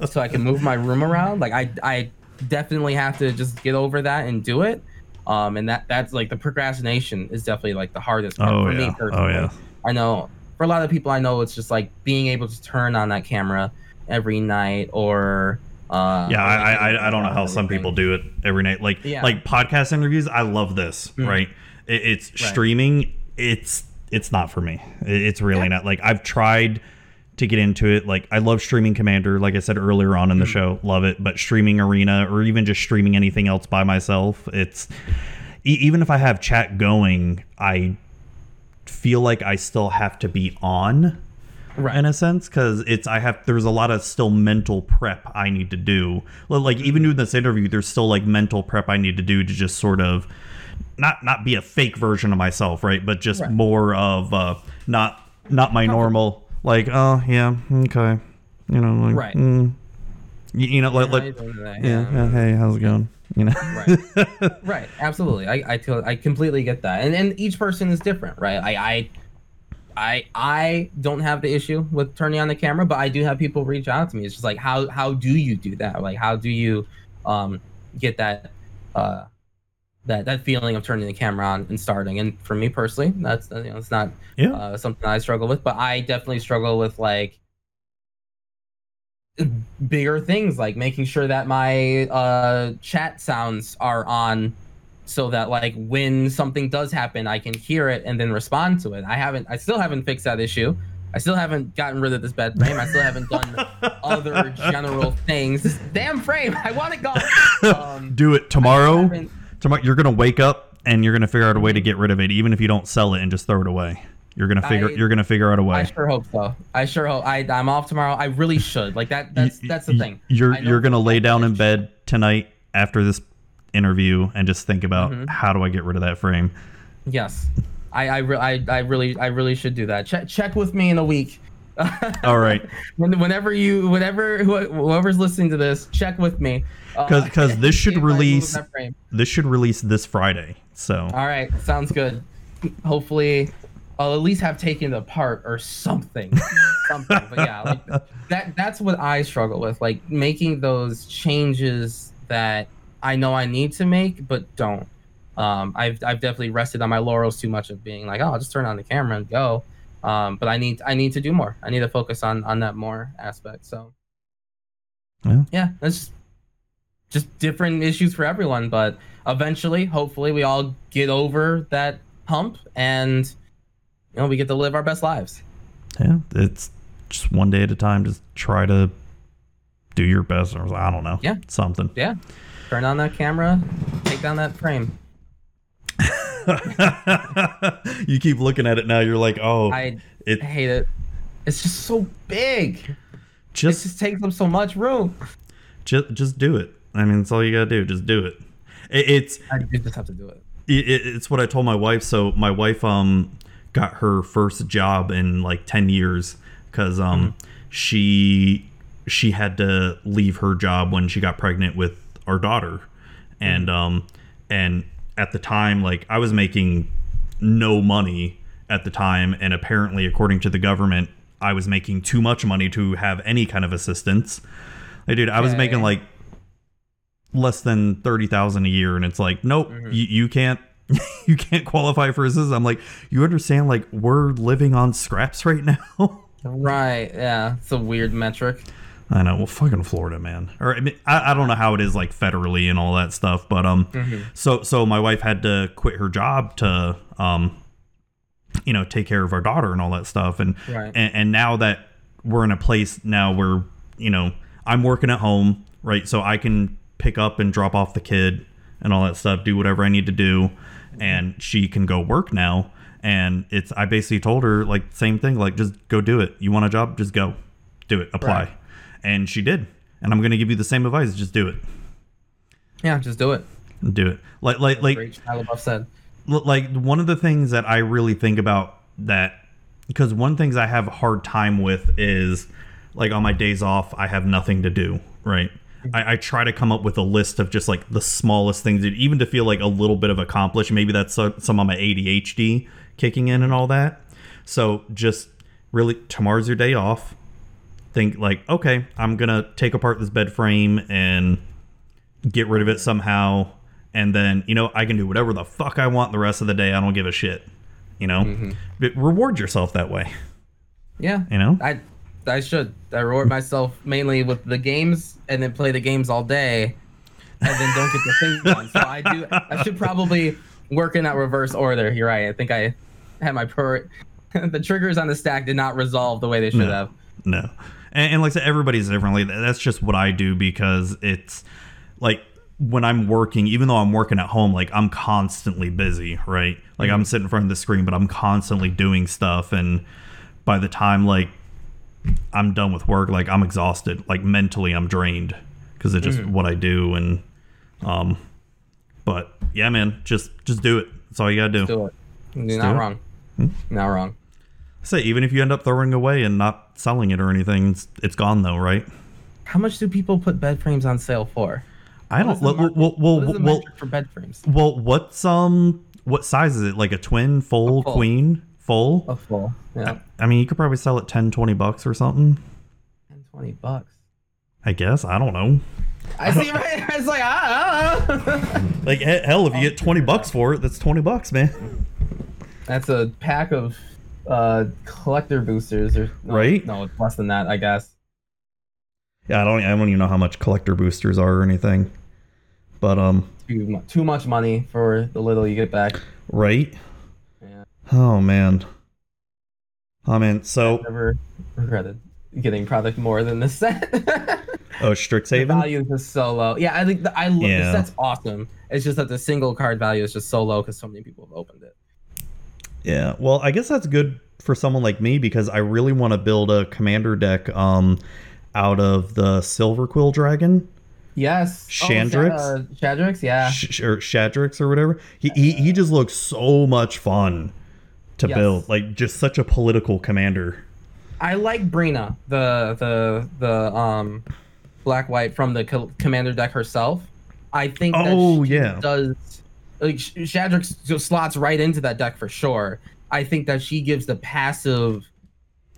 so I can move my room around. Like I I definitely have to just get over that and do it. Um, and that that's like the procrastination is definitely like the hardest part oh for yeah. me personally. Oh yeah. I know for a lot of people I know it's just like being able to turn on that camera every night or uh Yeah, I, I I don't know how some people do it every night. Like Yeah. like podcast interviews, I love this. Mm. Right? It, it's Right. streaming. It's it's not for me. It's really Yeah. not. Like I've tried to get into it. Like I love streaming Commander. Like I said earlier on in the Mm. show, love it. But streaming Arena or even just streaming anything else by myself, it's e- even if I have chat going, I feel like I still have to be on Right. in a sense because it's i have there's a lot of still mental prep i need to do like even doing this interview there's still like mental prep i need to do to just sort of not not be a fake version of myself right? But just Right. more of uh not not my normal like oh yeah okay. You know like Right. mm, you, you know like, like doing yeah, yeah. hey how's it going? You know? Right. Right absolutely. I i, feel, I completely get that. And and each person is different right? I i I I don't have the issue with turning on the camera, but I do have people reach out to me. It's just like how how do you do that? Like how do you um get that uh that that feeling of turning the camera on and starting? And for me personally, that's you know it's not yeah. uh, something I struggle with, but I definitely struggle with like bigger things like making sure that my uh chat sounds are on so that like when something does happen i can hear it and then respond to it. I haven't i still haven't fixed that issue. I still haven't gotten rid of this bad frame. I still haven't done other general things. This damn frame! I want it gone! Um, do it tomorrow you're gonna wake up and you're gonna figure out a way to get rid of it even if you don't sell it and just throw it away you're gonna figure I- you're gonna figure out a way I sure hope so. I sure hope. I I'm off tomorrow. I really should. Like that. That's that's the thing. You're you're gonna lay down in bed tonight after this interview and just think about Mhm. how do I get rid of that frame. Yes, I I, re- I I really I really should do that. Check check with me in a week. All right, When, whenever you whenever who- whoever's listening to this, check with me. Uh, because because this should if I move release this should release this Friday. So All right, sounds good. Hopefully, I'll at least have taken it apart or something. something. But yeah, like that that's what I struggle with, like making those changes that I know I need to make but don't. Um, I've I've definitely rested on my laurels too much of being like, oh, I'll just turn on the camera and go. Um, but I need I need to do more. I need to focus on on that more aspect. So Yeah. yeah, that's just, just different issues for everyone. But eventually, hopefully, we all get over that hump, and you know we get to live our best lives. Yeah, it's just one day at a time. Just try to do your best, or I don't know. Yeah. something. Yeah, turn on that camera, take down that frame. you keep looking at it now. You're like, oh, I it hate it. It's just so big. It just just takes up so much room. just just do it. I mean, that's all you gotta do. Just do it. it it's I just have to do it. it, it- it's what I told my wife. So my wife um got her first job in like 10 years cuz um she she had to leave her job when she got pregnant with our daughter. And um and at the time like I was making no money at the time and apparently according to the government I was making too much money to have any kind of assistance. Like, dude, I was Okay. making like less than 30,000 a year and it's like nope mm-hmm. you, you can't you can't qualify for assistance i'm like you understand like we're living on scraps right now Right. Yeah. It's a weird metric. I know. Well fucking florida man. Or i mean I, I don't know how it is like federally and all that stuff but um so so my wife had to quit her job to um you know take care of our daughter and all that stuff. And Right. and, and now that we're in a place now where you know i'm working at home right? So i can pick up and drop off the kid and all that stuff do whatever i need to do and she can go work now. And it's i basically told her like same thing like just go do it. You want a job? Just go. Do it. Apply. Right. And she did and i'm going to give you the same advice just do it Yeah. Just do it. do it like like like. Shia said. Like one of the things that I really think about that because one things I have a hard time with is like on my days off I have nothing to do right I, I try to come up with a list of just like the smallest things even to feel like a little bit of accomplished maybe that's some of my ADHD kicking in and all that so just really tomorrow's your day off think like okay I'm gonna take apart this bed frame and get rid of it somehow and then you know i can do whatever the fuck i want the rest of the day i don't give a shit you know mm-hmm. but reward yourself that way Yeah. you know I I should. I reward myself mainly with the games and then play the games all day and then don't get the thing done. So I do I should probably work in that reverse order. You're right. I think I had my per the triggers on the stack did not resolve the way they should No. have. no and, and like i said everybody's differently that's just what i do because it's like when i'm working even though i'm working at home like i'm constantly busy right? Like i'm mm-hmm. sitting in front of the screen but i'm constantly doing stuff. And by the time like i'm done with work like i'm exhausted. Like mentally i'm drained because it's just mm-hmm. what i do. And um but yeah man just just do it. That's all you gotta do. Do it. You're do hmm? not wrong. Not wrong. Say even if you end up throwing away and not selling it or anything it's, it's gone though right How much do people put bed frames on sale for? i don't well, well, well, what is the well, for bed frames? well what's um what size is it like a twin full, A full. queen full A full. Yeah. i mean you could probably sell it 10 20 bucks or something 10, 20 bucks. i guess i don't know I see right. It's like ah. like hell if you get 20 bucks for it that's 20 bucks man That's a pack of uh collector boosters or no, Right? No, it's less than that, I guess. yeah i don't i don't even know how much collector boosters are or anything but um Too, mu- too much money for the little you get back. right Yeah. oh man oh man so Never regretted getting product more than this set. oh the strixhaven value is just so low. Yeah, I think the, I lo- Yeah. the set's awesome. It's just that the single card value is just so low because so many people have opened it. Yeah, well, I guess that's good for someone like me because I really want to build a commander deck um out of the Silverquill Dragon, Yes. Chandrix? Oh, uh, Chandrix, yeah. Sh- or Shadrix or whatever. He, he he just looks so much fun to Yes. build, like just such a political commander. I like Breena, the the the um black white from the co- commander deck herself. I think that Oh, she yeah. does like Sh- Shadrix just slots right into that deck for sure. I think that she gives the passive.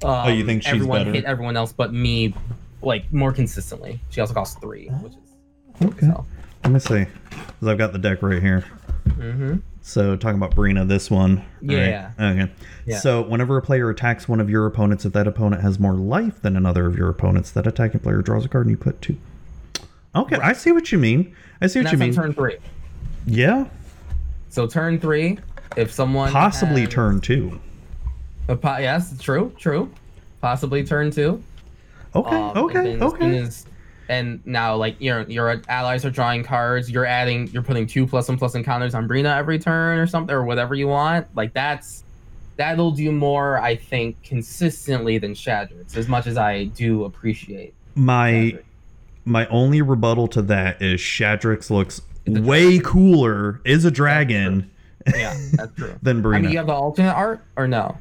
Um, Oh, you think she's everyone better? hit everyone else but me, like more consistently. She also costs three, which is Okay, so. let me see, because I've got the deck right here. Mm-hmm. So talking about Breena, this one. right? Yeah. Okay. Yeah. So whenever a player attacks one of your opponents, if that opponent has more life than another of your opponents, that attacking player draws a card and you put two. Okay, I see what you mean. I see what that's you on mean. turn three. yeah. So turn three, If someone Possibly has- turn two. a po- yes, true, true. Possibly turn two. Okay, Um, okay, and then as soon okay. as- and now, like your your allies are drawing cards. You're adding, you're putting two plus one plus encounters on Breena every turn or something, or whatever you want. Like that's that'll do more, I think, consistently than Shadrix. As much as I do appreciate My my only rebuttal to that is Shadrix looks way cooler, is a dragon Yeah, that's true. than I Breena. mean, you have the alternate art or no?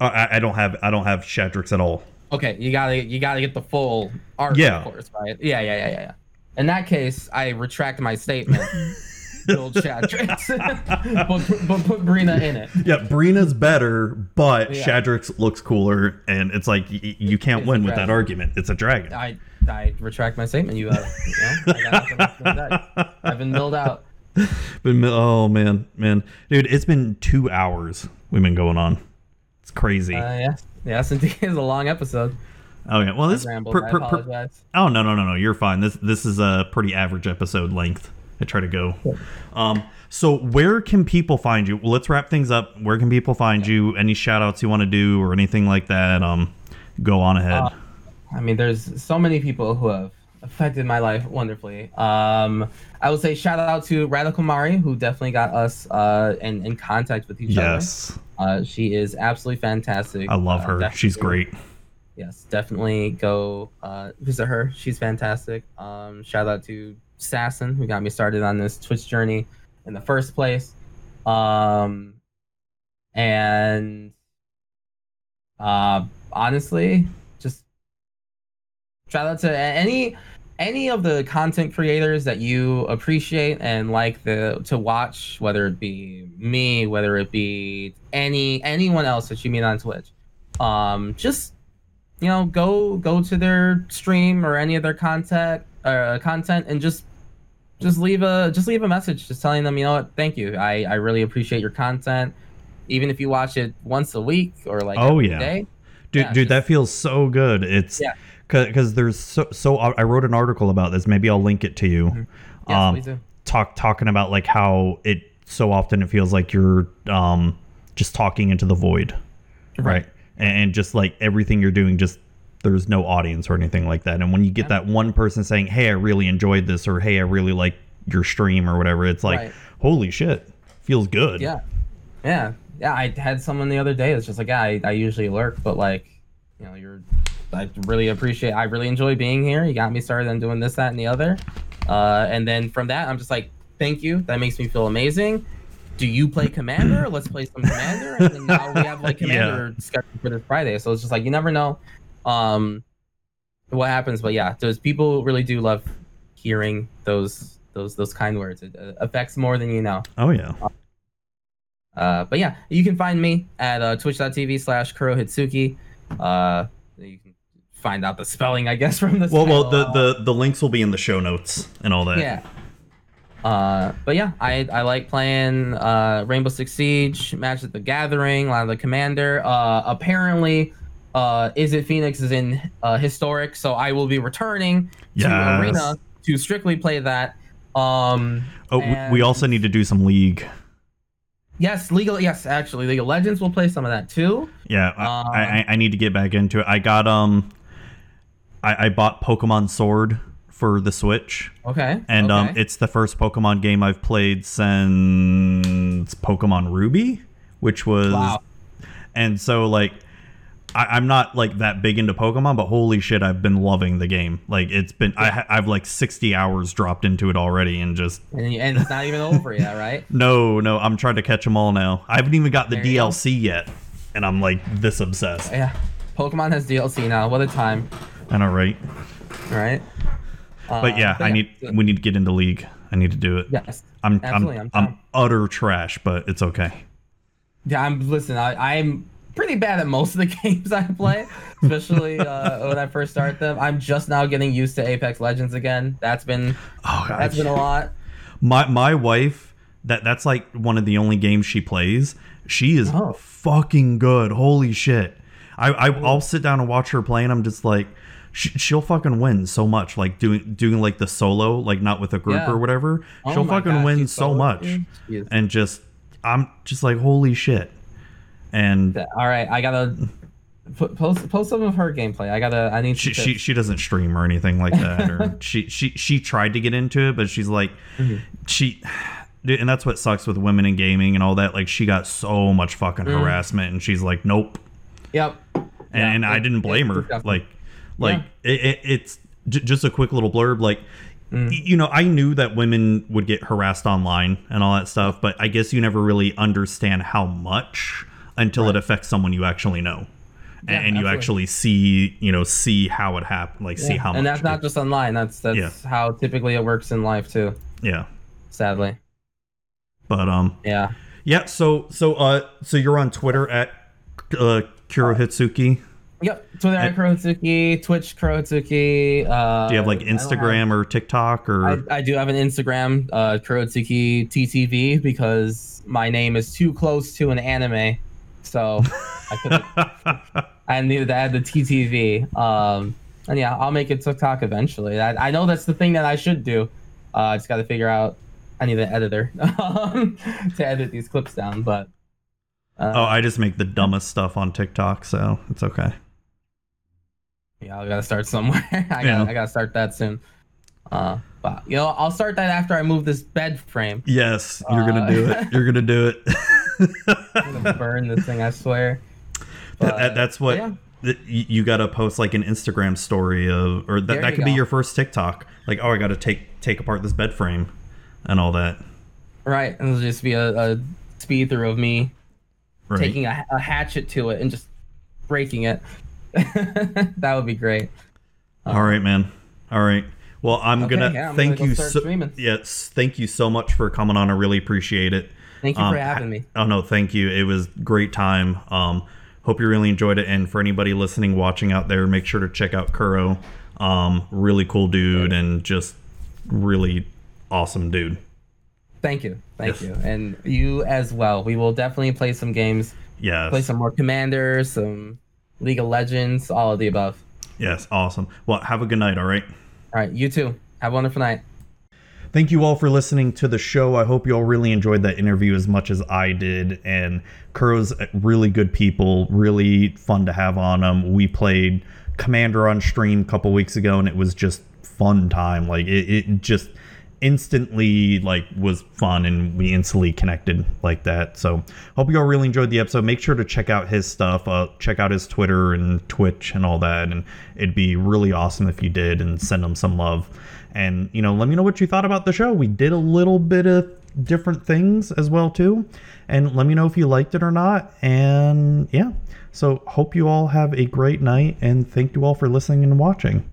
Uh, I, I don't have I don't have Shadrix at all. Okay, you gotta you gotta get the full art, Yeah. of course, right? Yeah, yeah, yeah, yeah, yeah. In that case, I retract my statement. Build Shadrix, but, but put Breena in it. Yeah, Breena's better, but Yeah. Shadrix looks cooler, and it's like y- y- you can't It's win with that argument. It's a dragon. I I retract my statement. You, uh, you know, I got nothing left in the deck. I've been milled out. Mi- oh man, man, dude, it's been two hours we've been going on. It's crazy. Uh, yes, yes, indeed, it's a long episode. okay, well this. Rambled. per- per- per- oh no no no no, you're fine. This this is a pretty average episode length. I try to go. Um, so where can people find you? Well, let's wrap things up. Where can people find you? Any shout outs you want to do or anything like that? Um, go on ahead. Uh, I mean, there's so many people who have affected my life wonderfully. Um, I would say shout out to Radical Mari, who definitely got us uh, in, in contact with each yes, other. Uh, she is absolutely fantastic. I love Uh, her. definitely- She's great. Yes, definitely go uh, visit her. She's fantastic. Um, shout out to Sasson, who got me started on this Twitch journey in the first place. Um, and uh, honestly, shout out to any any of the content creators that you appreciate and like the to watch, whether it be me, whether it be any anyone else that you meet on Twitch. Um, just you know, go go to their stream or any of their content uh, content and just just leave a just leave a message just telling them you know what thank you i i really appreciate your content even if you watch it once a week or like Oh, yeah. day. dude Yeah, dude that feels so good it's Yeah. Because there's so so i wrote an article about this. Maybe i'll link it to you. Yes, um please do. talk talking about like how it so often it feels like you're um just talking into the void. Right, And, and just like everything you're doing just there's no audience or anything like that. And when you get Yeah. that one person saying hey i really enjoyed this or hey i really like your stream or whatever it's like Right. holy shit feels good. Yeah. Yeah. Yeah i had someone the other day that's just like yeah I, I usually lurk but like you know you're i really appreciate i really enjoy being here. You got me started on doing this that and the other. Uh and then from that i'm just like thank you. That makes me feel amazing. Do you play commander? Let's play some commander. And then now we have like Yeah. commander scheduled for this friday. So it's just like you never know um what happens. But yeah those people really do love hearing those those those kind words. It affects more than you know. Oh yeah. Uh, but yeah, you can find me at uh, twitch.tv slash kurohitsuki. Uh, find out the spelling, I guess, from this. well well the, the the links will be in the show notes and all that yeah. Uh, but yeah, I, I like playing uh, Rainbow Six Siege, Magic the Gathering, a lot of the Commander. Uh, apparently, uh, Izzet Phoenix is in uh, Historic, so I will be returning to Arena to strictly play that. Um, oh we- we also need to do some league yes, legal. Yes, actually, League of Legends will play some of that too. Yeah, I, Um, I, I need to get back into it. I got um, I, I bought Pokemon Sword for the Switch, Okay. and um, it's the first Pokemon game I've played since Pokemon Ruby, which was, Wow. and so like. I, I'm not like that big into Pokemon, but holy shit, I've been loving the game. Like it's been, I, I've like 60 hours dropped into it already, and just And, and it's not even over yet, right? no, no, I'm trying to catch them all now. I haven't even got the There. DLC yet, and I'm like this obsessed. Yeah. Pokemon has DLC now. What a time, I know, right? right? But yeah, I need so- we need to get into league. I need to do it. Yes. I'm absolutely, I'm I'm I'm, utter trash, but it's okay. Yeah, I'm listen. I, I'm pretty bad at most of the games I play, especially uh, when I first start them. I'm just now getting used to Apex Legends again. That's been Oh god. that's been a lot. my my wife that that's like one of the only games she plays. She is Oh. fucking good. Holy shit. I, I I'll sit down and watch her play, and I'm just like. She, she'll fucking win so much, like doing doing like the solo, like not with a group Yeah. or whatever. Oh she'll fucking gosh, win so much. And just I'm just like, holy shit. And All right, I gotta post post some of her gameplay. I gotta. I need. she, she she doesn't stream or anything like that or she she she tried to get into it but she's like Mm-hmm. she dude, and that's what sucks with women in gaming and all that like she got so much fucking Mm. harassment and she's like nope Yep. and, Yeah, and I it- didn't blame it- her. definitely. Like, like it, it, it's j- just a quick little blurb. Like, Mm. you know, I knew that women would get harassed online and all that stuff, but I guess you never really understand how much until it affects someone you actually know, Yeah, and, you actually see, you know, see how it happened, like see Yeah, how much. and that's not just online. That's that's Yeah. how typically it works in life too. yeah, Sadly. but um, Yeah. yeah. So so uh, so you're on Twitter at uh, Kurohitsuki. Yep. Twitter at Kurohitsuki, Twitch Kurohitsuki. Uh, Do you have like Instagram or TikTok or? I, I do have an Instagram, uh, TTV, because my name is too close to an anime, so I couldn't. I needed to add the TTV. Um, and yeah, I'll make it TikTok eventually. I, I know that's the thing that I should do. Uh, I just got to figure out. I need an editor to edit these clips down, but. Uh, Oh, I just make the dumbest stuff on TikTok, so it's okay. Yeah, I gotta start somewhere. I gotta, I gotta start that soon. Uh, but you know, I'll start that after I move this bed frame. Yes, you're gonna Uh, do it. You're gonna do it. I'm gonna burn this thing, I swear. But- that- that's what yeah. that you, gotta post like an Instagram story of, or that, that could be your first TikTok. Like, oh, I gotta take take apart this bed frame and all that. Right, and it'll just be a, a speed through of me Right. taking a, a hatchet to it and just breaking it. that would be great. all right, man. All right. Well, I'm Okay, gonna yeah, I'm thank gonna go you so. streaming. Yes, thank you so much for coming on. I really appreciate it. Thank you Um, for having me. Oh no, thank you. It was great time. Um, hope you really enjoyed it. And for anybody listening, watching out there, make sure to check out Kuro. Um, really cool dude and just really awesome dude. Thank you, thank yes. you, and you as well. We will definitely play some games, Yeah, play some more Commanders, some League of Legends, all of the above. Yes, awesome. Well, have a good night. All right. All right, you too. Have a wonderful night. Thank you all for listening to the show. I hope you all really enjoyed that interview as much as I did. And Kuro's really good people, really fun to have on them. We played Commander on stream a couple weeks ago, and it was just fun time. Like it, it just instantly like was fun and we instantly connected like that. So hope you all really enjoyed the episode. Make sure to check out his stuff uh, check out his twitter and twitch and all that and it'd be really awesome if you did and send him some love. And you know let me know what you thought about the show. We did a little bit of different things as well too. And let me know if you liked it or not. And yeah. So hope you all have a great night and thank you all for listening and watching